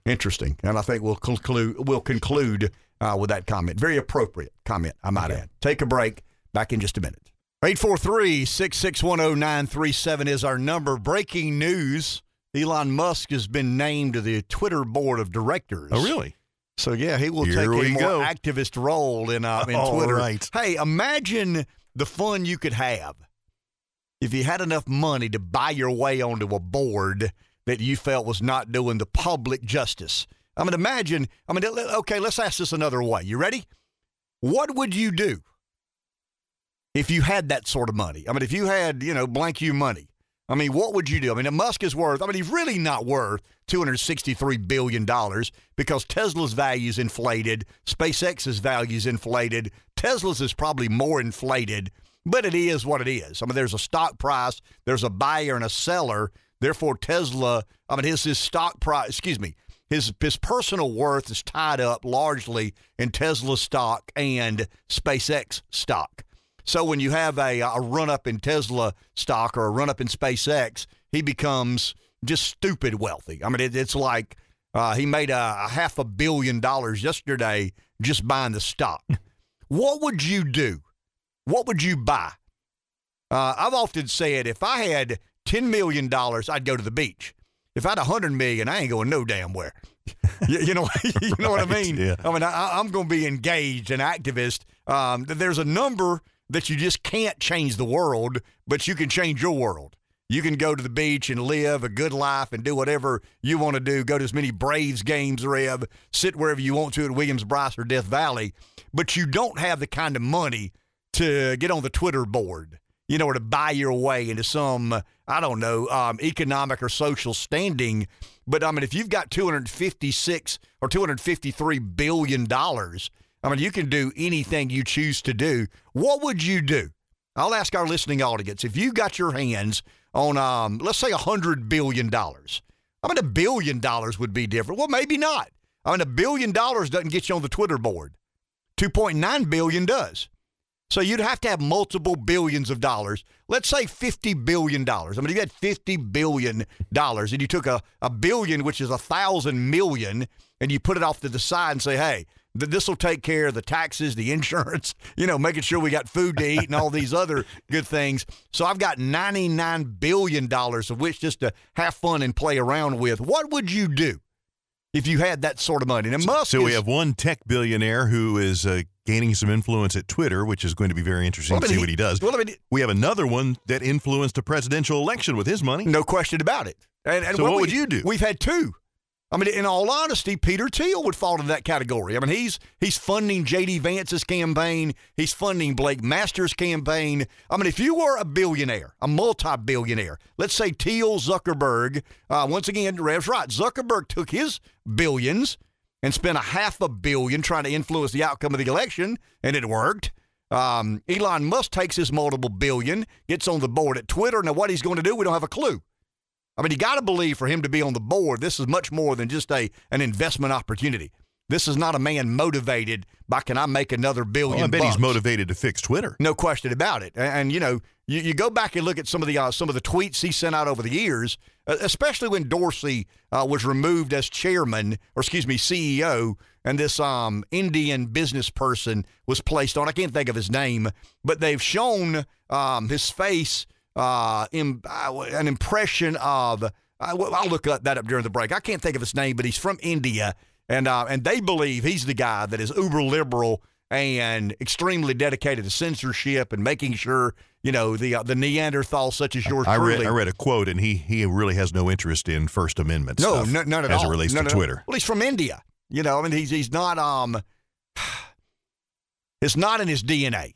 Interesting. And I think we'll conclude, we'll conclude uh, with that comment. Very appropriate comment, I might add. Take a break. Back in just a minute. 843 661 0937 is our number. Breaking news Elon Musk has been named to the Twitter board of directors. Oh, really? So, yeah, he will Here take a more go. activist role in, uh, in All Twitter. right. Hey, imagine the fun you could have if you had enough money to buy your way onto a board that you felt was not doing the public justice. I mean, imagine, I mean, okay, let's ask this another way. You ready? What would you do if you had that sort of money? I mean, if you had, you know, blank you money, I mean, what would you do? I mean, Musk is worth, I mean, he's really not worth $263 billion because Tesla's value's inflated, SpaceX's value's inflated, Tesla's is probably more inflated, but it is what it is. I mean, there's a stock price, there's a buyer and a seller. Therefore, Tesla, I mean, his, his stock price, excuse me, his, his personal worth is tied up largely in Tesla stock and SpaceX stock. So when you have a, a run up in Tesla stock or a run up in SpaceX, he becomes just stupid wealthy. I mean, it, it's like uh, he made a, a half a billion dollars yesterday just buying the stock. what would you do? What would you buy? Uh, I've often said if I had $10 million, I'd go to the beach. If I had 100 million, I ain't going no damn where. you, you know, you know what I mean? yeah. I mean, I, I'm going to be engaged, an activist. Um, there's a number that you just can't change the world, but you can change your world. You can go to the beach and live a good life and do whatever you want to do. Go to as many Braves games, Rev. Sit wherever you want to at Williams Brice or Death Valley. But you don't have the kind of money to get on the Twitter board, you know, or to buy your way into some, I don't know, um, economic or social standing. But I mean, if you've got 256 or 253 billion dollars, I mean, you can do anything you choose to do. What would you do? I'll ask our listening audience if you got your hands on, um, let's say, a hundred billion dollars. I mean, a billion dollars would be different. Well, maybe not. I mean, a billion dollars doesn't get you on the Twitter board. 2.9 billion does. So you'd have to have multiple billions of dollars. Let's say $50 billion. I mean, if you had $50 billion and you took a, a billion, which is a thousand million, and you put it off to the side and say, hey, this will take care of the taxes, the insurance, you know, making sure we got food to eat and all these other good things. So I've got $99 billion of which just to have fun and play around with. What would you do? If you had that sort of money, and Musk. So is, we have one tech billionaire who is uh, gaining some influence at Twitter, which is going to be very interesting Well, to see what he does. well, I mean- we have another one that influenced a presidential election with his money. No question about it. And, and So what we- would you do? We've had two. I mean, in all honesty, Peter Thiel would fall into that category. I mean, he's he's funding J.D. Vance's campaign. He's funding Blake Masters' campaign. I mean, if you were a billionaire, a multi-billionaire, let's say Thiel, Zuckerberg, uh, once again, Rev's right. Zuckerberg took his billions and spent a half a billion trying to influence the outcome of the election, and it worked. Um, Elon Musk takes his multiple billion, gets on the board at Twitter. Now, what he's going to do, we don't have a clue. I mean, you got to believe for him to be on the board, this is much more than just a an investment opportunity. This is not a man motivated by can I make another billion? Well, I bet he's motivated to fix Twitter. No question about it. And, and, you know, you, you go back and look at some of the uh, some of the tweets he sent out over the years, especially when Dorsey uh, was removed as chairman, or excuse me, CEO, and this um, Indian business person was placed on. I can't think of his name, but they've shown um, his face, uh, in, uh, an impression of. Well, I'll look that up during the break. I can't think of his name, but he's from India, and uh, and they believe he's the guy that is uber liberal and extremely dedicated to censorship and making sure you know the uh, the Neanderthal such as yours I truly. read, I read a quote, and he he really has no interest in First Amendment no, stuff no, none at as all. it relates None to at all. Twitter. Well, he's from India. You know, I mean, he's he's not um, it's not in his DNA.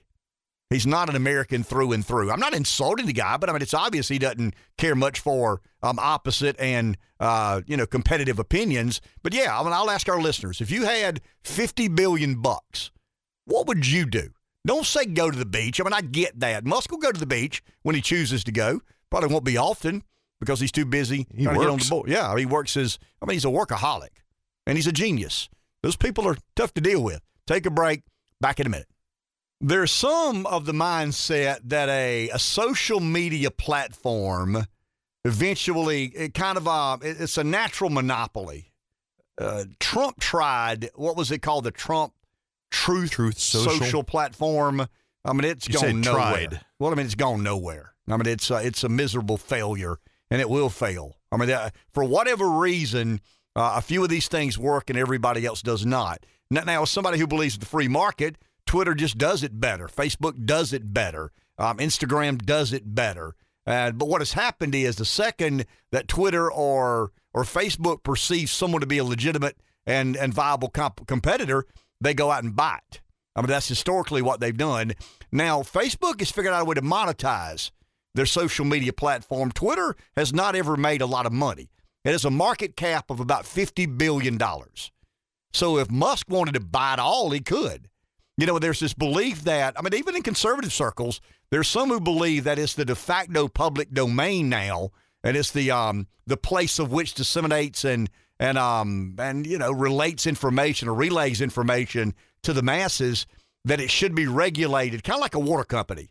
He's not an American through and through. I'm not insulting the guy, but I mean, it's obvious he doesn't care much for um, opposite and uh, you know competitive opinions. But yeah, I mean, I'll ask our listeners: if you had 50 billion bucks, what would you do? Don't say go to the beach. I mean, I get that. Musk will go to the beach when he chooses to go. Probably won't be often because he's too busy He trying to get on works. the board. Yeah, he works his. I mean, he's a workaholic, and he's a genius. Those people are tough to deal with. Take a break. Back in a minute. There's some of the mindset that a, a social media platform eventually it kind of uh, it's a natural monopoly. Uh, Trump tried what was it called the Trump Truth Truth Social? platform. I mean, it's You gone said nowhere. tried. Well, I mean, it's gone nowhere. I mean, it's uh, it's a miserable failure, and it will fail. I mean, for whatever reason, uh, a few of these things work, and everybody else does not. Now, now, as somebody who believes in the free market, Twitter just does it better. Facebook does it better. Um, Instagram does it better. Uh, but what has happened is the second that Twitter or or Facebook perceives someone to be a legitimate and and viable comp- competitor, they go out and buy it. I mean, that's historically what they've done. Now, Facebook has figured out a way to monetize their social media platform. Twitter has not ever made a lot of money. It has a market cap of about $50 billion. So if Musk wanted to buy it all, he could. You know, there's this belief that, I mean, even in conservative circles, there's some who believe that it's the de facto public domain now, and it's the um the place of which disseminates and and um and you know relates information or relays information to the masses that it should be regulated, kind of like a water company.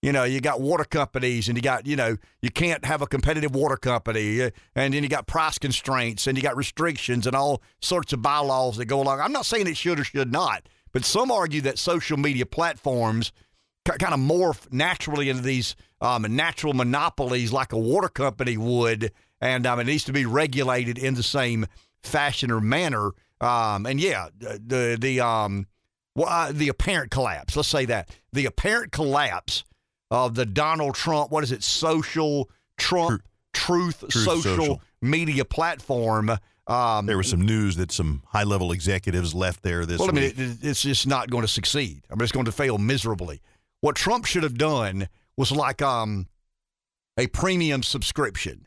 You know, you got water companies and you got, you know, you can't have a competitive water company. uh, And then you got price constraints and you got restrictions and all sorts of bylaws that go along. I'm not saying it should or should not, but some argue that social media platforms kind of morph naturally into these um, natural monopolies like a water company would. And um, it needs to be regulated in the same fashion or manner. Um, and yeah, the, the, um, well, uh, the apparent collapse, let's say that the apparent collapse of the Donald Trump, what is it, social Trump truth, Truth social, Social. media platform. Um, There was some news that some high level executives left there this well, I mean, it, it- it's just not going to succeed. I mean, it's going to fail miserably. What Trump should have done was like um, a premium subscription.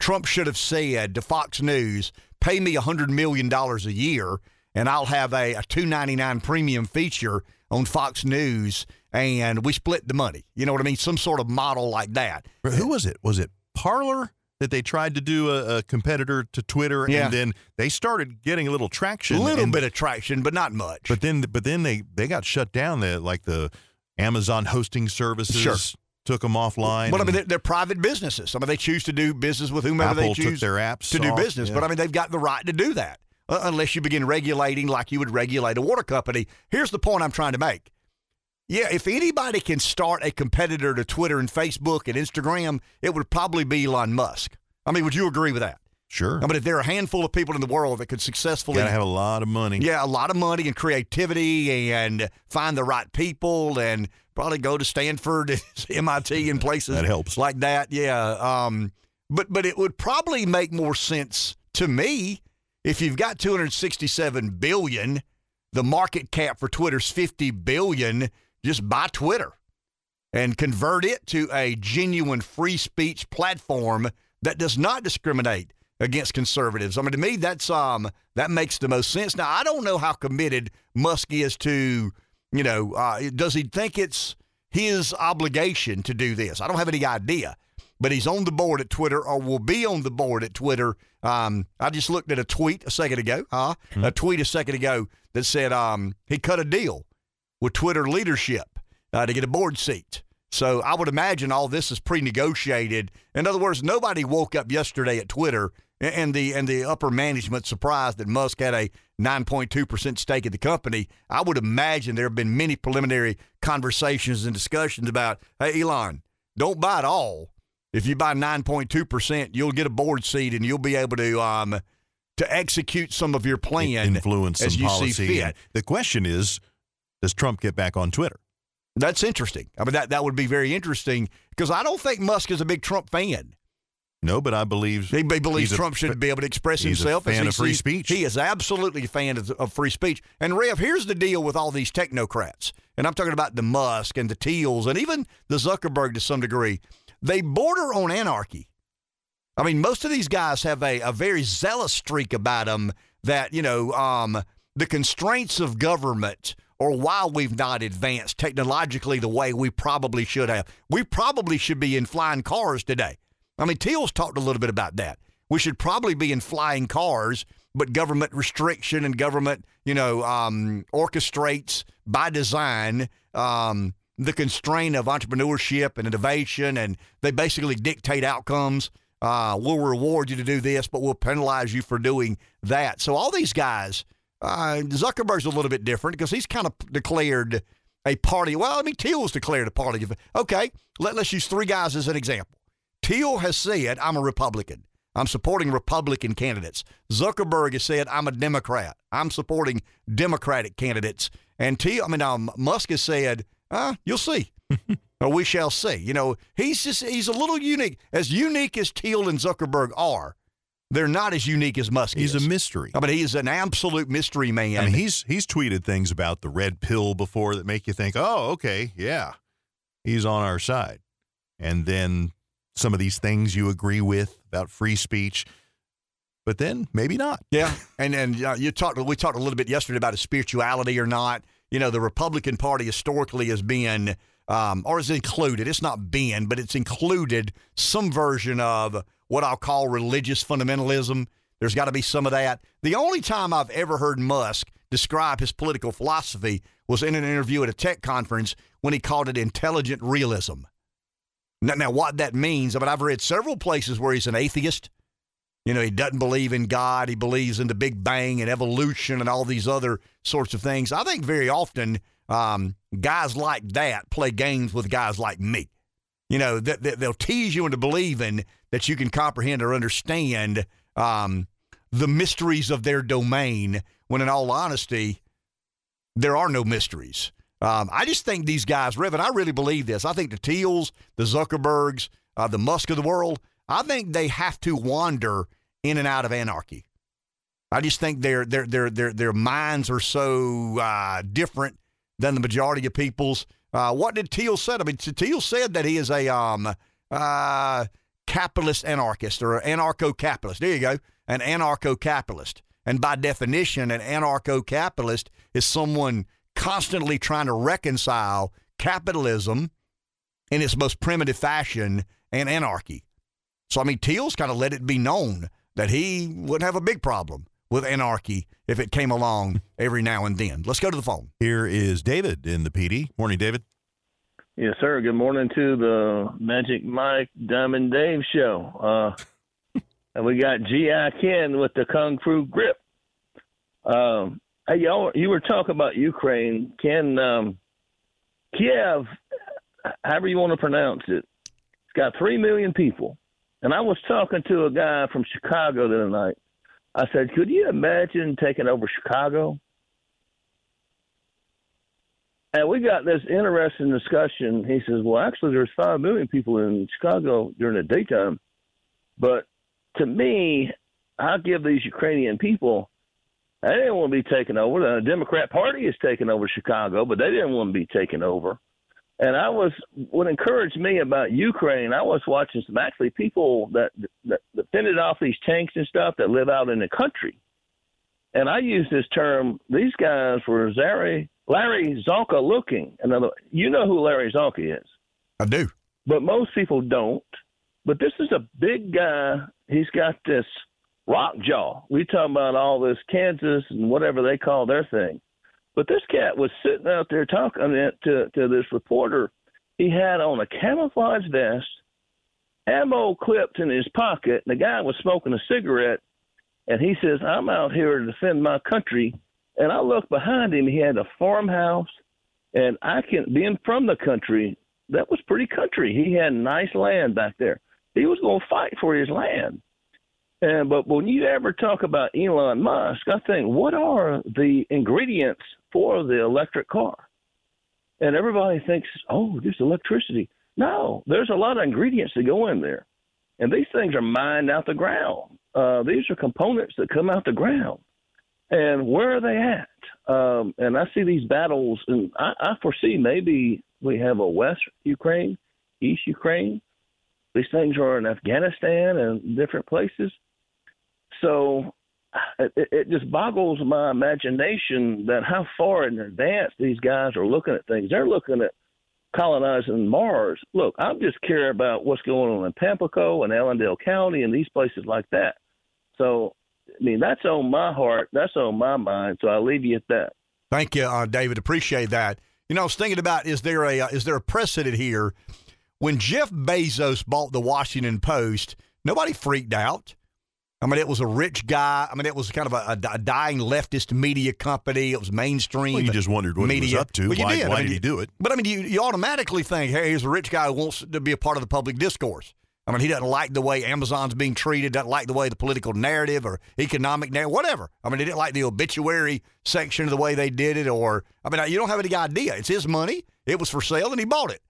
Trump should have said to Fox News, "Pay me hundred million dollars a year, and I'll have a, a two ninety nine premium feature on Fox News, and we split the money." You know what I mean? Some sort of model like that. Who was it? Was it Parler that they tried to do a, a competitor to Twitter, Yeah. and then they started getting a little traction, A little and- bit of traction, but not much. But then, but then they they got shut down. The like the Amazon hosting services Sure. took them offline. But I mean, they're, they're private businesses. I mean, they choose to do business with whomever Apple they took choose their apps to do business. yeah. But I mean, they've got the right to do that uh, unless you begin regulating like you would regulate a water company. Here's the point I'm trying to make. Yeah, if anybody can start a competitor to Twitter and Facebook and Instagram, it would probably be Elon Musk. I mean, would you agree with that? Sure. I mean, if there are a handful of people in the world that could successfully got to have a lot of money. yeah, a lot of money and creativity and find the right people and probably go to Stanford, MIT, and places That helps. like that. Yeah. Um, but but it would probably make more sense to me if you've got 267 billion, the market cap for Twitter's 50 billion, just buy Twitter and convert it to a genuine free speech platform that does not discriminate against conservatives. I mean, to me, that's um that makes the most sense. Now, I don't know how committed Musk is to, you know, uh, does he think it's his obligation to do this? I don't have any idea. But he's on the board at Twitter, or will be on the board at Twitter. Um, I just looked at a tweet a second ago, huh? A tweet a second ago that said um, he cut a deal with Twitter leadership uh, to get a board seat. So I would imagine all this is pre-negotiated. In other words, nobody woke up yesterday at Twitter and the and the upper management surprised that Musk had a 9.2 percent stake in the company. I would imagine there have been many preliminary conversations and discussions about, hey, Elon, don't buy it all. If you buy 9.2 percent, you'll get a board seat and you'll be able to um to execute some of your plan influence as some you policy. see fit. The question is, does Trump get back on Twitter? That's interesting. I mean, that, that would be very interesting because I don't think Musk is a big Trump fan. No, but I believe He be- believes he's a- Trump should be able to express he's himself. as fan he of free sees- speech. He is absolutely a fan of, of free speech. And Rev, here's the deal with all these technocrats, and I'm talking about the Musk and the Thiels and even the Zuckerberg to some degree. They border on anarchy. I mean, most of these guys have a, a very zealous streak about them that, you know, um, the constraints of government or why we've not advanced technologically the way we probably should have. We probably should be in flying cars today. I mean, Thiel's talked a little bit about that. We should probably be in flying cars, but government restriction and government, you know, um, orchestrates by design um, the constraint of entrepreneurship and innovation, and they basically dictate outcomes. Uh, we'll reward you to do this, but we'll penalize you for doing that. So all these guys, uh, Zuckerberg's a little bit different because he's kind of declared a party. Well, I mean, Thiel's declared a party. Okay, let, let's use three guys as an example. Thiel has said, I'm a Republican. I'm supporting Republican candidates. Zuckerberg has said, I'm a Democrat. I'm supporting Democratic candidates. And Thiel, I mean, um, Musk has said, uh, you'll see. or we shall see. You know, he's just, he's a little unique. As unique as Thiel and Zuckerberg are, they're not as unique as Musk He's is. a mystery. I mean, he is an absolute mystery man. I mean, he's he's tweeted things about the red pill before that make you think, oh, okay, yeah, he's on our side. And then some of these things you agree with about free speech, but then maybe not. Yeah, and and uh, you talked. We talked a little bit yesterday about his spirituality or not. You know, the Republican Party historically has been, um, or is included. It's not been, but it's included some version of what I'll call religious fundamentalism. There's got to be some of that. The only time I've ever heard Musk describe his political philosophy was in an interview at a tech conference when he called it intelligent realism. Now, now what that means, I mean, I've read several places where he's an atheist. You know, he doesn't believe in God. He believes in the Big Bang and evolution and all these other sorts of things. I think very often um, guys like that play games with guys like me. You know, they'll tease you into believing that you can comprehend or understand um, the mysteries of their domain, when in all honesty, there are no mysteries. Um, I just think these guys, Revan, I really believe this. I think the Thiels, the Zuckerbergs, uh, the Musk of the world, I think they have to wander in and out of anarchy. I just think their their their their their minds are so uh, different than the majority of people's. Uh, what did Thiel said? I mean, Thiel said that he is a um, uh, capitalist anarchist or anarcho-capitalist. There you go, an anarcho-capitalist. And by definition, an anarcho-capitalist is someone constantly trying to reconcile capitalism in its most primitive fashion and anarchy. So I mean, Thiel's kind of let it be known that he wouldn't have a big problem with anarchy if it came along every now and then. Let's go to the phone. Here is David in the Pee Dee. Morning, David. Yes, sir. Good morning to the Magic Mike Diamond Dave show. Uh, and we got G.I. Ken with the Kung Fu grip. Um, hey, y'all, you were talking about Ukraine. Ken, um, Kiev, however you want to pronounce it, it's got 3 million people. And I was talking to a guy from Chicago the other night. I said, could you imagine taking over Chicago? And we got this interesting discussion. He says, well, actually, there's 5 million people in Chicago during the daytime. But to me, I give these Ukrainian people, they didn't want to be taken over. The Democrat Party is taking over Chicago, but they didn't want to be taken over. And I was, what encouraged me about Ukraine, I was watching some actually people that, that, that fended off these tanks and stuff that live out in the country. And I use this term, these guys were Larry, Larry Csonka looking. Another, you know who Larry Csonka is. I do. But most people don't. But this is a big guy. He's got this rock jaw. We talk about all this Kansas and whatever they call their thing. But this cat was sitting out there talking to, to this reporter. He had on a camouflage vest, ammo clipped in his pocket, and the guy was smoking a cigarette. And he says, I'm out here to defend my country. And I looked behind him. He had a farmhouse. And I can, being from the country, that was pretty country. He had nice land back there. He was going to fight for his land. And but when you ever talk about Elon Musk, I think what are the ingredients for the electric car? And everybody thinks, oh, just electricity. No, there's a lot of ingredients that go in there, and these things are mined out the ground. Uh, these are components that come out the ground, and where are they at? Um, and I see these battles, and I, I foresee maybe we have a West Ukraine, East Ukraine. These things are in Afghanistan and different places. So it, it just boggles my imagination that how far in advance these guys are looking at things. They're looking at colonizing Mars. Look, I'm just care about what's going on in Pamplico and Allendale County and these places like that. So, I mean, that's on my heart. That's on my mind. So I'll leave you at that. Thank you, uh, David. Appreciate that. You know, I was thinking about is there a uh, is there a precedent here? When Jeff Bezos bought the Washington Post, nobody freaked out. I mean, it was a rich guy. I mean, it was kind of a, a dying leftist media company. It was mainstream. Well, you just wondered what media. he was up to. Well, why did. why I mean, did he do it? But I mean, you, you automatically think, hey, here's a rich guy who wants to be a part of the public discourse. I mean, he doesn't like the way Amazon's being treated, doesn't like the way the political narrative or economic narrative, whatever. I mean, he didn't like the obituary section of the way they did it, or, I mean, you don't have any idea. It's his money. It was for sale, and he bought it.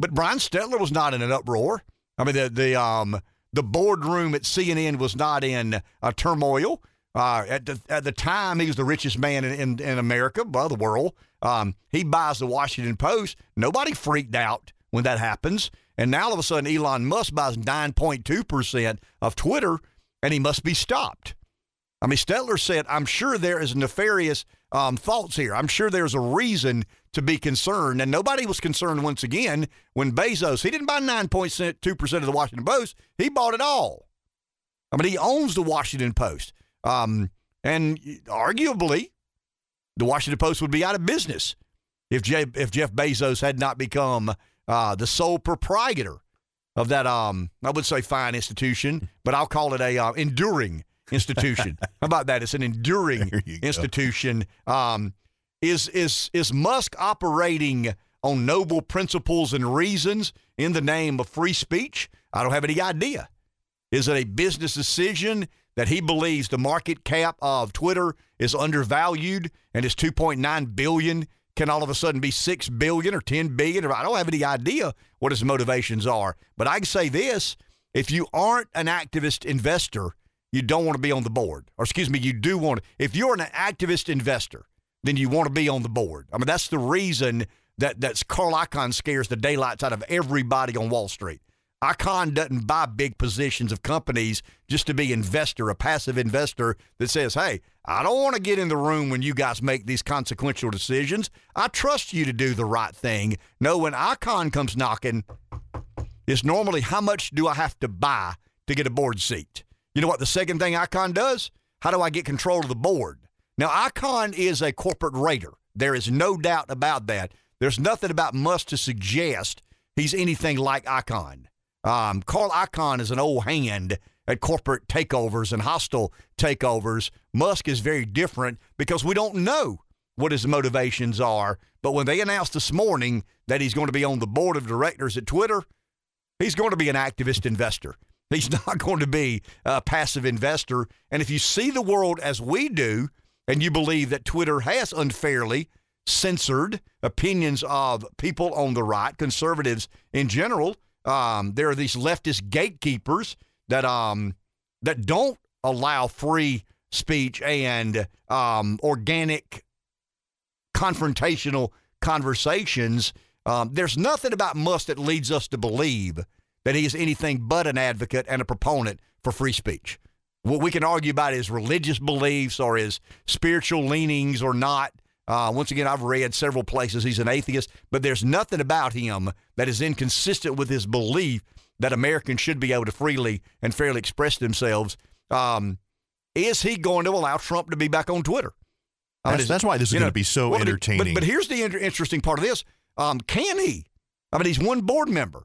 But Brian Stetler was not in an uproar. I mean, the, the, um, the boardroom at CNN was not in uh, turmoil. Uh, at the at the time, he was the richest man in in, in America, by the world. Um, he buys the Washington Post. Nobody freaked out when that happens. And now all of a sudden, Elon Musk buys 9.2 percent of Twitter, and he must be stopped. I mean, Stetler said, "I'm sure there is nefarious um, thoughts here. I'm sure there's a reason to be concerned." And nobody was concerned once again when Bezos he didn't buy 9.2 percent of the Washington Post. He bought it all. I mean, he owns the Washington Post, um, and arguably, the Washington Post would be out of business if if Jeff Bezos had not become uh, the sole proprietor of that. Um, I would say fine institution, but I'll call it a uh, enduring institution. How about that? It's an enduring institution. Um, is is is Musk operating on noble principles and reasons in the name of free speech? I don't have any idea. Is it a business decision that he believes the market cap of Twitter is undervalued and is 2.9 billion can all of a sudden be 6 billion or 10 billion or I don't have any idea what his motivations are. But I can say this, if you aren't an activist investor, you don't want to be on the board. Or excuse me, you do want to. If you're an activist investor, then you want to be on the board. I mean, that's the reason that that's Carl Icahn scares the daylights out of everybody on Wall Street. Icahn doesn't buy big positions of companies just to be investor, a passive investor that says, "Hey, I don't want to get in the room when you guys make these consequential decisions. I trust you to do the right thing." No, when Icahn comes knocking, it's normally how much do I have to buy to get a board seat. You know what the second thing Icahn does? How do I get control of the board? Now, Icahn is a corporate raider. There is no doubt about that. There's nothing about Musk to suggest he's anything like Icahn. Um, Carl Icahn is an old hand at corporate takeovers and hostile takeovers. Musk is very different because we don't know what his motivations are. But when they announced this morning that he's going to be on the board of directors at Twitter, he's going to be an activist investor. He's not going to be a passive investor. And if you see the world as we do, and you believe that Twitter has unfairly censored opinions of people on the right, conservatives in general, um, there are these leftist gatekeepers that um, that don't allow free speech and um, organic confrontational conversations. Um, there's nothing about Musk that leads us to believe that he is anything but an advocate and a proponent for free speech. What we can argue about his religious beliefs or his spiritual leanings or not. Uh, once again, I've read several places he's an atheist, but there's nothing about him that is inconsistent with his belief that Americans should be able to freely and fairly express themselves. Um, is he going to allow Trump to be back on Twitter? I mean, that's, that's, why this is going to be so well, entertaining. But, but, here's the inter- interesting part of this: um, can he? I mean, he's one board member.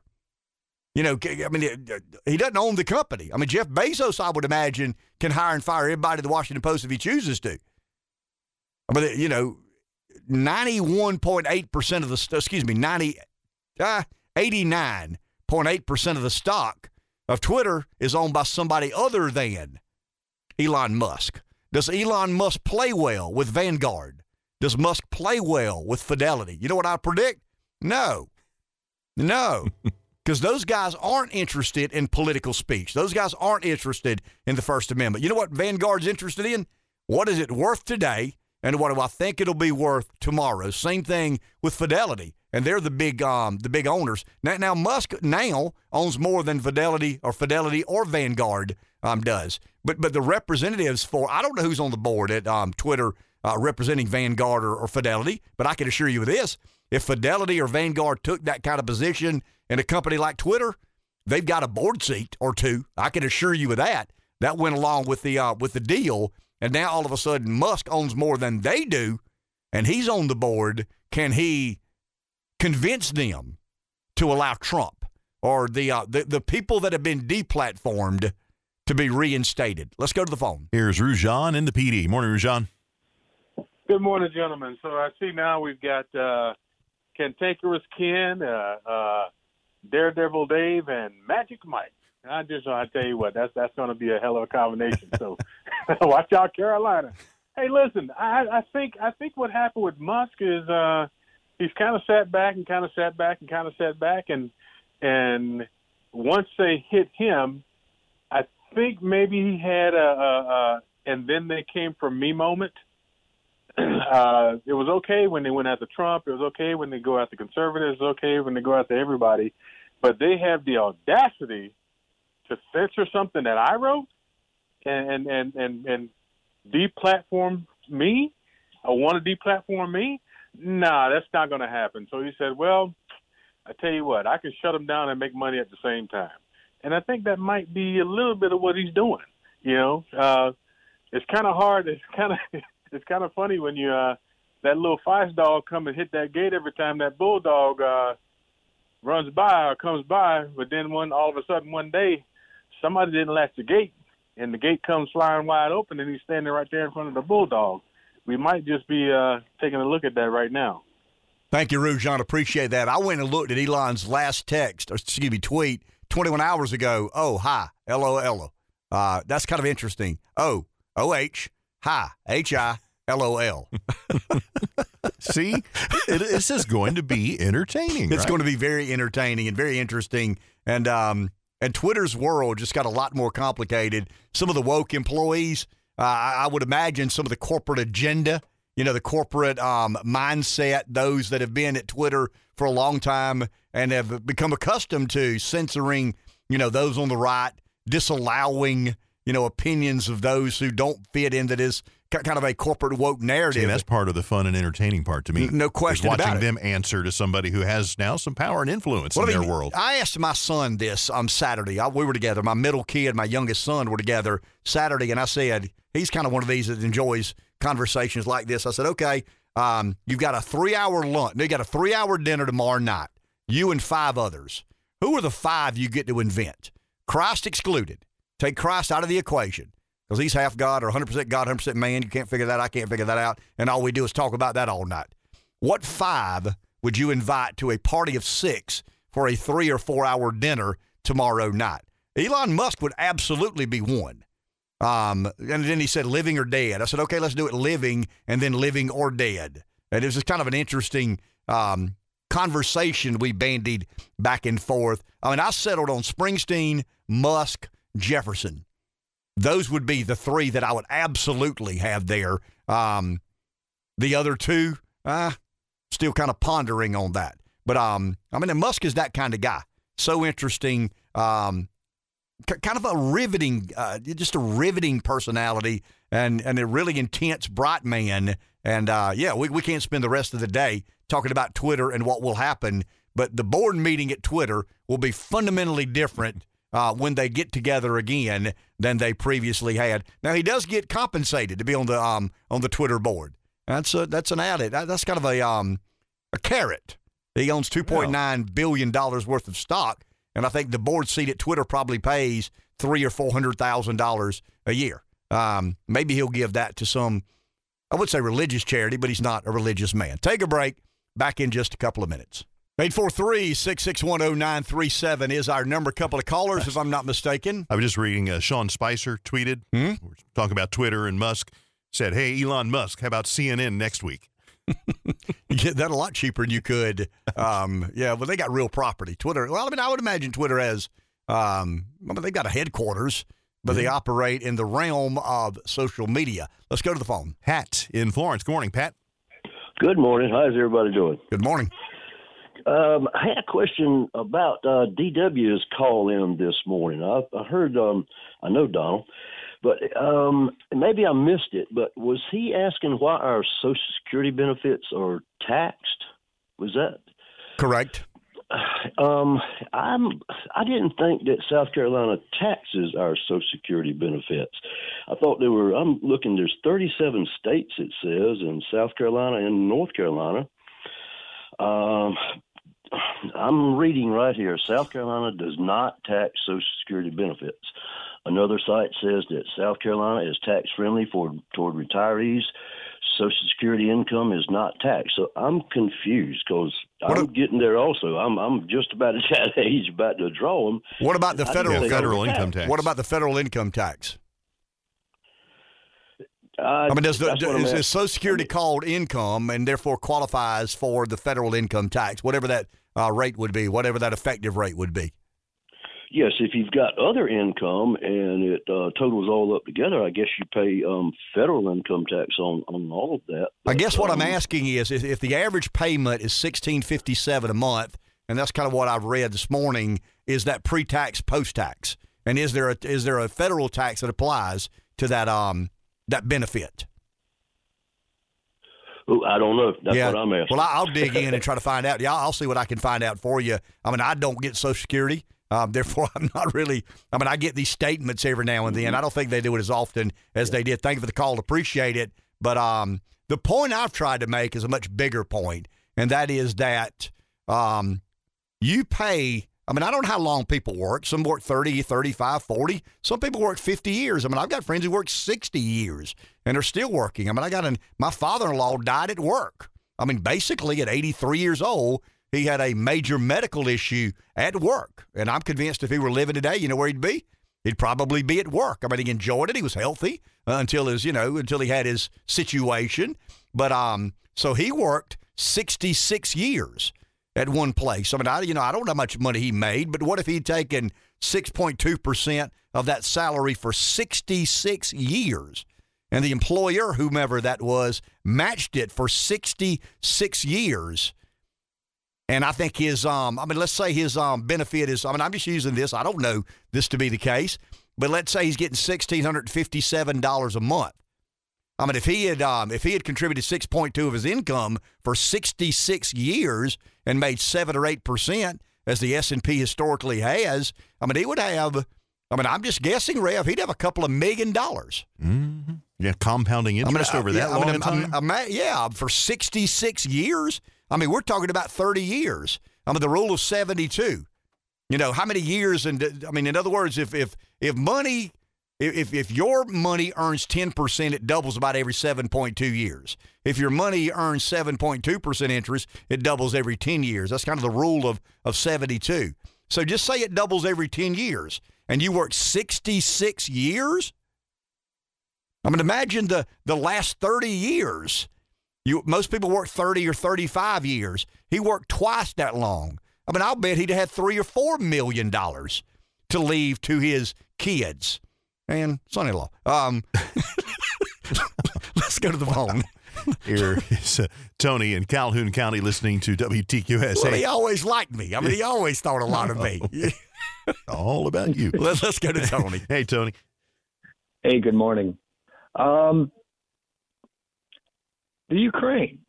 You know, I mean, he doesn't own the company. I mean, Jeff Bezos, I would imagine, can hire and fire everybody at the Washington Post if he chooses to. But you know, ninety-one point eight percent of the excuse me, ninety, uh, eighty-nine point eight percent of the stock of Twitter is owned by somebody other than Elon Musk. Does Elon Musk play well with Vanguard? Does Musk play well with Fidelity? You know what I predict? No. No. Because those guys aren't interested in political speech. Those guys aren't interested in the First Amendment. You know what Vanguard's interested in? What is it worth today? And what do I think it'll be worth tomorrow? Same thing with Fidelity. And they're the big um, the big owners. Now, now Musk now owns more than Fidelity or Fidelity or Vanguard um, does. But but the representatives for I don't know who's on the board at um, Twitter uh, representing Vanguard or, or Fidelity, but I can assure you of this: if Fidelity or Vanguard took that kind of position in a company like Twitter, they've got a board seat or two. I can assure you of that. That went along with the uh, with the deal, and now all of a sudden Musk owns more than they do, and he's on the board. Can he convince them to allow Trump or the uh, the, the people that have been deplatformed to be reinstated. Let's go to the phone. Here's Rujan in the Pee Dee. Morning, Rujan. Good morning, gentlemen. So I see now we've got uh, Cantankerous Ken, uh, uh, Daredevil Dave, and Magic Mike. I just I tell you what, that's that's going to be a hell of a combination. So watch out, Carolina. Hey, listen, I, I think I think what happened with Musk is uh, he's kind of sat back and kind of sat back and kind of sat back, and and once they hit him, I think maybe he had a, a, a and then they came for me moment. Uh, it was okay when they went after Trump. It was okay when they go after conservatives. It was okay when they go after everybody. But they have the audacity to censor something that I wrote and and and and deplatform me. I want to deplatform me. Nah, that's not going to happen. So he said, "Well, I tell you what, I can shut them down and make money at the same time." And I think that might be a little bit of what he's doing. You know, uh, it's kind of hard. It's kind of it's kind of funny when you uh, that little feist dog come and hit that gate every time that bulldog uh, runs by or comes by. But then one all of a sudden one day somebody didn't latch the gate, and the gate comes flying wide open, and he's standing right there in front of the bulldog. We might just be uh, taking a look at that right now. Thank you, Rujan. Appreciate that. I went and looked at Elon's last text, or excuse me, tweet 21 hours ago. Oh, hi, LOL. Uh, that's kind of interesting. Oh, OH, hi, H I L O L. See, it, this is going to be entertaining. It's right? going to be very entertaining and very interesting. And um, and Twitter's world just got a lot more complicated. Some of the woke employees, uh, I would imagine, some of the corporate agenda, you know, the corporate um, mindset, those that have been at Twitter for a long time and have become accustomed to censoring, you know, those on the right, disallowing, you know, opinions of those who don't fit into this kind of a corporate woke narrative. See, that's part of the fun and entertaining part to me. No question watching about it. them answer to somebody who has now some power and influence Well, in I their world. I asked my son this on Saturday. I, we were together. My middle kid, my youngest son, were together Saturday, and I said he's kind of one of these that enjoys conversations like this. I said, okay, um, you've got a three-hour lunch. You got a three-hour dinner tomorrow night. You and five others. Who are the five you get to invent? Christ excluded. Take Christ out of the equation because he's half God or 100% God, 100% man. You can't figure that. I can't figure that out. And all we do is talk about that all night. What five would you invite to a party of six for a three or four hour dinner tomorrow night? Elon Musk would absolutely be one. Um, and then he said living or dead. I said, okay, let's do it living and then living or dead. And it was just kind of an interesting um, conversation we bandied back and forth. I mean, I settled on Springsteen, Musk, Jefferson. Those would be the three that I would absolutely have there. Um, the other two, uh, still kind of pondering on that. But um, I mean, Musk is that kind of guy. So interesting. Um, k- kind of a riveting, uh, just a riveting personality, and and a really intense, bright man. And uh, yeah, we we can't spend the rest of the day talking about Twitter and what will happen. But the board meeting at Twitter will be fundamentally different uh, when they get together again than they previously had. Now he does get compensated to be on the um on the Twitter board. That's a that's an added. That's kind of a um a carrot. He owns two point nine billion dollars worth of stock, and I think the board seat at Twitter probably pays three or four hundred thousand dollars a year. Um, maybe he'll give that to some, I would say religious charity, but he's not a religious man. Take a break. Back in just a couple of minutes. 843-661-0937 is our number. A Couple of callers, if I'm not mistaken. I was just reading uh, Sean Spicer tweeted, Hmm? we're talking about Twitter and Musk, said, hey, Elon Musk, how about CNN next week? You get that a lot cheaper than you could. Um, yeah, well, they got real property. Twitter. Well, I mean, I would imagine Twitter has. Um, I mean, they've got a headquarters, but they operate in the realm of social media. Let's go to the phone. Pat in Florence. Good morning, Pat. Good morning. How's everybody doing? Good morning. Um, I had a question about uh, DW's call in this morning. I, I heard, um, I know Donald, but um, maybe I missed it. But was he asking why our Social Security benefits are taxed? Was that correct? Um, I'm. I didn't think that South Carolina taxes our Social Security benefits. I thought there were. I'm looking. There's 37 states. It says in South Carolina and North Carolina. Um, I'm reading right here. South Carolina does not tax Social Security benefits. Another site says that South Carolina is tax friendly for toward retirees. Social Security income is not taxed. So I'm confused because I'm getting there also. I'm I'm just about at that age, about to draw them. What about the I didn't federal income tax. were taxed. What about the federal income tax? Uh, I mean, does the, that's is, asking. is Social Security called income and therefore qualifies for the federal income tax, whatever that uh, rate would be, whatever that effective rate would be? Yes, if you've got other income and it uh, totals all up together, I guess you pay um, federal income tax on, on all of that. I guess what I'm um, asking is, is if the average payment is sixteen fifty seven a month, and that's kind of what I've read this morning, is that pre tax, post tax, and is there a is there a federal tax that applies to that um that benefit? Ooh, I don't know. That's yeah. what I'm asking. Well, I'll dig in and try to find out. Yeah, I'll see what I can find out for you. I mean, I don't get Social Security. Um, therefore, I'm not really. I mean, I get these statements every now and then. I don't think they do it as often as they did. Thank you for the call. Appreciate it. But um, the point I've tried to make is a much bigger point, and that is that um, you pay. I mean, I don't know how long people work. Some work 30, 35, 40. Some people work 50 years. I mean, I've got friends who work 60 years and are still working. I mean, I got an, my father in law died at work. I mean, basically at 83 years old, he had a major medical issue at work. And I'm convinced if he were living today, you know where he'd be? He'd probably be at work. I mean, he enjoyed it. He was healthy uh, until his, you know, until he had his situation. But um, so he worked 66 years at one place. I mean, I, you know, I don't know how much money he made, but what if he'd taken 6.2% of that salary for 66 years? And the employer, whomever that was, matched it for 66 years. And I think his, um, I mean, let's say his um, benefit is, I mean, I'm just using this. I don't know this to be the case, but let's say he's getting $1,657 a month. I mean, if he had um, if he had contributed six point two of his income for sixty six years and made seven or eight percent, as the S and P historically has, I mean, he would have. I mean, I'm just guessing, Rev. He'd have a couple of million dollars. Mm-hmm. Yeah, compounding interest I mean, over uh, that yeah, long I a mean, time. I'm- I'm- I'm- yeah, for 66 years. I mean, we're talking about 30 years. I mean, the rule of 72. You know, how many years? And I mean, in other words, if if if money, if if your money earns 10 percent, it doubles about every 7.2 years. If your money earns 7.2 percent interest, it doubles every 10 years. That's kind of the rule of of 72. So just say it doubles every 10 years, and you work 66 years. I mean, imagine the the last 30 years. You most people work 30 or 35 years. He worked twice that long. I mean, I'll bet he'd have had three or four million dollars to leave to his kids and son-in-law. Um, let's go to the phone. Here is uh, Tony in Calhoun County listening to WTQS. Well, he always liked me. I mean, he always thought a lot of me. All about you. Let's, let's go to Tony. hey, Tony. Hey, good morning. Um, the Ukraine.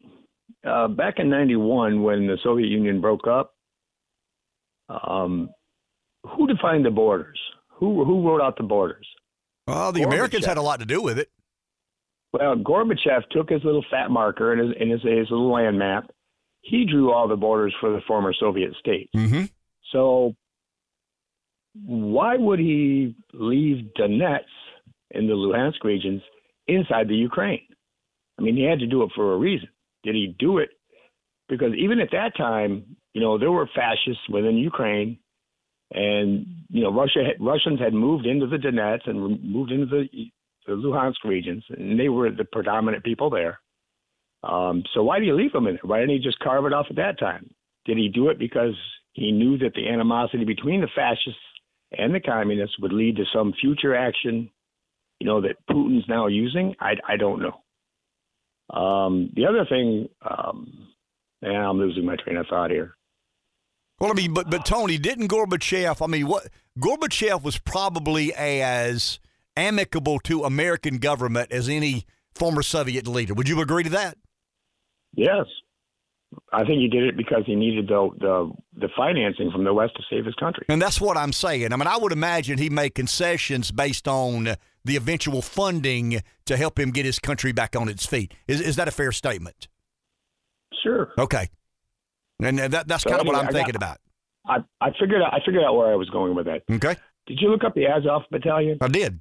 Uh, back in 91, when the Soviet Union broke up, um, who defined the borders? Who, who wrote out the borders? Well, the Americans had a lot to do with it. Well, Gorbachev took his little fat marker and his, and his, his little land map. He drew all the borders for the former Soviet states. Mm-hmm. So, why would he leave Donetsk in the Luhansk regions inside the Ukraine? I mean, he had to do it for a reason. Did he do it because even at that time, you know, there were fascists within Ukraine, and you know, Russia Russians had moved into the Donetsk and moved into the, the Luhansk regions, and they were the predominant people there. Um, so why do you leave them in there? Why didn't he just carve it off at that time? Did he do it because he knew that the animosity between the fascists and the communists would lead to some future action, you know, that Putin's now using? I, I don't know. Um, the other thing, um, and I'm losing my train of thought here. Well, I mean, but but Tony didn't Gorbachev. I mean, what Gorbachev was probably as amicable to American government as any former Soviet leader. Would you agree to that? Yes, I think he did it because he needed the the, the financing from the West to save his country. And that's what I'm saying. I mean, I would imagine he made concessions based on the eventual funding to help him get his country back on its feet. Is is that a fair statement? Sure. Okay. And that, that's So kind of what I'm I thinking got- about. I, I figured out I figured out where I was going with that. Okay. Did you look up the Azov Battalion? I did.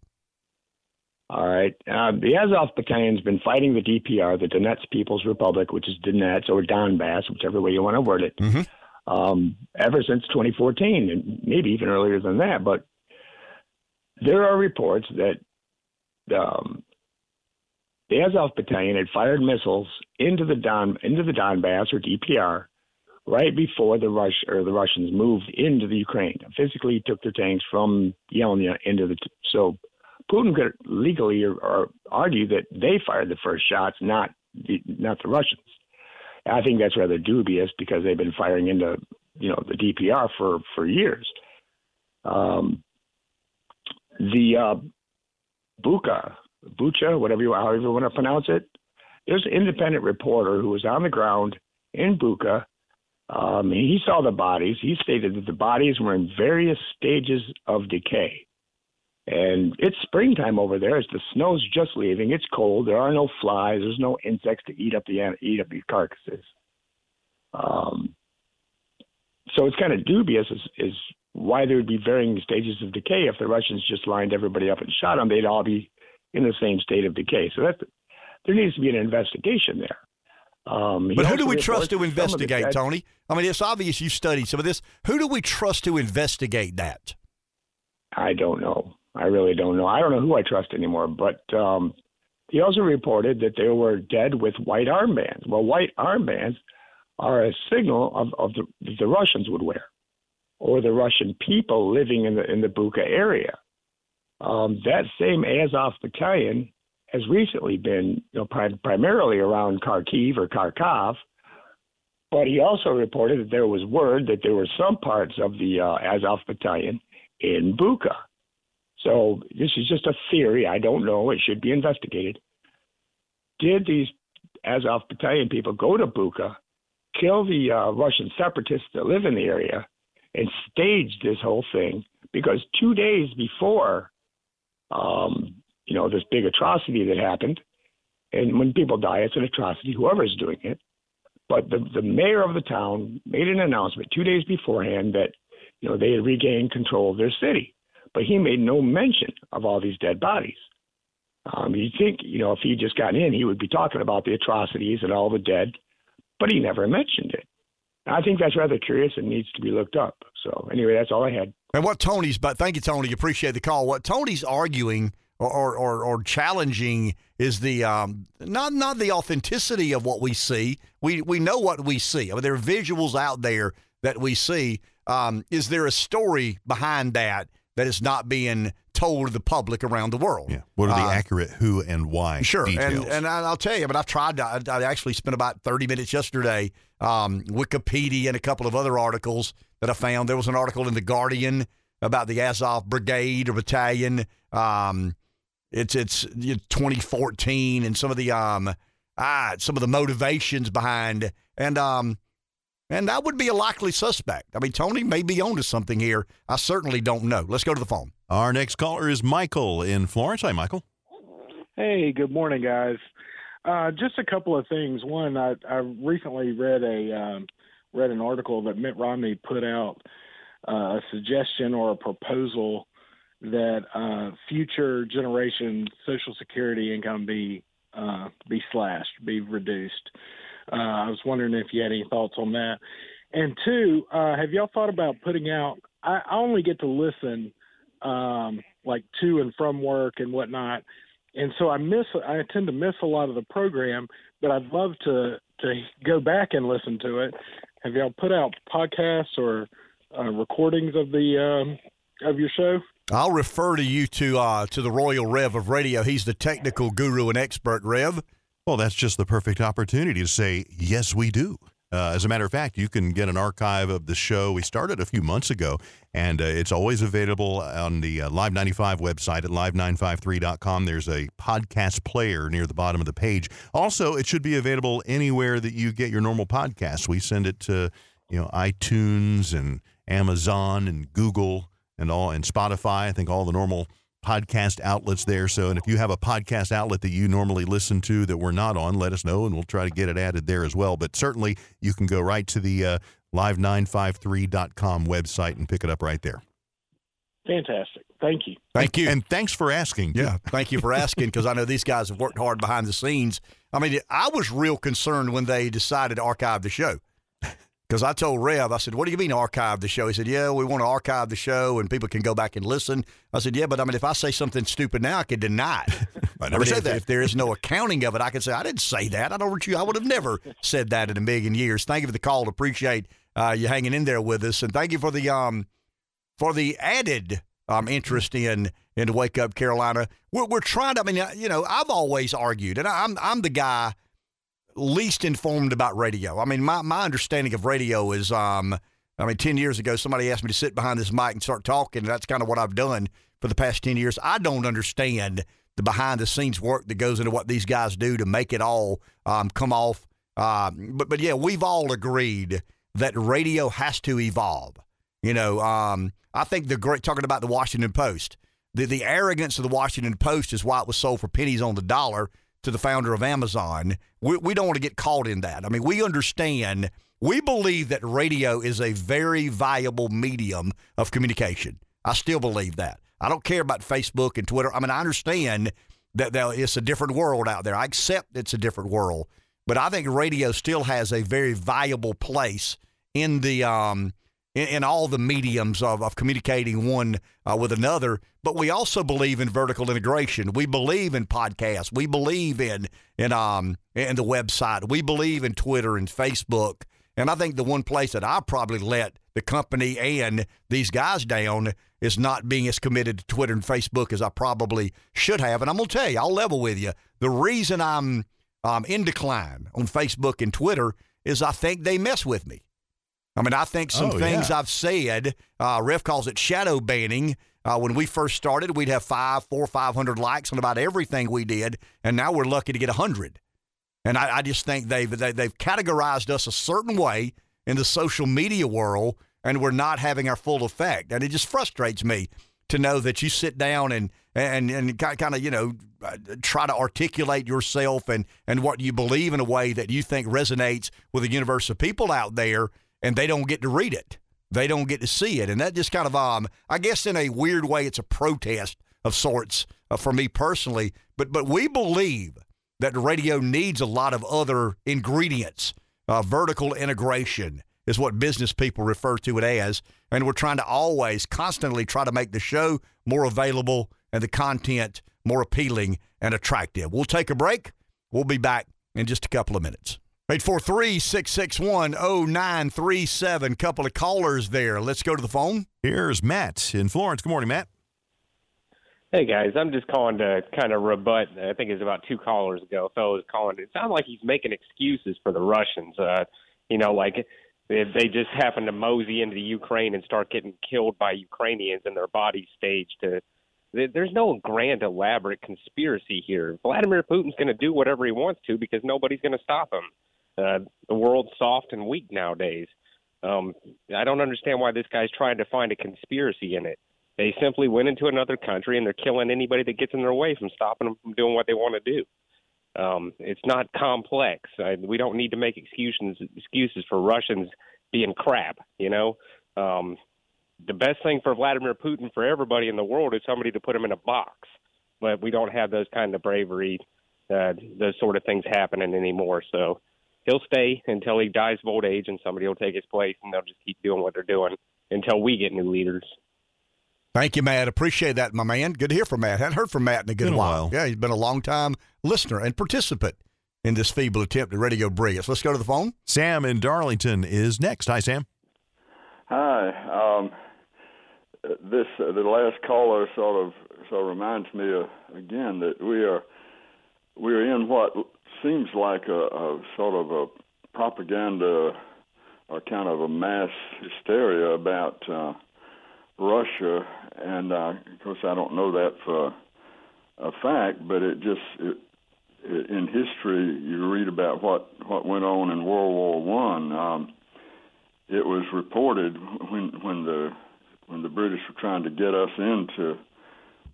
All right. Uh, the Azov Battalion's been fighting the DPR, the Donetsk People's Republic, which is Donetsk or Donbass, whichever way you want to word it, um, ever since 2014, and maybe even earlier than that. But there are reports that um, the Azov Battalion had fired missiles into the Don into the Donbass or DPR right before the Rush or the Russians moved into the Ukraine. Physically took their tanks from Yelnya into the so Putin could legally or, or argue that they fired the first shots, not the, not the Russians. I think that's rather dubious because they've been firing into you know the DPR for for years. Um, the uh, Bucha, Bucha, whatever you however you want to pronounce it. There's an independent reporter who was on the ground in Bucha. Um, he saw the bodies. He stated that the bodies were in various stages of decay. And it's springtime over there. As the snow's just leaving. It's cold. There are no flies. There's no insects to eat up the eat up the carcasses. Um, so it's kind of dubious is, is why there would be varying stages of decay. If the Russians just lined everybody up and shot them, they'd all be in the same state of decay. So that there needs to be an investigation there. Um, But who do we trust to investigate, Tony? I mean, it's obvious you studied some of this. Who do we trust to investigate that? I don't know. I really don't know. I don't know who I trust anymore. But um, he also reported that they were dead with white armbands. Well, white armbands are a signal of, of the, the Russians would wear, or the Russian people living in the in the Bucha area. Um, that same Azov battalion has recently been you know, prim- primarily around Kharkiv or Kharkov, but he also reported that there was word that there were some parts of the uh, Azov battalion in Bucha. So this is just a theory. I don't know. It should be investigated. did these Azov battalion people go to Bucha, kill the uh, Russian separatists that live in the area, and stage this whole thing because two days before, um, you know, this big atrocity that happened, and when people die, it's an atrocity, whoever's doing it. But the, the mayor of the town made an announcement two days beforehand that, you know, they had regained control of their city. But he made no mention of all these dead bodies. Um, you'd think, you know, if he'd just got in, he would be talking about the atrocities and all the dead, but he never mentioned it. I think that's rather curious and needs to be looked up. So anyway, that's all I had. And what Tony's, but thank you, Tony. You appreciate the call. What Tony's arguing or or, or, challenging is the um, not not the authenticity of what we see. We we know what we see. I mean, there are visuals out there that we see. Um, is there a story behind that that is not being told to the public around the world? Yeah. What are the Uh, accurate who and why Sure, details? and and I- I'll tell you, but I've tried. To, I, I actually spent about thirty minutes yesterday, um, Wikipedia and a couple of other articles that I found. There was an article in the Guardian about the Azov Brigade or Battalion. Um, it's it's 2014 and some of the um ah some of the motivations behind and um and that would be a likely suspect. I mean, Tony may be onto something here. I certainly don't know. Let's go to the phone. Our next caller is Michael in Florence. Hi, Michael. Hey, good morning, guys. Uh, just a couple of things. One, I, I recently read a um, read an article that Mitt Romney put out uh, a suggestion or a proposal that uh, future generation Social Security income be uh, be slashed, be reduced. Uh, I was wondering if you had any thoughts on that. And two, uh, have y'all thought about putting out? I, only get to listen um, like to and from work and whatnot, and so I miss. I tend to miss a lot of the program, but I'd love to to go back and listen to it. Have y'all put out podcasts or uh, recordings of the um, of your show? I'll refer to you to uh, to the Royal Rev of radio. He's the technical guru and expert, Rev. Well, that's just the perfect opportunity to say, yes, we do. Uh, as a matter of fact, you can get an archive of the show. We started a few months ago, and uh, it's always available on the uh, Live 95 website at live953.com. There's a podcast player near the bottom of the page. Also, it should be available anywhere that you get your normal podcasts. We send it to, you know, iTunes and Amazon and Google and all and Spotify. I think all the normal podcast outlets there. So, and if you have a podcast outlet that you normally listen to that we're not on, let us know and we'll try to get it added there as well. But certainly you can go right to the uh, live953.com website and pick it up right there. Fantastic. Thank you. Thank you. And thanks for asking. Yeah, thank you for asking because I know these guys have worked hard behind the scenes. I mean, I was real concerned when they decided to archive the show because I told Rev, I said, "What do you mean archive the show?" He said, "Yeah, we want to archive the show and people can go back and listen." I said, "Yeah, but I mean, if I say something stupid now, I could deny it. I never mean, said if, that. If there is no accounting of it, I could say I didn't say that. I don't want you. I would have never said that in a million years. Thank you for the call. Appreciate uh, you hanging in there with us, and thank you for the um for the added um, interest in in Wake Up Carolina. We're, we're trying to. I mean, uh, you know, I've always argued, and I'm I'm the guy least informed about radio. I mean, my my understanding of radio is, um, I mean, ten years ago, somebody asked me to sit behind this mic and start talking, and that's kind of what I've done for the past ten years. I don't understand the behind the scenes work that goes into what these guys do to make it all um, come off. Um, but but yeah, we've all agreed that radio has to evolve. You know, um, I think the great talking about the Washington Post, the the arrogance of the Washington Post is why it was sold for pennies on the dollar to the founder of Amazon. We, we don't want to get caught in that. I mean, we understand. We believe that radio is a very viable medium of communication. I still believe that. I don't care about Facebook and Twitter. I mean, I understand that, that it's a different world out there. I accept it's a different world, but I think radio still has a very viable place in the um, in, in all the mediums of, of communicating one uh, with another. But we also believe in vertical integration. We believe in podcasts. We believe in in um in the website. We believe in Twitter and Facebook. And I think the one place that I probably let the company and these guys down is not being as committed to Twitter and Facebook as I probably should have. And I'm gonna tell you, I'll level with you. The reason I'm um, in decline on Facebook and Twitter is I think they mess with me. I mean, I think some Oh, things yeah. I've said, uh, Rev calls it shadow banning. Uh, when we first started, we'd have five, four, five hundred likes on about everything we did, and now we're lucky to get a hundred. And I, I just think they've they, they've categorized us a certain way in the social media world, and we're not having our full effect. And it just frustrates me to know that you sit down and and and kind of you know uh, try to articulate yourself and and what you believe in a way that you think resonates with a universe of people out there, and they don't get to read it. They don't get to see it, and that just kind of um, I guess in a weird way, it's a protest of sorts uh, for me personally. But but we believe that radio needs a lot of other ingredients. Uh, vertical integration is what business people refer to it as. And we're trying to always, constantly try to make the show more available and the content more appealing and attractive. We'll take a break. We'll be back in just a couple of minutes. 843 661 0937. Couple of callers there. Let's go to the phone. Here's Matt in Florence. Good morning, Matt. Hey guys, I'm just calling to kind of rebut. I think it's about two callers ago. A fellow was calling. It sounded like he's making excuses for the Russians. Uh, you know, like if they just happen to mosey into the Ukraine and start getting killed by Ukrainians and their bodies staged to. There's no grand, elaborate conspiracy here. Vladimir Putin's going to do whatever he wants to because nobody's going to stop him. Uh, the world's soft and weak nowadays. Um, I don't understand why this guy's trying to find a conspiracy in it. They simply went into another country and they're killing anybody that gets in their way from stopping them from doing what they want to do. Um, it's not complex. I, we don't need to make excuses excuses for Russians being crap. You know, um, the best thing for Vladimir Putin for everybody in the world is somebody to put him in a box. But we don't have those kind of bravery, uh, those sort of things happening anymore. So he'll stay until he dies of old age, and somebody will take his place, and they'll just keep doing what they're doing until we get new leaders. Thank you, Matt. Appreciate that, my man. Good to hear from Matt. Hadn't heard from Matt in a good Been a while. while. Yeah, he's been a long time listener and participant in this feeble attempt at Radio Brilliance. Let's go to the phone. Sam in Darlington is next. Hi, Sam. Hi. Um, this uh, the last caller sort of sort of reminds me uh, again that we are we are in what seems like a, a sort of a propaganda or kind of a mass hysteria about uh, Russia, and uh, of course I don't know that for a fact, but it just it, it, in history you read about what what went on in World War One. Um, it was reported when when the when the British were trying to get us into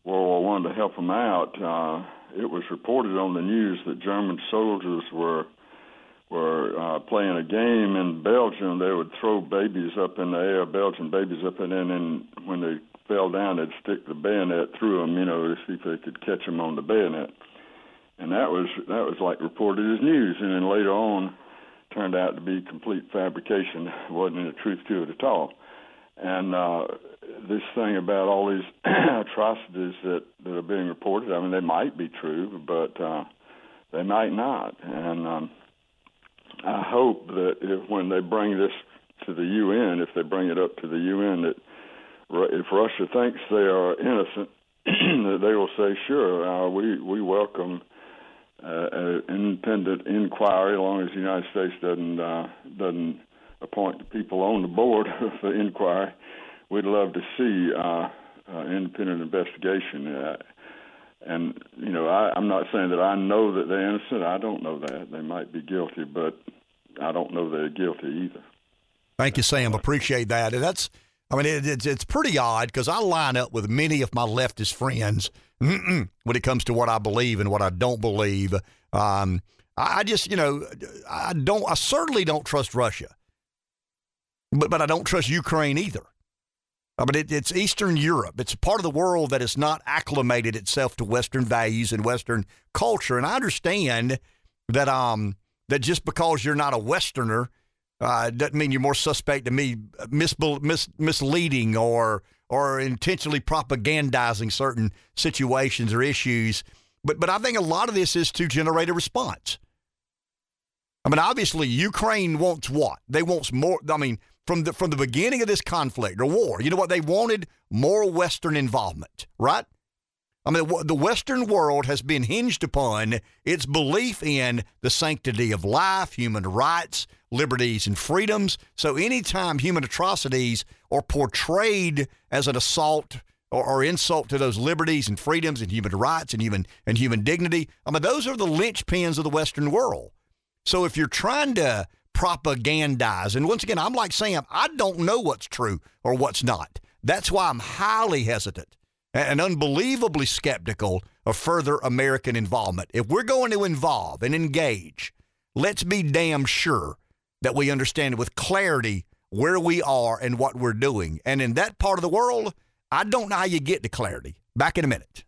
World War One to help them out. Uh, it was reported on the news that German soldiers were were uh, playing a game in Belgium. They would throw babies up in the air, Belgian babies up, and then and when they fell down, they'd stick the bayonet through them, you know, to see if they could catch them on the bayonet. And that was that was like reported as news, and then later on turned out to be complete fabrication. Wasn't any truth to it at all. And uh, this thing about all these atrocities that, that are being reported, I mean, they might be true, but uh, they might not. And um, I hope that if when they bring this to the UN, if they bring it up to the UN, that if Russia thinks they are innocent, that they will say, sure, uh, we we welcome uh, an independent inquiry, as long as the United States doesn't uh, doesn't appoint the people on the board of inquiry. We'd love to see uh, uh, independent investigation. Uh, and you know, I, I'm not saying that I know that they're innocent. I don't know that they might be guilty, but I don't know they're guilty either. Thank you, Sam. Appreciate that. And that's, I mean, it, it's it's pretty odd because I line up with many of my leftist friends when it comes to what I believe and what I don't believe. Um, I, I just, you know, I don't, I certainly don't trust Russia, but but I don't trust Ukraine either. I mean, it, it's Eastern Europe. It's a part of the world that has not acclimated itself to Western values and Western culture. And I understand that um that just because you're not a Westerner uh, doesn't mean you're more suspect to me mis- mis- misleading or or intentionally propagandizing certain situations or issues. But but I think a lot of this is to generate a response. I mean, obviously, Ukraine wants what? They wants more. I mean, from the from the beginning of this conflict or war, you know what they wanted? More Western involvement, right? I mean, the- Western world has been hinged upon its belief in the sanctity of life, human rights, liberties, and freedoms. So, anytime human atrocities are portrayed as an assault or, or insult to those liberties and freedoms and human rights and human and human dignity, I mean, those are the linchpins of the Western world. So if you're trying to propagandize, and once again, I'm like Sam, I don't know what's true or what's not. That's why I'm highly hesitant and unbelievably skeptical of further American involvement. If we're going to involve and engage, let's be damn sure that we understand with clarity where we are and what we're doing. And in that part of the world, I don't know how you get to clarity. Back in a minute.